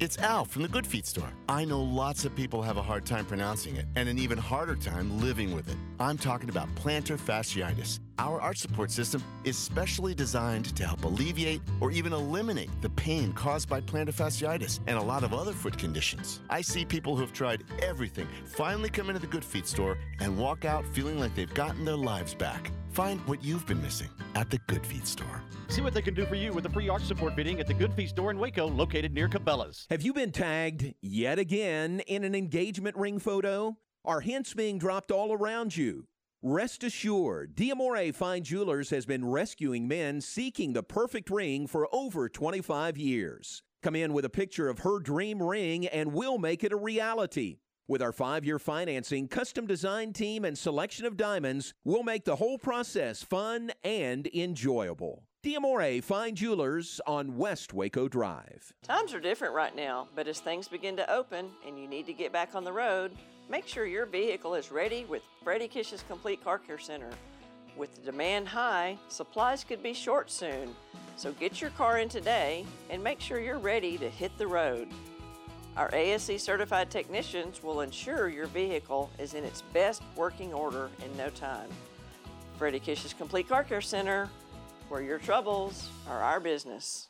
It's Al from the Good Feet store. I know lots of people have a hard time pronouncing it and an even harder time living with it. I'm talking about plantar fasciitis. Our arch support system is specially designed to help alleviate or even eliminate the pain caused by plantar fasciitis and a lot of other foot conditions. I see people who've tried everything finally come into the Good Feet store and walk out feeling like they've gotten their lives back. Find what you've been missing at the Good Feet store. See what they can do for you with a free arch support fitting at the Good Feet store in Waco, located near Cabela's. Have you been tagged yet again in an engagement ring photo? Are hints being dropped all around you? Rest assured, Diamore Fine Jewelers has been rescuing men seeking the perfect ring for over 25 years. Come in with a picture of her dream ring and we'll make it a reality. With our five year financing, custom design team, and selection of diamonds, we'll make the whole process fun and enjoyable. Diamore Fine Jewelers on West Waco Drive. Times are different right now, but as things begin to open and you need to get back on the road, make sure your vehicle is ready with Freddie Kish's Complete Car Care Center. With the demand high, supplies could be short soon, so get your car in today and make sure you're ready to hit the road. Our ASE certified technicians will ensure your vehicle is in its best working order in no time. Freddie Kish's Complete Car Care Center, where your troubles are our business.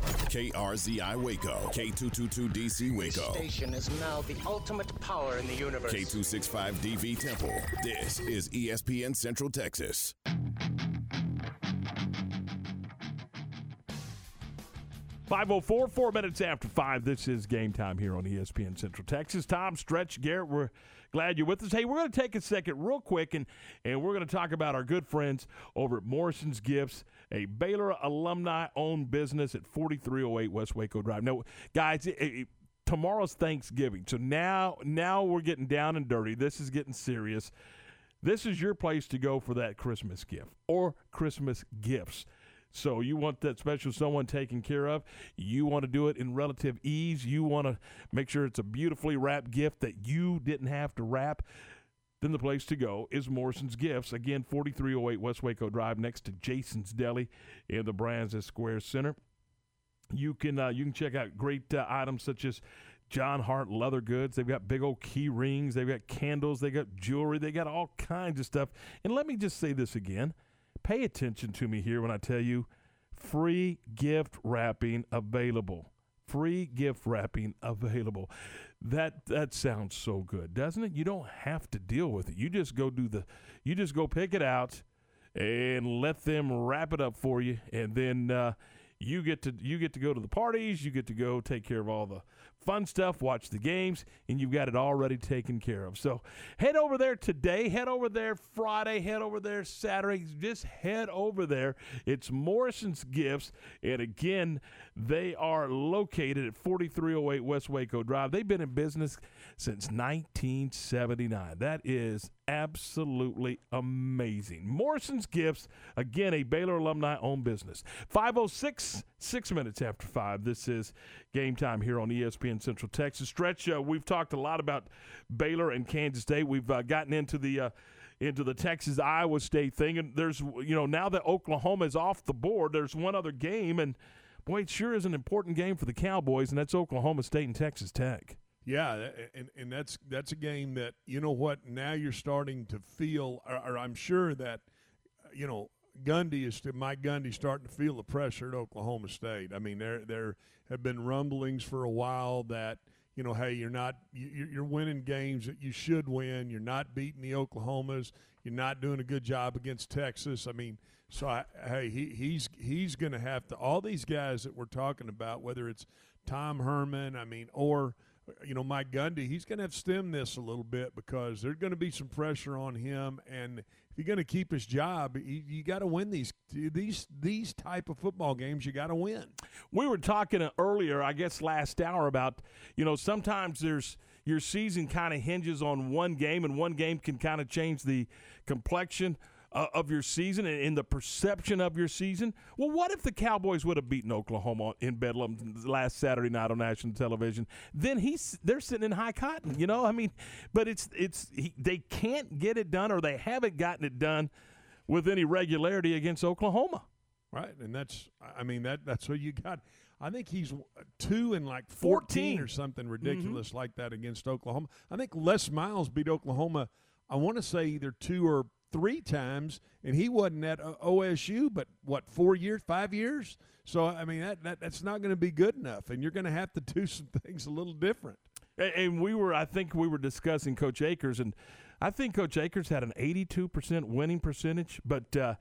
KRZI Waco, K222DC Waco, Station is now the ultimate power in the universe. K265DV Temple. This is ESPN Central Texas. Five oh four, four minutes after five. This is game time here on ESPN Central Texas. Tom Stretch Garrett, we're glad you're with us. Hey, we're going to take a second, real quick, and and we're going to talk about our good friends over at Morrison's Gifts, a Baylor alumni-owned business at 4308 West Waco Drive. Now, guys, it, it, tomorrow's Thanksgiving, so now now we're getting down and dirty. This is getting serious. This is your place to go for that Christmas gift or Christmas gifts. So you want that special someone taken care of. You want to do it in relative ease. You want to make sure it's a beautifully wrapped gift that you didn't have to wrap. Then the place to go is Morrison's Gifts. Again, 4308 West Waco Drive next to Jason's Deli in the Brazos Square Center. You can uh, you can check out great uh, items such as Jon Hart leather goods. They've got big old key rings. They've got candles. They got jewelry. They got all kinds of stuff. And let me just say this again. Pay attention to me here when I tell you free gift wrapping available. Free gift wrapping available. That that sounds so good, doesn't it? You don't have to deal with it. You just go do the you just go pick it out and let them wrap it up for you and then uh, you get to you get to go to the parties, you get to go take care of all the fun stuff, watch the games, and you've got it already taken care of. So head over there today, head over there Friday, head over there Saturday, just head over there. It's Morrison's Gifts, and again, they are located at 4308 West Waco Drive. They've been in business since 1979. That is absolutely amazing. Morrison's Gifts, again, a Baylor alumni owned business. 506, six minutes after five. This is game time here on ESPN Central Texas. Stretch, uh, we've talked a lot about Baylor and Kansas State. We've uh, gotten into the. Uh, into the Texas Iowa State thing, and there's you know now that Oklahoma is off the board, there's one other game, and boy, it sure is an important game for the Cowboys, and that's Oklahoma State and Texas Tech. Yeah, and and that's that's a game that you know what now you're starting to feel, or, or I'm sure that you know Gundy is Mike Gundy starting to feel the pressure at Oklahoma State. I mean, there there have been rumblings for a while that you know, hey, you're not you- you're winning games that you should win. You're not beating the Oklahomas. You're not doing a good job against Texas. I mean, so I, hey, he he's he's going to have to all these guys that we're talking about, whether it's Tom Herman, I mean, or you know Mike Gundy, he's going to have to stem this a little bit because there's going to be some pressure on him, and you're going to keep his job, you, you got to win these these these type of football games. You got to win. We were talking earlier, I guess last hour, about you know sometimes there's your season kind of hinges on one game, and one game can kind of change the complexion uh, of your season and, and the perception of your season. Well, what if the Cowboys would have beaten Oklahoma in Bedlam last Saturday night on national television? Then he's they're sitting in high cotton, you know. I mean, but it's it's he, they can't get it done, or they haven't gotten it done with any regularity against Oklahoma. Right, and that's I mean that that's what you got. I think he's two and like 14, 14. or something ridiculous like that against Oklahoma. I think Les Miles beat Oklahoma. I want to say either two or three times, and he wasn't at uh, OSU, but what four years, five years. So I mean that, that that's not going to be good enough, and you're going to have to do some things a little different. And- we were, I think we were discussing Coach Akers, and I think Coach Akers had an 82% winning percentage, but uh,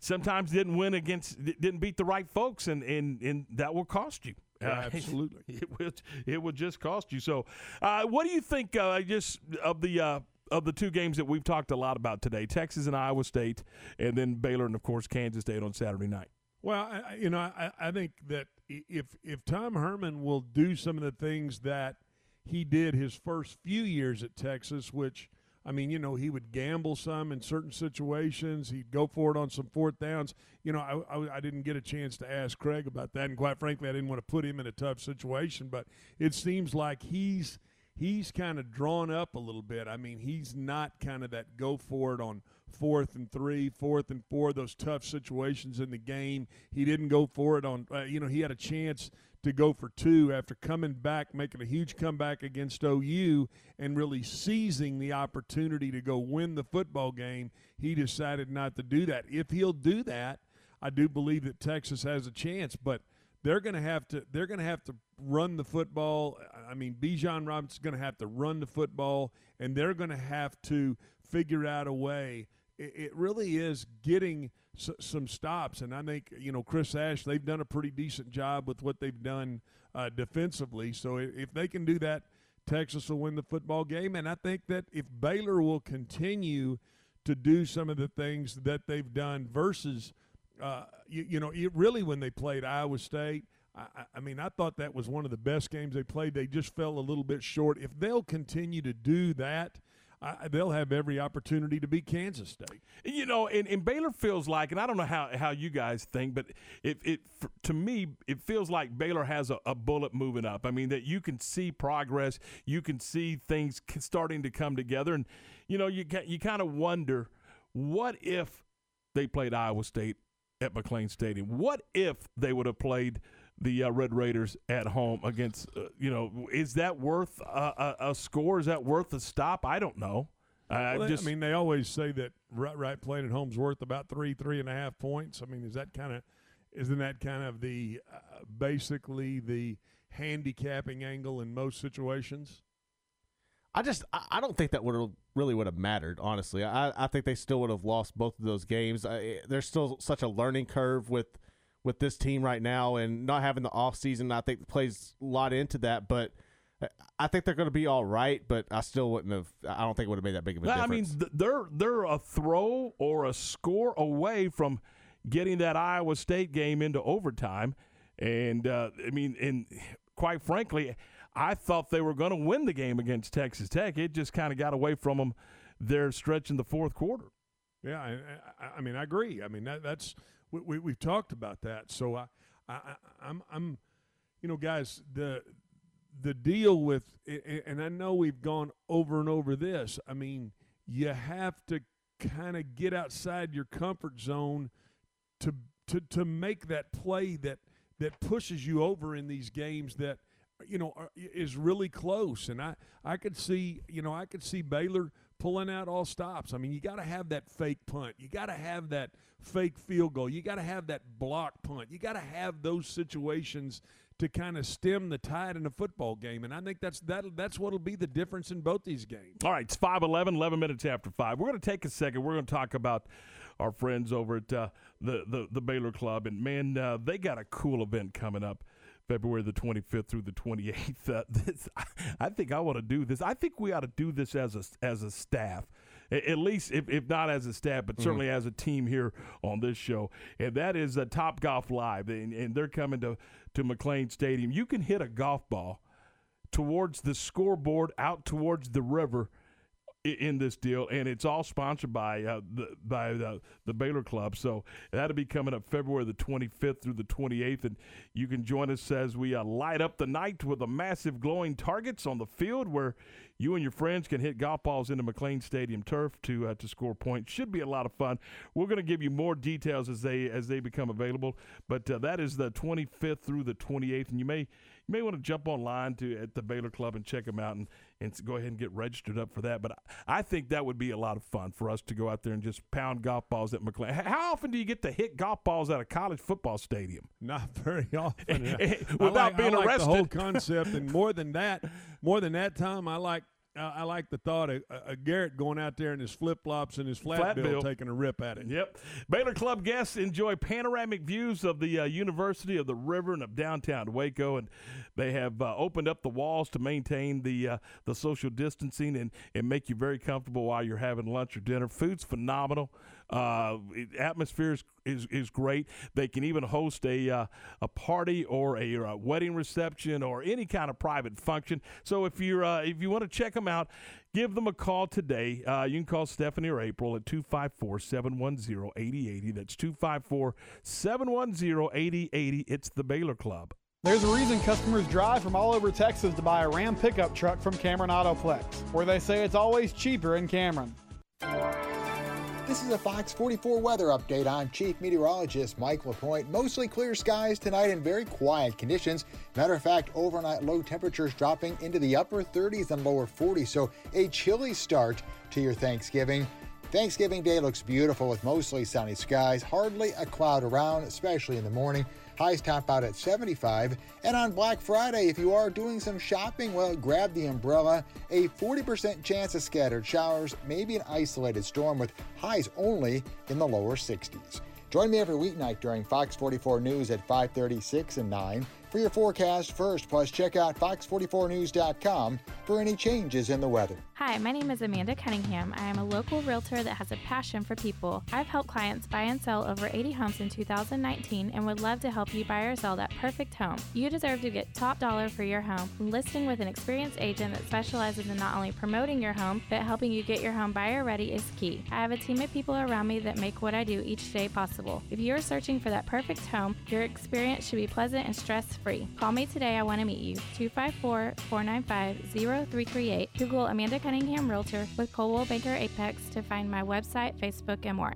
sometimes didn't win against, didn't beat the right folks, and, and, and that will cost you. Yeah, absolutely. it will, it will just cost you. So, uh, what do you think? Uh, just of the uh, of the two games that we've talked a lot about today, Texas and Iowa State, and then Baylor and of course Kansas State on Saturday night. Well, I, you know, I, I think that if if Tom Herman will do some of the things that he did his first few years at Texas, which I mean, you know, he would gamble some in certain situations. He'd go for it on some fourth downs. You know, I, I, I, didn't get a chance to ask Craig about that, and quite frankly, I didn't want to put him in a tough situation. But it seems like he's he's kind of drawn up a little bit. I mean, he's not kind of that go for it on fourth and three, fourth and four, those tough situations in the game. He didn't go for it on, uh, you know, he had a chance to go for two after coming back, making a huge comeback against OU and really seizing the opportunity to go win the football game. He decided not to do that. If he'll do that, I do believe that Texas has a chance, but they're going to have to they're going to have to run the football. I mean, Bijan Robinson's going to have to run the football, and they're going to have to figure out a way. It, it really is getting s- some stops, and I think you know Chris Ash. They've done a pretty decent job with what they've done uh, defensively. So if, if they can do that, Texas will win the football game. And I think that if Baylor will continue to do some of the things that they've done versus uh, you, you, know, it really when they played Iowa State, I, I, mean, I thought that was one of the best games they played. They just fell a little bit short. If they'll continue to do that, I, they'll have every opportunity to beat Kansas State. You know, and, and Baylor feels like, and I don't know how, how you guys think, but it, it to me it feels like Baylor has a, a bullet moving up. I mean that you can see progress, you can see things starting to come together, and you know you you kind of wonder what if they played Iowa State at McLane Stadium. What if they would have played the uh, Red Raiders at home against, uh, you know, is that worth a, a, a, score? Is that worth a stop? I don't know. I well, just, I mean, they always say that right, right playing at home's worth about three, three and a half points. I mean, is that kind of, isn't that kind of the uh, basically the handicapping angle in most situations? I just I don't think that would really would have mattered. Honestly, I I think they still would have lost both of those games. I, there's still such a learning curve with with this team right now, and not having the off season. I think plays a lot into that, but. I think they're going to be all right, but I still wouldn't have. I don't think it would have made that big of a difference. I mean, they're they're a throw or a score away from getting that Iowa State game into overtime, and uh, I mean, and quite frankly, I thought they were going to win the game against Texas Tech. It just kind of got away from them there stretch in the fourth quarter. Yeah, I, I, I mean, I agree. I mean, that, that's we, we we've talked about that. So I, I, I'm, I'm, you know, guys, the the deal with, and I know we've gone over and over this. I mean, you have to kind of get outside your comfort zone to to to make that play that that pushes you over in these games that you know, is really close. And I, I could see, you know, I could see Baylor pulling out all stops. I mean, you got to have that fake punt. You got to have that fake field goal. You got to have that block punt. You got to have those situations to kind of stem the tide in a football game. And I think that's that that's what'll be the difference in both these games. All right, it's 5-11, 11 minutes after 5. We're going to take a second. We're going to talk about our friends over at uh, the, the, the Baylor Club. And, man, uh, they got a cool event coming up February the 25th through the 28th. Uh, this, I think I want to do this. I think we ought to do this as a as a staff, at least if, if not as a staff, but certainly mm-hmm. as a team here on this show. And that is a Top Golf Live, and, and they're coming to to McLane Stadium. You can hit a golf ball towards the scoreboard, out towards the river in this deal, and it's all sponsored by uh, the by the, the Baylor Club. So that'll be coming up February the 25th through the 28th, and you can join us as we uh, light up the night with a massive glowing targets on the field where you and your friends can hit golf balls into McLane Stadium turf to uh, to score points. Should be a lot of fun. We're going to give you more details as they as they become available, but uh, that is the 25th through the 28th, and you may you may want to jump online to at the Baylor Club and check them out and, and go ahead and get registered up for that. But I, think that would be a lot of fun for us to go out there and just pound golf balls at McLane. How often do you get to hit golf balls at a college football stadium? Not very often. Without like, being like arrested. The whole concept, and more than that, more than that, Tom, I like I like the thought of uh, Garrett going out there in his flip flops and his flat, flat bill, bill, taking a rip at it. Yep. Baylor Club guests enjoy panoramic views of the uh, University of the River and of downtown Waco, and they have uh, opened up the walls to maintain the uh, the social distancing and, and make you very comfortable while you're having lunch or dinner. Food's phenomenal. Uh, atmosphere is is is great. They can even host a uh, a party or a, uh, wedding reception or any kind of private function. So if you're uh, if you want to check them out, give them a call today. Uh, you can call Stephanie or April at 254 710 8080. That's 254 710 8080. It's the Baylor Club. There's a reason customers drive from all over Texas to buy a Ram pickup truck from Cameron Autoplex, where they say it's always cheaper in Cameron. This is a Fox 44 weather update. I'm Chief Meteorologist Mike LaPointe. Mostly clear skies tonight and very quiet conditions. Matter of fact, overnight low temperatures dropping into the upper 30s and lower 40s, so a chilly start to your Thanksgiving. Thanksgiving Day looks beautiful with mostly sunny skies, hardly a cloud around, especially in the morning. Highs top out at 75. And on Black Friday, if you are doing some shopping, well, grab the umbrella. A 40% chance of scattered showers, maybe an isolated storm with highs only in the lower 60s. Join me every weeknight during Fox 44 News at 5:36 and 9 for your forecast first. Plus, check out fox44news.com for any changes in the weather. Hi, my name is Amanda Cunningham. I am a local realtor that has a passion for people. I've helped clients buy and sell over 80 homes in 2019 and would love to help you buy or sell that perfect home. You deserve to get top dollar for your home. Listing with an experienced agent that specializes in not only promoting your home, but helping you get your home buyer ready is key. I have a team of people around me that make what I do each day possible. If you are searching for that perfect home, your experience should be pleasant and stress free. Call me today. I want to meet you. 254 495 0338. Google Amanda Cunningham Realtor with Coldwell Banker Apex to find my website, Facebook, and more.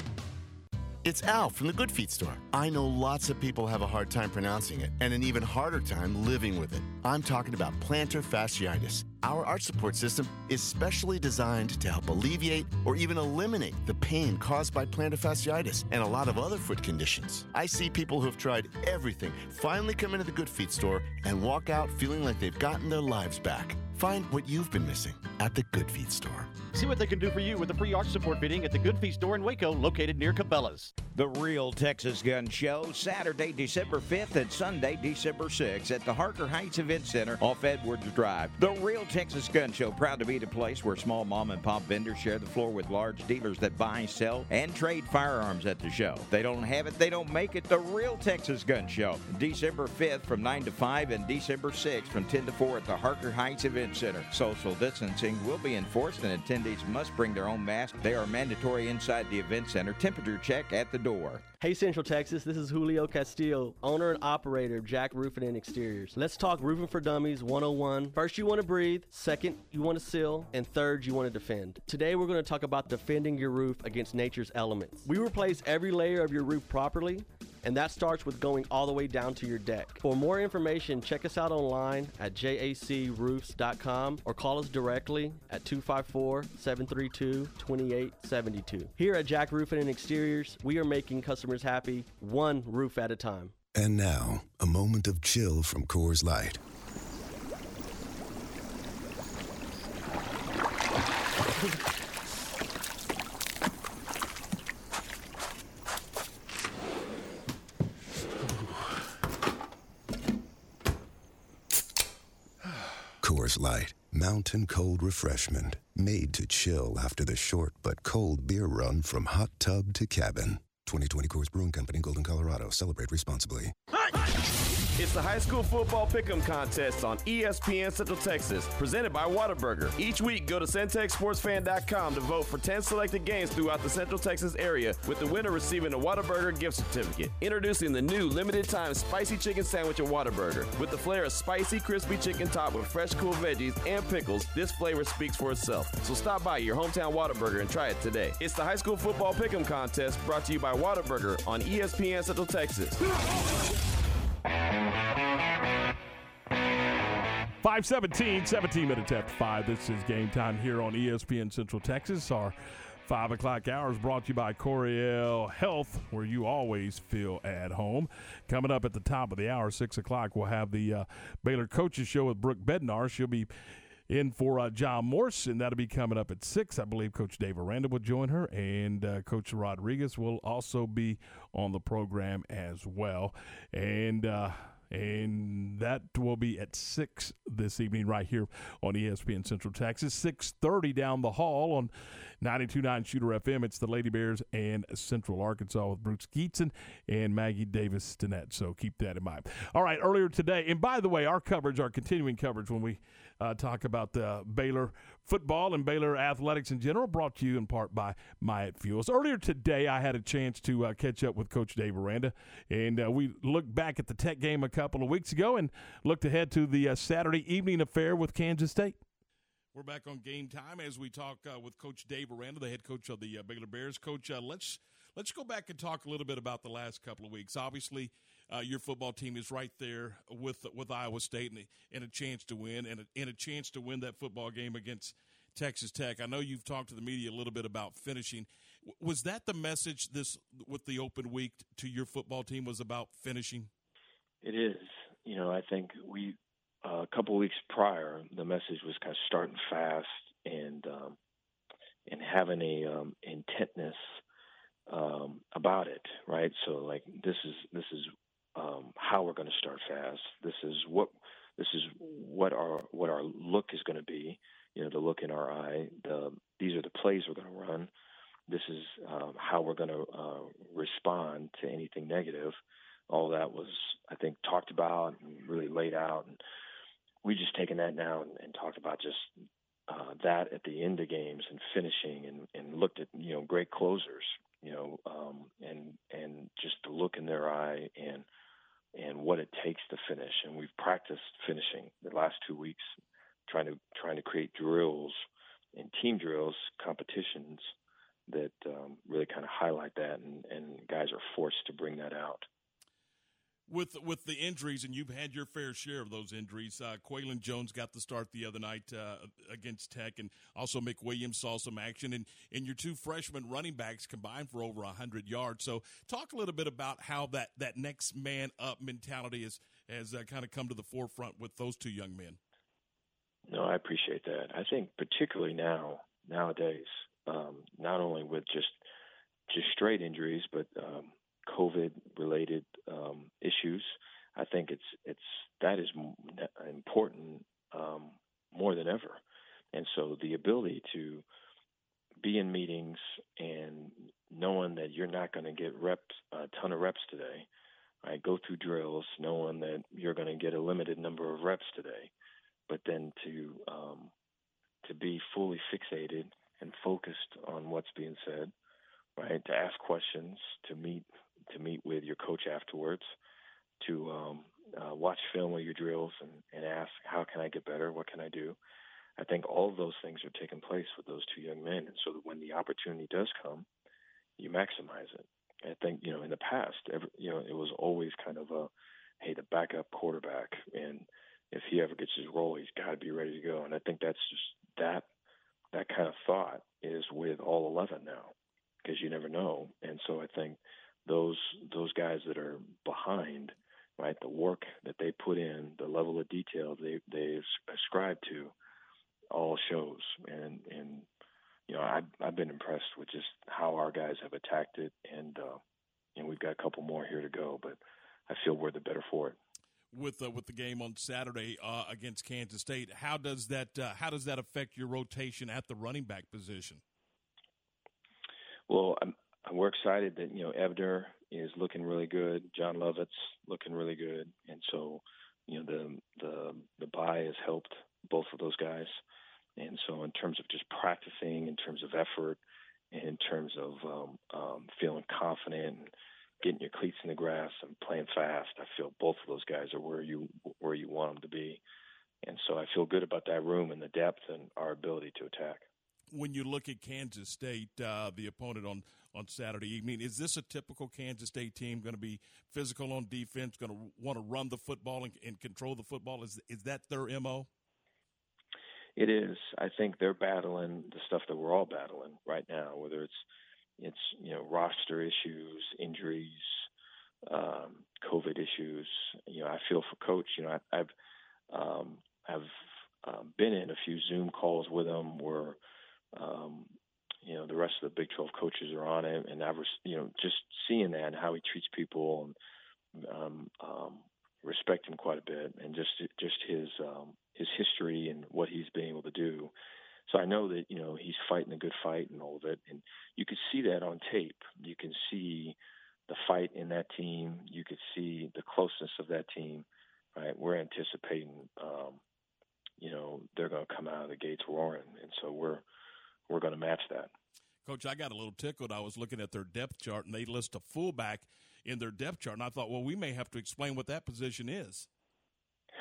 It's Al from the Good Feet store. I know lots of people have a hard time pronouncing it and an even harder time living with it. I'm talking about plantar fasciitis. Our arch support system is specially designed to help alleviate or even eliminate the pain caused by plantar fasciitis and a lot of other foot conditions. I see people who've tried everything finally come into the Good Feet store and walk out feeling like they've gotten their lives back. Find what you've been missing at the Good Feet store. See what they can do for you with a free arch support fitting at the Good Feet store in Waco, located near Cabela's. The Real Texas Gun Show, Saturday, December 5th and Sunday, December 6th at the Harker Heights Event Center off Edwards Drive. The Real Texas Gun Show, proud to be the place where small mom and pop vendors share the floor with large dealers that buy, sell, and trade firearms at the show. They don't have it, they don't make it. The Real Texas Gun Show, December 5th from 9 to 5 and December 6th from 10 to 4 at the Harker Heights Event Center. Social distancing will be enforced and attendees must bring their own mask. They are mandatory inside the event center. Temperature check at the door. Hey Central Texas, this is Julio Castillo, owner and operator of JAC Roofing and Exteriors. Let's talk roofing for dummies 101. First, you want to breathe, second, you want to seal, and third, you want to defend. Today, we're going to talk about defending your roof against nature's elements. We replace every layer of your roof properly and that starts with going all the way down to your deck. For more information, check us out online at jacroofs.com or call us directly at 254 732 2872. Here at JAC Roofing and Exteriors, we are making customers happy one roof at a time. And now, a moment of chill from Coors Light. Coors Light, mountain cold refreshment, made to chill after the short but cold beer run from hot tub to cabin. 2020 Coors Brewing Company, Golden, Colorado. Celebrate responsibly. It's the high school football pick'em contest on ESPN Central Texas, presented by Whataburger. Each week, go to centexsportsfan.com to vote for 10 selected games throughout the Central Texas area, with the winner receiving a Whataburger gift certificate. Introducing the new limited time spicy chicken sandwich at Whataburger. With the flair of spicy, crispy chicken topped with fresh, cool veggies and pickles, this flavor speaks for itself. So stop by your hometown Whataburger and try it today. It's the high school football pick'em contest brought to you by Whataburger on ESPN Central Texas. 517, 17 minutes after 5. This is game time here on ESPN Central Texas. Our 5 o'clock hour is brought to you by Coryell Health, where you always feel at home. Coming up at the top of the hour, 6 o'clock, we'll have the uh, Baylor Coaches Show with Brooke Bednar. She'll be in for uh, John Morrison. That'll be coming up at 6. I believe Coach Dave Aranda will join her, and uh, Coach Rodriguez will also be on the program as well. And, uh, and that will be at six this evening right here on ESPN Central Texas. Six thirty down the hall on 92.9 Shooter FM. It's the Lady Bears and Central Arkansas with Bruce Gietzen and Maggie Davis Stinnett. So keep that in mind. All right, earlier today, and by the way, our coverage, our continuing coverage when we uh, talk about the Baylor football and Baylor athletics in general, brought to you in part by Myatt Fuels. Earlier today, I had a chance to uh, catch up with Coach Dave Aranda, and uh, we looked back at the Tech game a couple of weeks ago and looked ahead to the uh, Saturday evening affair with Kansas State. We're back on game time as we talk uh, with Coach Dave Aranda, the head coach of the Baylor Bears. Coach, let's let's go back and talk a little bit about the last couple of weeks. Obviously, uh, your football team is right there with with Iowa State and, and a chance to win and a, and a chance to win that football game against Texas Tech. I know you've talked to the media a little bit about finishing. Was that the message this with the open week to your football team was about finishing? It is. You know, I think we uh, a couple weeks prior, the message was kind of starting fast and um, and having a um, intentness um, about it, right? So like this is this is um, how we're going to start fast. This is what this is what our what our look is going to be. You know, the look in our eye. The these are the plays we're going to run. This is um, how we're going to uh, respond to anything negative. All that was, I think, talked about and really laid out. And we just taken that now and, and talked about just uh, that at the end of games and finishing and, and looked at you know great closers you know um, and and just the look in their eye and and what it takes to finish. And we've practiced finishing the last two weeks trying to trying to create drills and team drills competitions that um, really kind of highlight that and, and guys are forced to bring that out with with the injuries, and you've had your fair share of those injuries. Uh, Qualan Jones got the start the other night uh, against Tech, and also McWilliams saw some action. And, and your two freshman running backs combined for over hundred yards. So, talk a little bit about how that that next man up mentality is has uh, kind of come to the forefront with those two young men. No, I appreciate that. I think particularly now nowadays, um, not only with just just straight injuries, but um, COVID related um, issues. I think it's it's that is important um, more than ever, and so the ability to be in meetings and knowing that you're not going to get reps a ton of reps today, right? Go through drills knowing that you're going to get a limited number of reps today, but then to um, to be fully fixated and focused on what's being said, right? To ask questions, to meet to meet with your coach afterwards, to um, uh, watch film of your drills and, and ask, how can I get better? What can I do? I think all of those things are taking place with those two young men. And so that when the opportunity does come, you maximize it. I think, you know, in the past, every, you know, it was always kind of a, hey, the backup quarterback. And if he ever gets his role, he's got to be ready to go. And I think that's just that, that kind of thought is with all 11 now because you never know. And so I think those those guys that are behind, right? The work that they put in, the level of detail they they ascribe to, all shows. And and you know I've I've been impressed with just how our guys have attacked it, and uh, and we've got a couple more here to go, but I feel we're the better for it. With uh, with the game on Saturday uh, against Kansas State, how does that uh, how does that affect your rotation at the running back position? Well, I'm we're excited that you know Ebner is looking really good. John Lovett's looking really good, and so you know the the the bye has helped both of those guys. And so, in terms of just practicing, in terms of effort, in terms of um, um, feeling confident, and getting your cleats in the grass and playing fast, I feel both of those guys are where you where you want them to be. And so, I feel good about that room and the depth and our ability to attack when you look at Kansas State, uh, the opponent on, on Saturday evening, is this a typical Kansas State team going to be physical on defense, going to want to run the football and, and, control the football? Is, is that their MO? It is. I think they're battling the stuff that we're all battling right now, whether it's it's you know roster issues, injuries, um, COVID issues. You know, I feel for coach. You know, I, have um, I've um, been in a few Zoom calls with him where um, you know, the rest of the Big 12 coaches are on it, and I was, you know, just seeing that and how he treats people, and um, um, respect him quite a bit, and just just his um, his history and what he's been able to do. So I know that you know he's fighting a good fight and all of it, and you could see that on tape. You can see the fight in that team. You could see the closeness of that team. Right, we're anticipating, um, you know, they're going to come out of the gates roaring, and so we're we're going to match that. Coach, I got a little tickled. I was looking at their depth chart, and they list a fullback in their depth chart, and I thought, well, we may have to explain what that position is.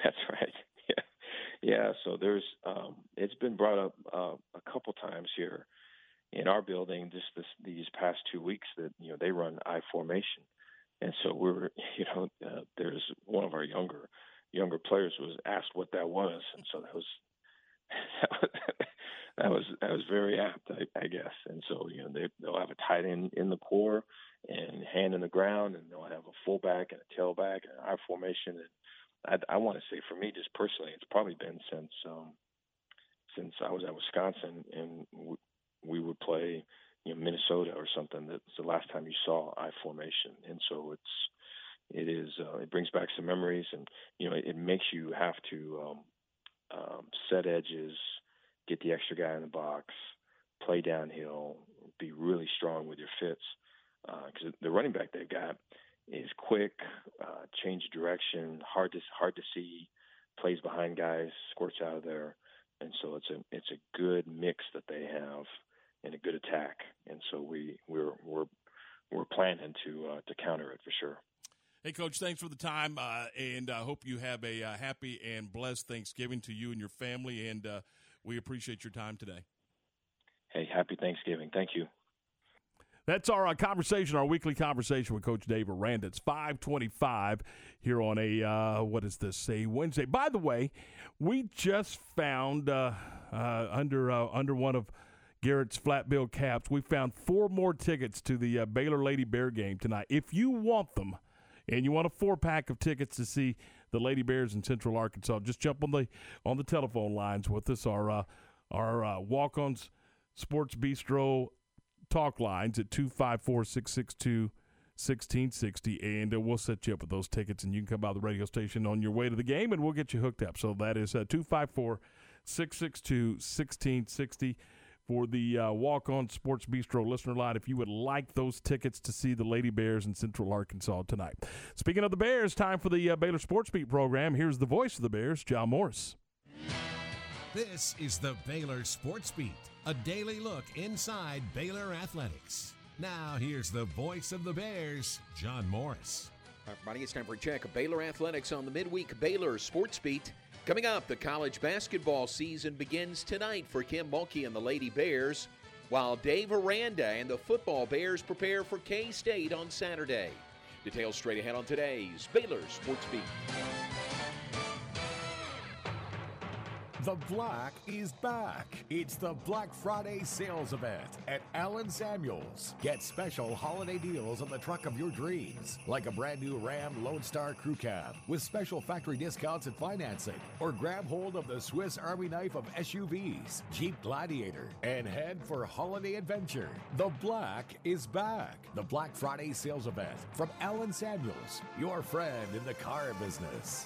That's right. Yeah, yeah. So there's, um, it's been brought up uh, a couple times here in our building just this, these past two weeks that you know they run I formation, and so we're, you know, uh, there's one of our younger younger players was asked what that was, and so that was that was that was that was very apt, I, I guess. And so you know they they'll have a tight end in the core and hand in the ground, and they'll have a fullback and a tailback and an I formation. And I, I want to say for me, just personally, it's probably been since um, since I was at Wisconsin, and we would play you know Minnesota or something. That's the last time you saw I formation, and so it's it is uh, it brings back some memories, and you know it, it makes you have to um, um, set edges get the extra guy in the box, play downhill, be really strong with your fits. Because uh, the running back they've got is quick, uh, change direction, hard to hard to see, plays behind guys, squirts out of there, and so it's a it's a good mix that they have and a good attack. And so we we're we're we're planning to uh, to counter it for sure. Hey, Coach, thanks for the time, uh, and I uh, hope you have a uh, happy and blessed Thanksgiving to you and your family. And uh, we appreciate your time today. Hey, happy Thanksgiving. Thank you. That's our uh, conversation, our weekly conversation with Coach Dave Aranda. It's 525 here on a, uh, what is this, a Wednesday. By the way, we just found uh, uh under uh, under one of Garrett's flat bill caps, we found four more tickets to the uh, Baylor Lady Bear game tonight. If you want them and you want a four pack of tickets to see the Lady Bears in Central Arkansas, just jump on the on the telephone lines with us. Our uh, our uh, walk ons Sports Bistro talk lines at 254 662 1660 and uh, we'll set you up with those tickets and you can come by the radio station on your way to the game and we'll get you hooked up. So that is uh, 254 662 1660 for the uh, Walk On Sports Bistro listener line if you would like those tickets to see the Lady Bears in Central Arkansas tonight. Speaking of the Bears, time for the uh, Baylor Sports Beat program. Here's the voice of the Bears, John Morris. This is the Baylor Sports Beat, a daily look inside Baylor athletics. Now, here's the voice of the Bears, John Morris. All right, everybody, it's time for a check of Baylor athletics on the midweek Baylor Sports Beat. Coming up, the college basketball season begins tonight for Kim Mulkey and the Lady Bears, while Dave Aranda and the football Bears prepare for K State on Saturday. Details straight ahead on today's Baylor Sports Beat. The Black is back. It's the Black Friday sales event at Allen Samuels. Get special holiday deals on the truck of your dreams, like a brand new Ram Lone Star Crew Cab with special factory discounts and financing, or grab hold of the Swiss Army knife of SUVs, Jeep Gladiator, and head for holiday adventure. The Black is back. The Black Friday sales event from Allen Samuels, your friend in the car business.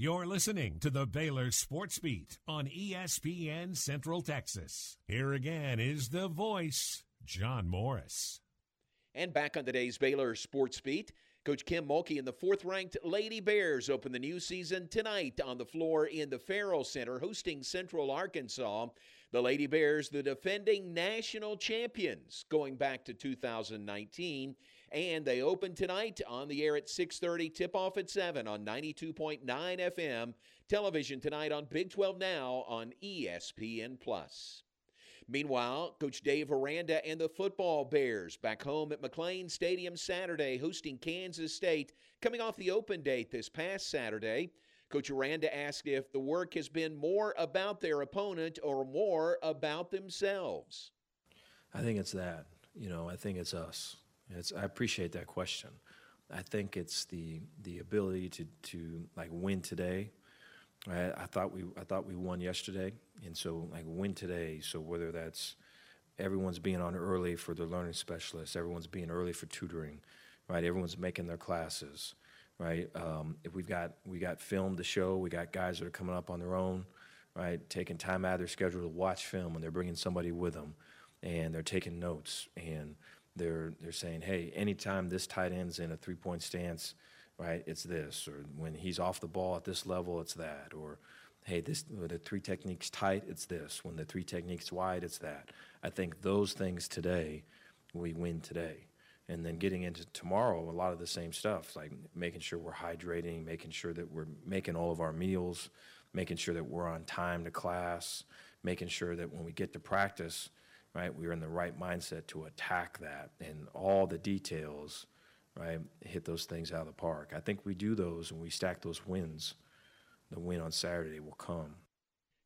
You're listening to the Baylor Sports Beat on ESPN Central Texas. Here again is the voice, John Morris. And back on today's Baylor Sports Beat, Coach Kim Mulkey and the fourth ranked Lady Bears open the new season tonight on the floor in the Ferrell Center, hosting Central Arkansas. The Lady Bears, the defending national champions, going back to 2019 and they open tonight on the air at 6:30, tip off at 7 on 92.9 FM, television tonight on Big 12 Now on ESPN Plus. Meanwhile, Coach Dave Aranda and the football Bears back home at McLane Stadium Saturday, hosting Kansas State, coming off the open date this past Saturday. Coach Aranda asked if the work has been more about their opponent or more about themselves. I think it's that. You know, I think it's us. It's, I appreciate that question. I think it's the the ability to to like win today. Right? I thought we I thought we won yesterday, and so like win today. So whether that's everyone's being on early for the learning specialists, everyone's being early for tutoring, right? Everyone's making their classes, right? Um, if we've got we got film to show, we got guys that are coming up on their own, right? Taking time out of their schedule to watch film, and they're bringing somebody with them, and they're taking notes and they're they're saying, hey, anytime this tight end's in a three point stance, right, it's this, or when he's off the ball at this level, it's that, or hey, this the three techniques tight, it's this. When the three techniques wide, it's that. I think those things today, we win today. And then getting into tomorrow, a lot of the same stuff, like making sure we're hydrating, making sure that we're making all of our meals, making sure that we're on time to class, making sure that when we get to practice, right? We are in the right mindset to attack that and all the details, right? Hit those things out of the park. I think we do those and we stack those wins. The win on Saturday will come.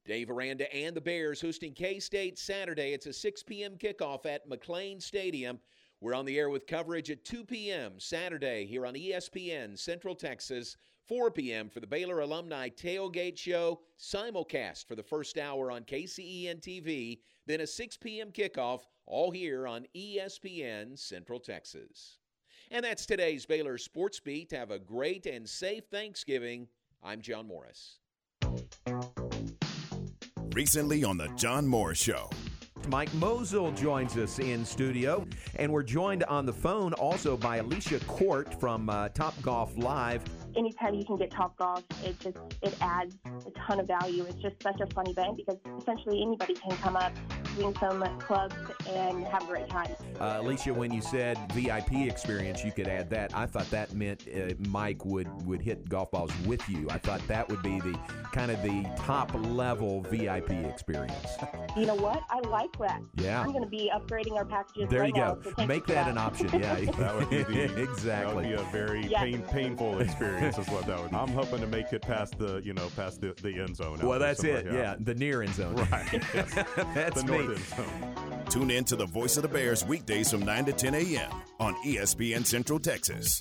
Dave Aranda and the Bears hosting K State Saturday. It's a 6 p.m. kickoff at McLane Stadium. We're on the air with coverage at 2 p.m. Saturday here on ESPN Central Texas. 4 p.m. for the Baylor Alumni Tailgate Show, simulcast for the first hour on KCEN TV, then a 6 p.m. kickoff, all here on ESPN Central Texas. And that's today's Baylor Sports Beat. Have a great and safe Thanksgiving. I'm John Morris. Recently on The John Morris Show. Mike Mosel joins us in studio, and we're joined on the phone also by Alicia Court from uh, Top Golf Live. Anytime you can get Top Golf, it just it adds a ton of value. It's just such a fun event because essentially anybody can come up, swing some clubs, and have a great time. Uh, Alicia, when you said VIP experience, you could add that. I thought that meant uh, Mike would would hit golf balls with you. I thought that would be the kind of the top level VIP experience. You know what? I like that. Yeah. I'm going to be upgrading our packages. There right you now, go. so Make you for that an option. Yeah, That would be the exactly. That would be a very Yeah. pain, painful experience, is what that would. be. I'm hoping to make it past the, you know, past the, the end zone. Well, that's somewhere, it. Yeah. the near end zone. Right. Yes. that's the me. north end zone. Tune in to the Voice of the Bears weekdays from 9 to 10 a.m. on ESPN Central Texas.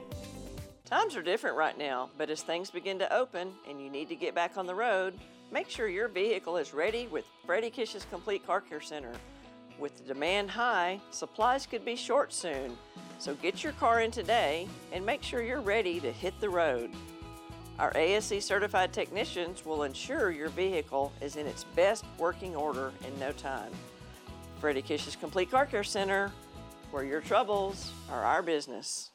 Times are different right now, but as things begin to open and you need to get back on the road, make sure your vehicle is ready with Freddie Kish's Complete Car Care Center. With the demand high, supplies could be short soon. So get your car in today and make sure you're ready to hit the road. Our ASE certified technicians will ensure your vehicle is in its best working order in no time. Freddie Kish's Complete Car Care Center, where your troubles are our business.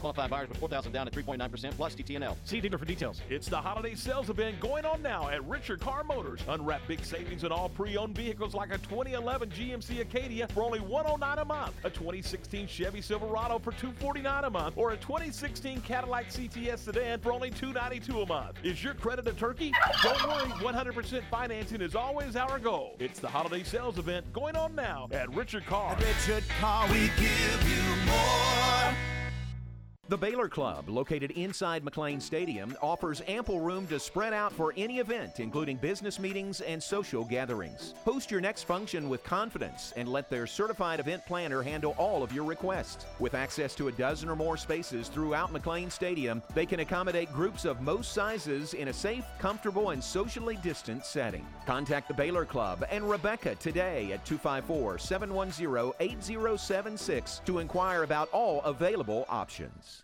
Qualified buyers with 4000 down at 3.9% plus TTNL. See dealer for details. It's the holiday sales event going on now at Richard Carr Motors. Unwrap big savings on all pre-owned vehicles like a 2011 GMC Acadia for only 109 a month, a 2016 Chevy Silverado for 249 a month, or a 2016 Cadillac CTS sedan for only 292 a month. Is your credit a turkey? Don't worry, 100% financing is always our goal. It's the holiday sales event going on now at Richard Carr. At Richard Carr, we give you more. The Baylor Club, located inside McLane Stadium, offers ample room to spread out for any event, including business meetings and social gatherings. Host your next function with confidence and let their certified event planner handle all of your requests. With access to a dozen or more spaces throughout McLane Stadium, they can accommodate groups of most sizes in a safe, comfortable, and socially distant setting. Contact the Baylor Club and Rebecca today at 254 710 8076 to inquire about all available options.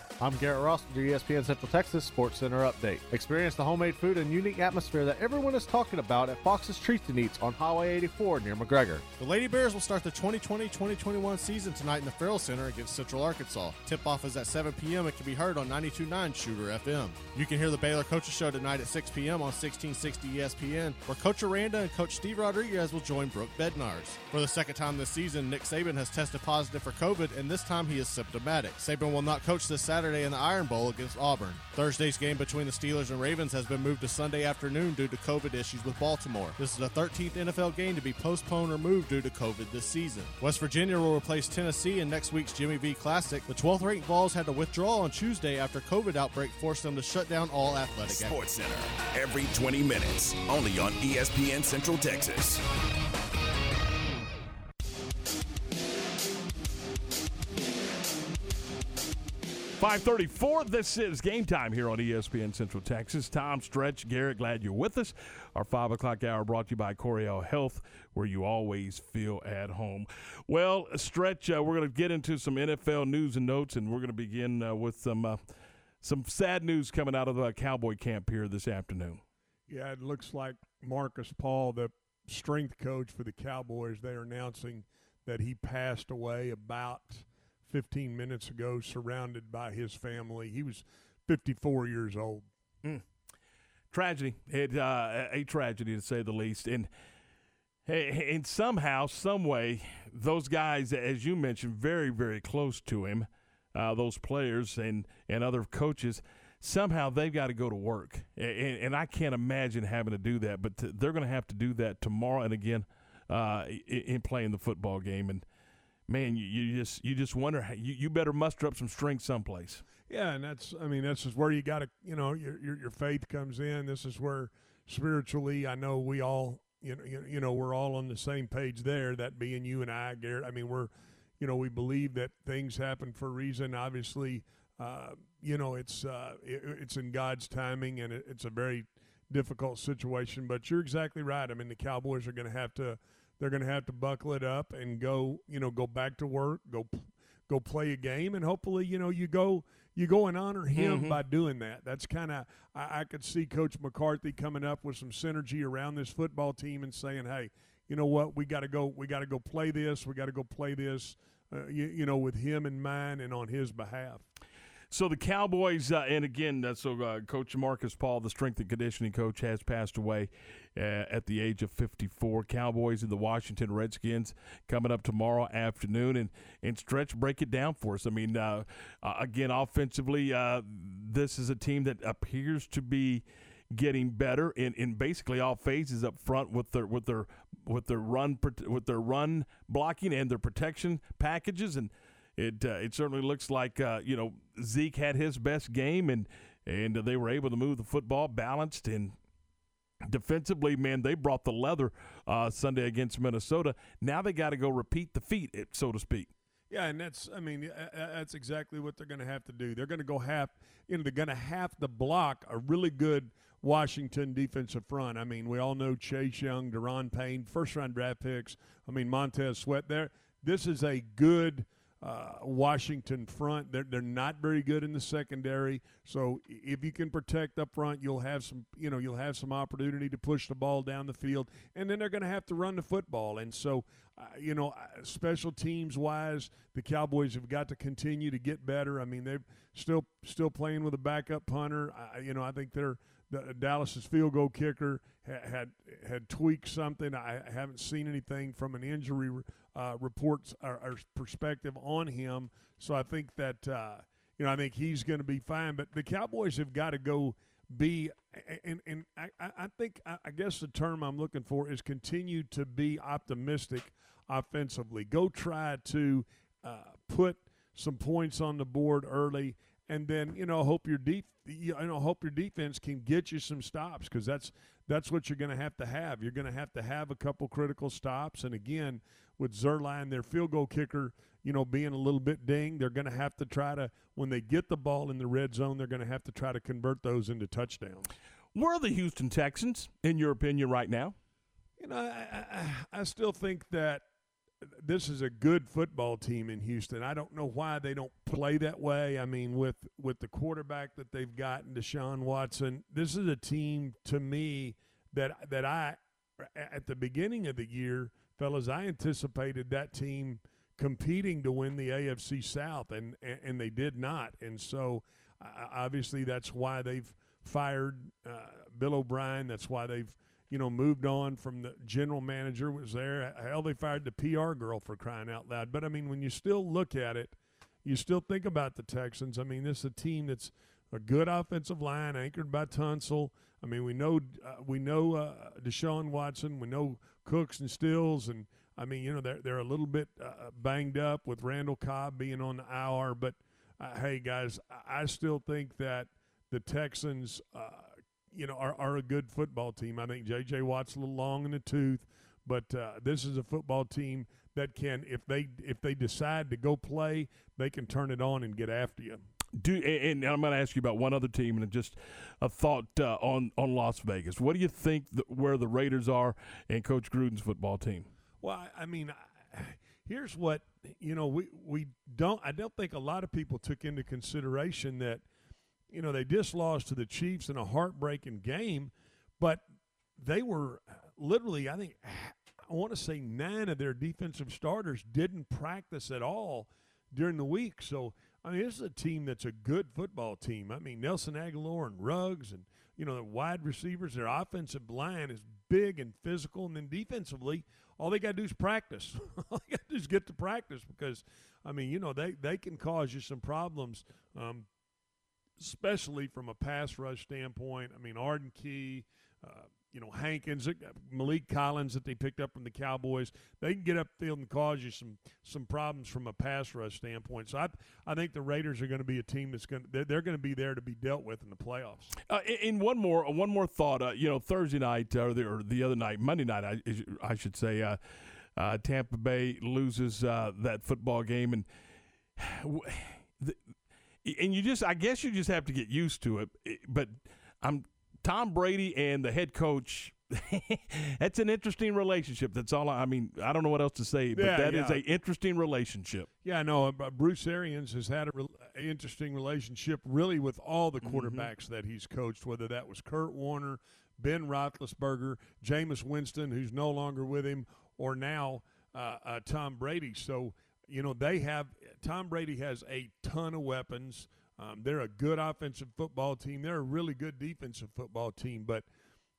I'm Garrett Ross with your ESPN Central Texas Sports Center update. Experience the homemade food and unique atmosphere that everyone is talking about at Fox's Treats and Eats on Highway 84 near McGregor. The Lady Bears will start the 2020-2021 season tonight in the Ferrell Center against Central Arkansas. Tip-off is at 7 p.m. It can be heard on 92.9 Shooter FM. You can hear the Baylor Coaches Show tonight at 6 p.m. on 1660 ESPN, where Coach Aranda and Coach Steve Rodriguez will join Brooke Bednars. For the second time this season, Nick Saban has tested positive for COVID, and this time he is symptomatic. Saban will not coach this Saturday in the Iron Bowl against Auburn. Thursday's game between the Steelers and Ravens has been moved to Sunday afternoon due to COVID issues with Baltimore. This is the 13th NFL game to be postponed or moved due to COVID this season. West Virginia will replace Tennessee in next week's Jimmy V Classic. The 12th ranked Vols had to withdraw on Tuesday after COVID outbreak forced them to shut down all athletic Sports Center every 20 minutes, only on ESPN Central Texas. 534. This is game time here on ESPN Central Texas. Tom Stretch, Garrett, glad you're with us. Our 5 o'clock hour brought to you by Coryell Health, where you always feel at home. Well, Stretch, uh, we're going to get into some NFL news and notes, and we're going to begin uh, with some, uh, some sad news coming out of the Cowboy camp here this afternoon. Yeah, it looks like Marcus Paul, the strength coach for the Cowboys, they're announcing that he passed away about – 15 minutes ago, surrounded by his family. He was 54 years old. Mm. Tragedy. It, uh, a tragedy to say the least. And and somehow, some way, those guys, as you mentioned, very, very close to him, uh, those players and, and other coaches, somehow they've got to go to work. And, and I can't imagine having to do that, but they're going to have to do that tomorrow and again uh, in, in playing the football game. And man, you, you just you just wonder how, you, you better muster up some strength someplace. Yeah, and that's I mean that's is where you got to you know your, your, your faith comes in. This is where spiritually I know we all you know you, you know we're all on the same page there. That being you and I, Garrett. I mean we're you know we believe that things happen for a reason. Obviously, uh, you know it's uh, it, it's in God's timing and it, it's a very difficult situation. But you're exactly right. I mean the Cowboys are going to have to they're going to have to buckle it up and go, you know, go back to work, go go play a game, and hopefully, you know, you go you go and honor him mm-hmm. by doing that. That's kind of I, I could see Coach McCarthy coming up with some synergy around this football team and saying, hey, you know what, we got to go, we got to go play this, we got to go play this, uh, you, you know, with him in mind and on his behalf. So the Cowboys, uh, and again, uh, so uh, Coach Marcus Paul, the strength and conditioning coach, has passed away uh, at the age of 54. Cowboys and the Washington Redskins coming up tomorrow afternoon, and and stretch break it down for us. I mean, uh, uh, again, offensively, this is a team that appears to be getting better in, in basically all phases up front with their with their with their run with their run blocking and their protection packages and it uh, it certainly looks like uh, you know Zeke had his best game and and they were able to move the football balanced and defensively. Man, they brought the leather uh, Sunday against Minnesota. Now they got to go repeat the feat, so to speak. Yeah, and that's I mean that's exactly what they're going to have to do. They're going to go have you know they're going to have to block a really good Washington defensive front. I mean, we all know Chase Young, Daron Payne, first round draft picks. I mean, Montez Sweat there. This is a good uh, Washington front. They're, they're not very good in the secondary. So if you can protect up front, you'll have some you know you'll have some opportunity to push the ball down the field, and then they're going to have to run the football. And so uh, you know, uh, special teams wise, the Cowboys have got to continue to get better. I mean, they're still still playing with a backup punter. I, you know, I think they're the, Dallas's field goal kicker had, had had tweaked something. I haven't seen anything from an injury uh, reports our, or, perspective on him. So I think that uh, you know I think he's going to be fine. But the Cowboys have got to go be and and I, I think I guess the term I'm looking for is continue to be optimistic offensively. Go try to uh, put some points on the board early, and then you know hope your deep you know hope your defense can get you some stops because that's that's what you're going to have to have. You're going to have to have a couple critical stops, and again, with Zuerlein, their field goal kicker, you know, being a little bit ding, they're going to have to try to, when they get the ball in the red zone, they're going to have to try to convert those into touchdowns. Where are the Houston Texans, in your opinion, right now? You know, I, I, I still think that this is a good football team in Houston. I don't know why they don't play that way. I mean, with with the quarterback that they've gotten, Deshaun Watson, this is a team to me that that I at the beginning of the year, fellas, I anticipated that team competing to win the AFC South, and and they did not. And so, obviously, that's why they've fired uh, Bill O'Brien. That's why they've you know moved on from the general manager was there. Hell, they fired the PR girl for crying out loud. But I mean, when you still look at it, you still think about the Texans. I mean, this is a team that's a good offensive line anchored by Tunsil. I mean, we know uh, we know uh, Deshaun Watson, we know Cooks and Stills, and I mean, you know, they're they're a little bit uh, banged up with Randall Cobb being on the IR, but uh, hey, guys, I still think that the Texans, uh, you know, are are a good football team. I think J.J. Watt's a little long in the tooth, but uh, this is a football team that can, if they if they decide to go play, they can turn it on and get after you do and I'm going to ask you about one other team and just a thought uh, on on Las Vegas. What do you think the, where the Raiders are and Coach Gruden's football team? Well, I mean, here's what you know. We we don't. I don't think a lot of people took into consideration that you know they just lost to the Chiefs in a heartbreaking game, but they were literally. I think I want to say nine of their defensive starters didn't practice at all during the week. So I mean, this is a team that's a good football team. I mean, Nelson Agholor and Ruggs and, you know, the wide receivers, their offensive line is big and physical. And then defensively, all they got to do is practice. all they got to do is get to practice because, I mean, you know, they, they can cause you some problems, um, especially from a pass rush standpoint. I mean, Arden Key, uh, you know, Hankins, Malik Collins that they picked up from the Cowboys, they can get upfield and cause you some some problems from a pass rush standpoint. So I I think the Raiders are going to be a team that's going to they're, they're going to be there to be dealt with in the playoffs. Uh, in one more one more thought, uh, you know, Thursday night uh, or the, or the other night, Monday night, I, I should say, uh, uh, Tampa Bay loses that football game and. The, and you just, I guess you just have to get used to it. But I'm Tom Brady and the head coach. that's an interesting relationship. That's all. I, I, mean, I don't know what else to say, but yeah, that yeah. is an interesting relationship. Yeah, no. Uh, Bruce Arians has had an re- interesting relationship, really, with all the mm-hmm. quarterbacks mm-hmm. that he's coached. Whether that was Kurt Warner, Ben Roethlisberger, Jameis Winston, who's no longer with him, or now uh, uh, Tom Brady. So you know they have Tom Brady has a ton of weapons. Um, they're a good offensive football team. They're a really good defensive football team. But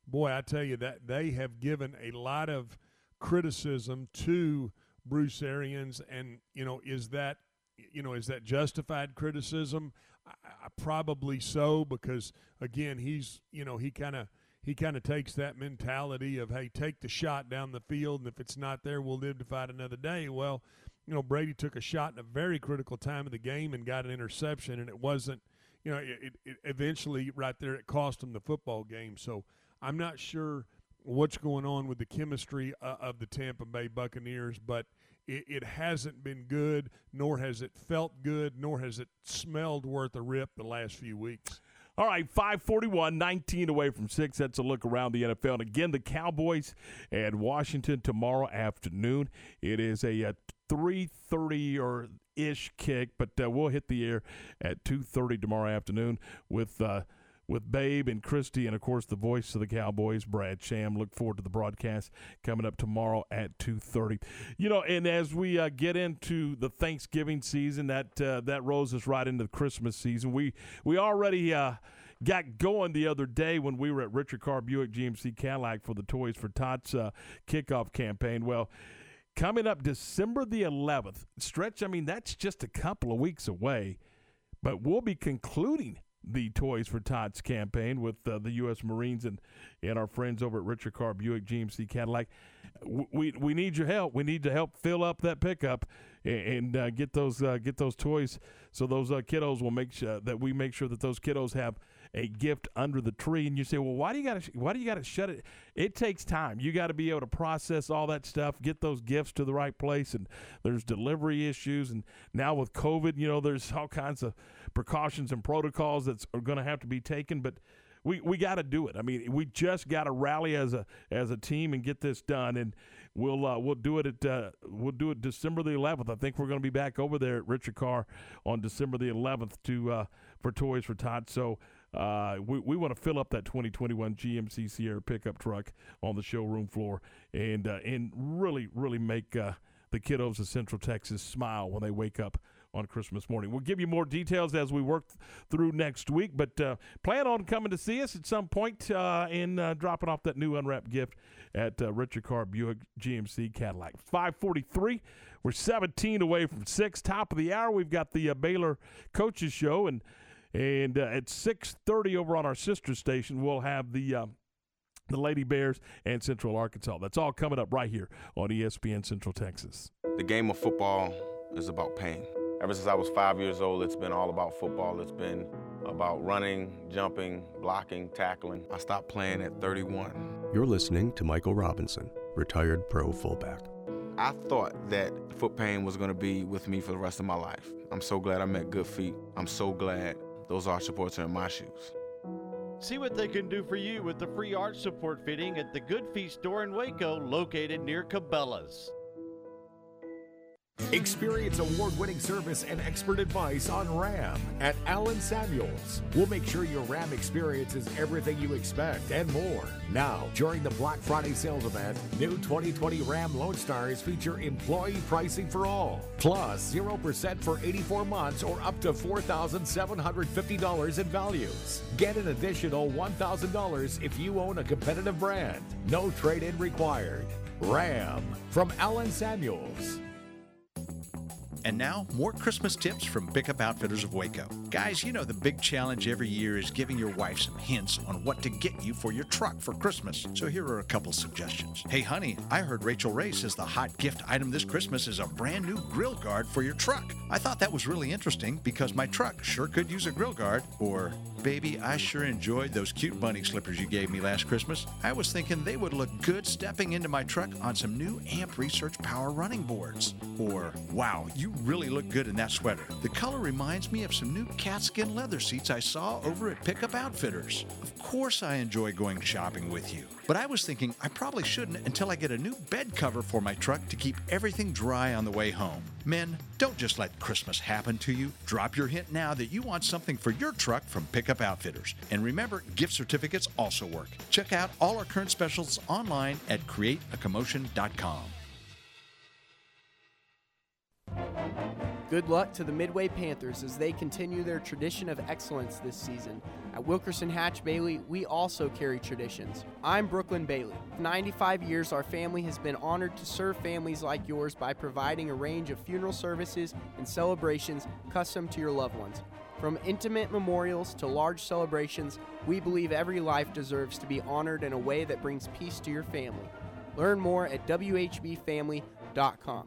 boy, I tell you that they have given a lot of criticism to Bruce Arians, and you know, is that you know is that justified criticism? I, I probably so because again, he's you know he kind of he kind of takes that mentality of hey, take the shot down the field, and if it's not there, we'll live to fight another day. Well, you know, Brady took a shot in a very critical time of the game and got an interception, and it wasn't, you know, it, it eventually right there it cost him the football game. So I'm not sure what's going on with the chemistry uh, of the Tampa Bay Buccaneers, but it, it, hasn't been good, nor has it felt good, nor has it smelled worth a rip the last few weeks. All right, 541, 19 away from 6. That's a look around the NFL. And again, the Cowboys and Washington tomorrow afternoon. It is a, a uh, 3.30 or ish kick, but uh, we'll hit the air at 2.30 tomorrow afternoon with uh, with Babe and Kristi, and of course the voice of the Cowboys, Brad Sham. Look forward to the broadcast coming up tomorrow at two thirty. You know, and as we uh, get into the Thanksgiving season, that uh, that rolls us right into the Christmas season. We we already. Uh, got going the other day when we were at Richard Carr Buick GMC Cadillac for the Toys for Tots uh, kickoff campaign. Well, coming up December the 11th, stretch, I mean, that's just a couple of weeks away, but we'll be concluding the Toys for Tots campaign with uh, the U.S. Marines and, and our friends over at Richard Carr Buick GMC Cadillac. We, we need your help. We need to help fill up that pickup and, and uh, get those uh, get those toys so those uh, kiddos will make sure that we make sure that those kiddos have a gift under the tree. And you say, well, why do you got to why do you got to shut it? It takes time. You got to be able to process all that stuff, get those gifts to the right place, and there's delivery issues. And now with COVID, you know, there's all kinds of precautions and protocols that are going to have to be taken, but we, we got to do it. I mean, we just got to rally as a as a team and get this done. And we'll uh, we'll do it at uh, we'll do it December the 11th. I think we're going to be back over there at Richard Carr on December the 11th to uh, for Toys for Tots. So uh, we, we want to fill up that 2021 GMC Sierra pickup truck on the showroom floor and uh, and really really make uh, the kiddos of Central Texas smile when they wake up on Christmas morning. We'll give you more details as we work through next week, but uh, plan on coming to see us at some point uh, and uh, dropping off that new unwrapped gift at uh, Richard Carr Buick GMC Cadillac. 543. We're 17 away from 6. Top of the hour, we've got the uh, Baylor Coaches Show, and and uh, at 6.30 over on our sister station, we'll have the the Lady Bears and Central Arkansas. That's all coming up right here on ESPN Central Texas. The game of football is about pain. Ever since I was five years old, it's been all about football. It's been about running, jumping, blocking, tackling. I stopped playing at 31. You're listening to Michael Robinson, retired pro fullback. I thought that foot pain was going to be with me for the rest of my life. I'm so glad I met Good Feet. I'm so glad those arch supports are in my shoes. See what they can do for you with the free arch support fitting at the Good Feet store in Waco, located near Cabela's. Experience award winning service and expert advice on RAM at Allen Samuels. We'll make sure your RAM experience is everything you expect and more. Now, during the Black Friday sales event, new 2020 Ram Lone Stars feature employee pricing for all, plus 0% for 84 months or up to $4,750 in values. Get an additional $1,000 if you own a competitive brand. No trade in required. RAM from Allen Samuels. And now, more Christmas tips from Pickup Outfitters of Waco. Guys, you know the big challenge every year is giving your wife some hints on what to get you for your truck for Christmas. So here are a couple suggestions. Hey, honey, I heard Rachael Ray says the hot gift item this Christmas is a brand new grill guard for your truck. I thought that was really interesting because my truck sure could use a grill guard. Or, baby, I sure enjoyed those cute bunny slippers you gave me last Christmas. I was thinking they would look good stepping into my truck on some new AMP Research Power running boards. Or, wow, you really look good in that sweater. The color reminds me of some new catskin leather seats I saw over at Pickup Outfitters. Of course, I enjoy going shopping with you, but I was thinking I probably shouldn't until I get a new bed cover for my truck to keep everything dry on the way home. Men, don't just let Christmas happen to you. Drop your hint now that you want something for your truck from Pickup Outfitters. And remember, gift certificates also work. Check out all our current specials online at createacommotion.com. Good luck to the Midway Panthers as they continue their tradition of excellence this season. At Wilkirson Hatch Bailey, we also carry traditions. I'm Brooklyn Bailey. For 95 years, our family has been honored to serve families like yours by providing a range of funeral services and celebrations custom to your loved ones. From intimate memorials to large celebrations, we believe every life deserves to be honored in a way that brings peace to your family. Learn more at WHBFamily.com.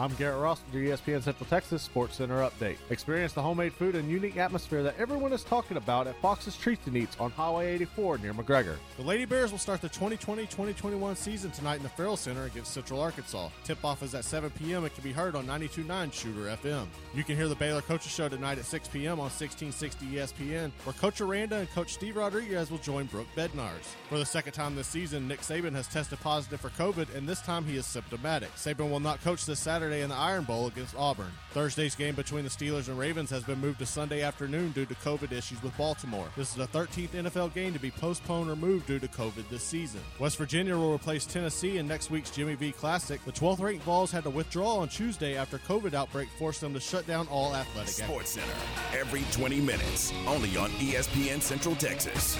I'm Garrett Ross with your ESPN Central Texas Sports Center update. Experience the homemade food and unique atmosphere that everyone is talking about at Fox's Treats and Eats on Highway 84 near McGregor. The Lady Bears will start the 2020-2021 season tonight in the Ferrell Center against Central Arkansas. Tip-off is at 7 p.m. It can be heard on 92.9 Shooter FM. You can hear the Baylor Coaches Show tonight at 6 p.m. on 1660 ESPN, where Coach Aranda and Coach Steve Rodriguez will join Brooke Bednars. For the second time this season, Nick Saban has tested positive for COVID, and this time he is symptomatic. Saban will not coach this Saturday in the Iron Bowl against Auburn. Thursday's game between the Steelers and Ravens has been moved to Sunday afternoon due to COVID issues with Baltimore. This is the 13th NFL game to be postponed or moved due to COVID this season. West Virginia will replace Tennessee in next week's Jimmy V Classic. The 12th ranked Vols had to withdraw on Tuesday after COVID outbreak forced them to shut down all athletic Sports Center every 20 minutes, only on ESPN Central Texas.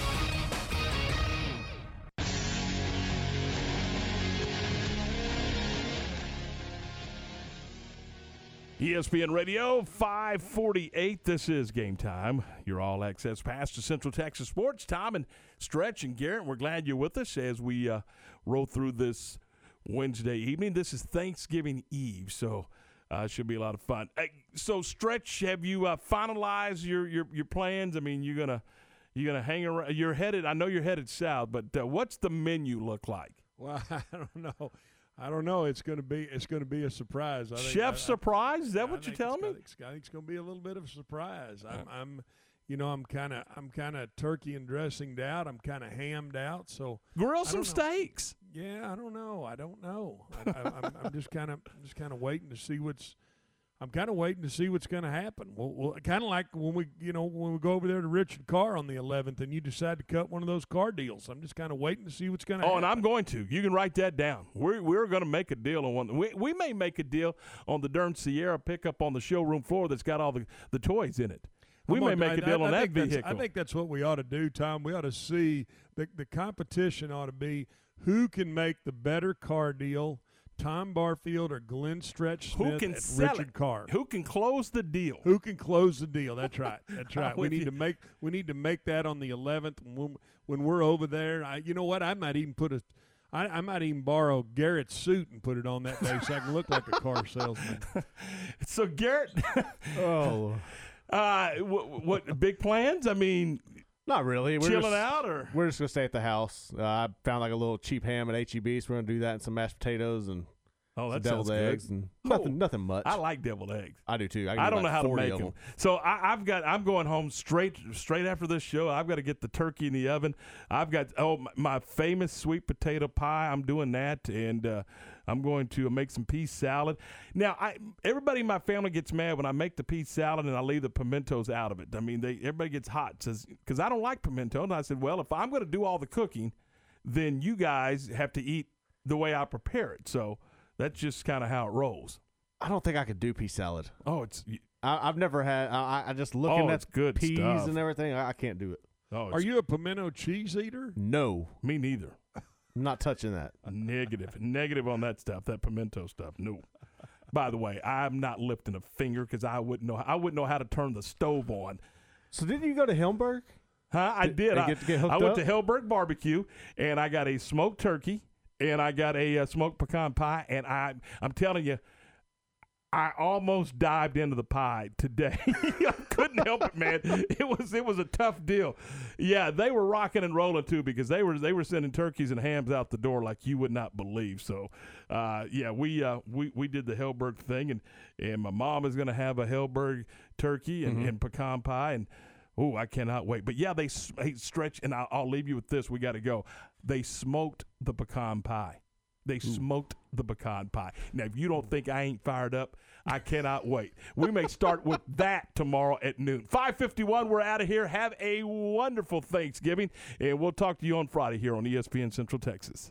ESPN Radio 548. This is game time. Your all access pass to Central Texas sports. Tom and Stretch and Garrett, we're glad you're with us as we uh, roll through this Wednesday evening. This is Thanksgiving Eve, so uh, should be a lot of fun. Hey, so, Stretch, have you uh, finalized your, your your plans? I mean, you're gonna you're gonna hang around. You're headed. I know you're headed south, but uh, what's the menu look like? Well, I don't know. I don't know. It's going to be it's going to be a surprise. I think, Chef I, surprise? Is that what you're telling me? I think it's going to be a little bit of a surprise. I'm, uh. I'm you know, I'm kind of I'm kind of turkey and dressinged out. I'm kind of hammed out. So Grill some steaks. Yeah, I don't know. I don't know. I, I, I'm, I'm just kind of just kind of waiting to see what's. I'm kind of waiting to see what's going to happen. Well, well kind of like when we, you know, when we go over there to Richard Carr on the 11th, and you decide to cut one of those car deals. I'm just kind of waiting to see what's going to Oh, happen. and I'm going to. You can write that down. We're we're going to make a deal on one. We, we may make a deal on the Dern Sierra pickup on the showroom floor that's got all the, the toys in it. We may make a deal I- on I that vehicle. I think that's what we ought to do, Tom. We ought to see the the competition ought to be who can make the better car deal, Tom Barfield or Glenn Stretch Smith Who can at sell Richard it? Carr. Who can close the deal? Who can close the deal? That's right. That's right. we need you. to make we need to make that on the 11th when when we're over there. I, you know what? I might even put a I, I might even borrow Garrett's suit and put it on that day so I can look like a car salesman. so Garrett, Oh, uh, what, what big plans? I mean, not really. We're chilling just, out or We're just gonna stay at the house. Uh, I found like a little cheap ham at HEB, so we're gonna do that and some mashed potatoes and oh, that deviled sounds good. eggs and nothing, nothing much. I like deviled eggs. I do too. I, I don't like know how to 40 make of them. So I, I've got. I'm going home straight straight after this show. I've got to get the turkey in the oven. I've got oh my, my famous sweet potato pie. I'm doing that, and uh, I'm going to make some pea salad. Now, I everybody in my family gets mad when I make the pea salad and I leave the pimentos out of it. I mean, they everybody gets hot says because I don't like pimento. And I said, well, if I'm going to do all the cooking, then you guys have to eat the way I prepare it. So that's just kind of how it rolls. I don't think I could do pea salad. Oh, it's I, I've never had. I, I just looking Oh, at good peas stuff. and everything. I, I can't do it. Oh, Are you a pimento cheese eater? No, me neither. I'm not touching that. Negative, Negative on that stuff. That pimento stuff. No. By the way, I'm not lifting a finger because I wouldn't know. I wouldn't know how to turn the stove on. So didn't you go to Helberg? Huh? I Did- did. I, get- get I went up? to Helberg Barbecue and I got a smoked turkey and I got a uh, smoked pecan pie and I I'm telling you. I almost dived into the pie today. I couldn't help it, man. It was it was a tough deal. Yeah, they were rocking and rolling too because they were they were sending turkeys and hams out the door like you would not believe. So, uh, yeah, we uh, we we did the Helberg thing, and and my mom is going to have a Helberg turkey and, Mhm. and pecan pie, and oh, I cannot wait. But yeah, they s- hey, stretch, and I'll, I'll leave you with this. We got to go. They smoked the pecan pie. They smoked the pecan pie. Now, if you don't think I ain't fired up, I cannot wait. We may start with that tomorrow at noon. 551, we're out of here. Have a wonderful Thanksgiving, and we'll talk to you on Friday here on ESPN Central Texas.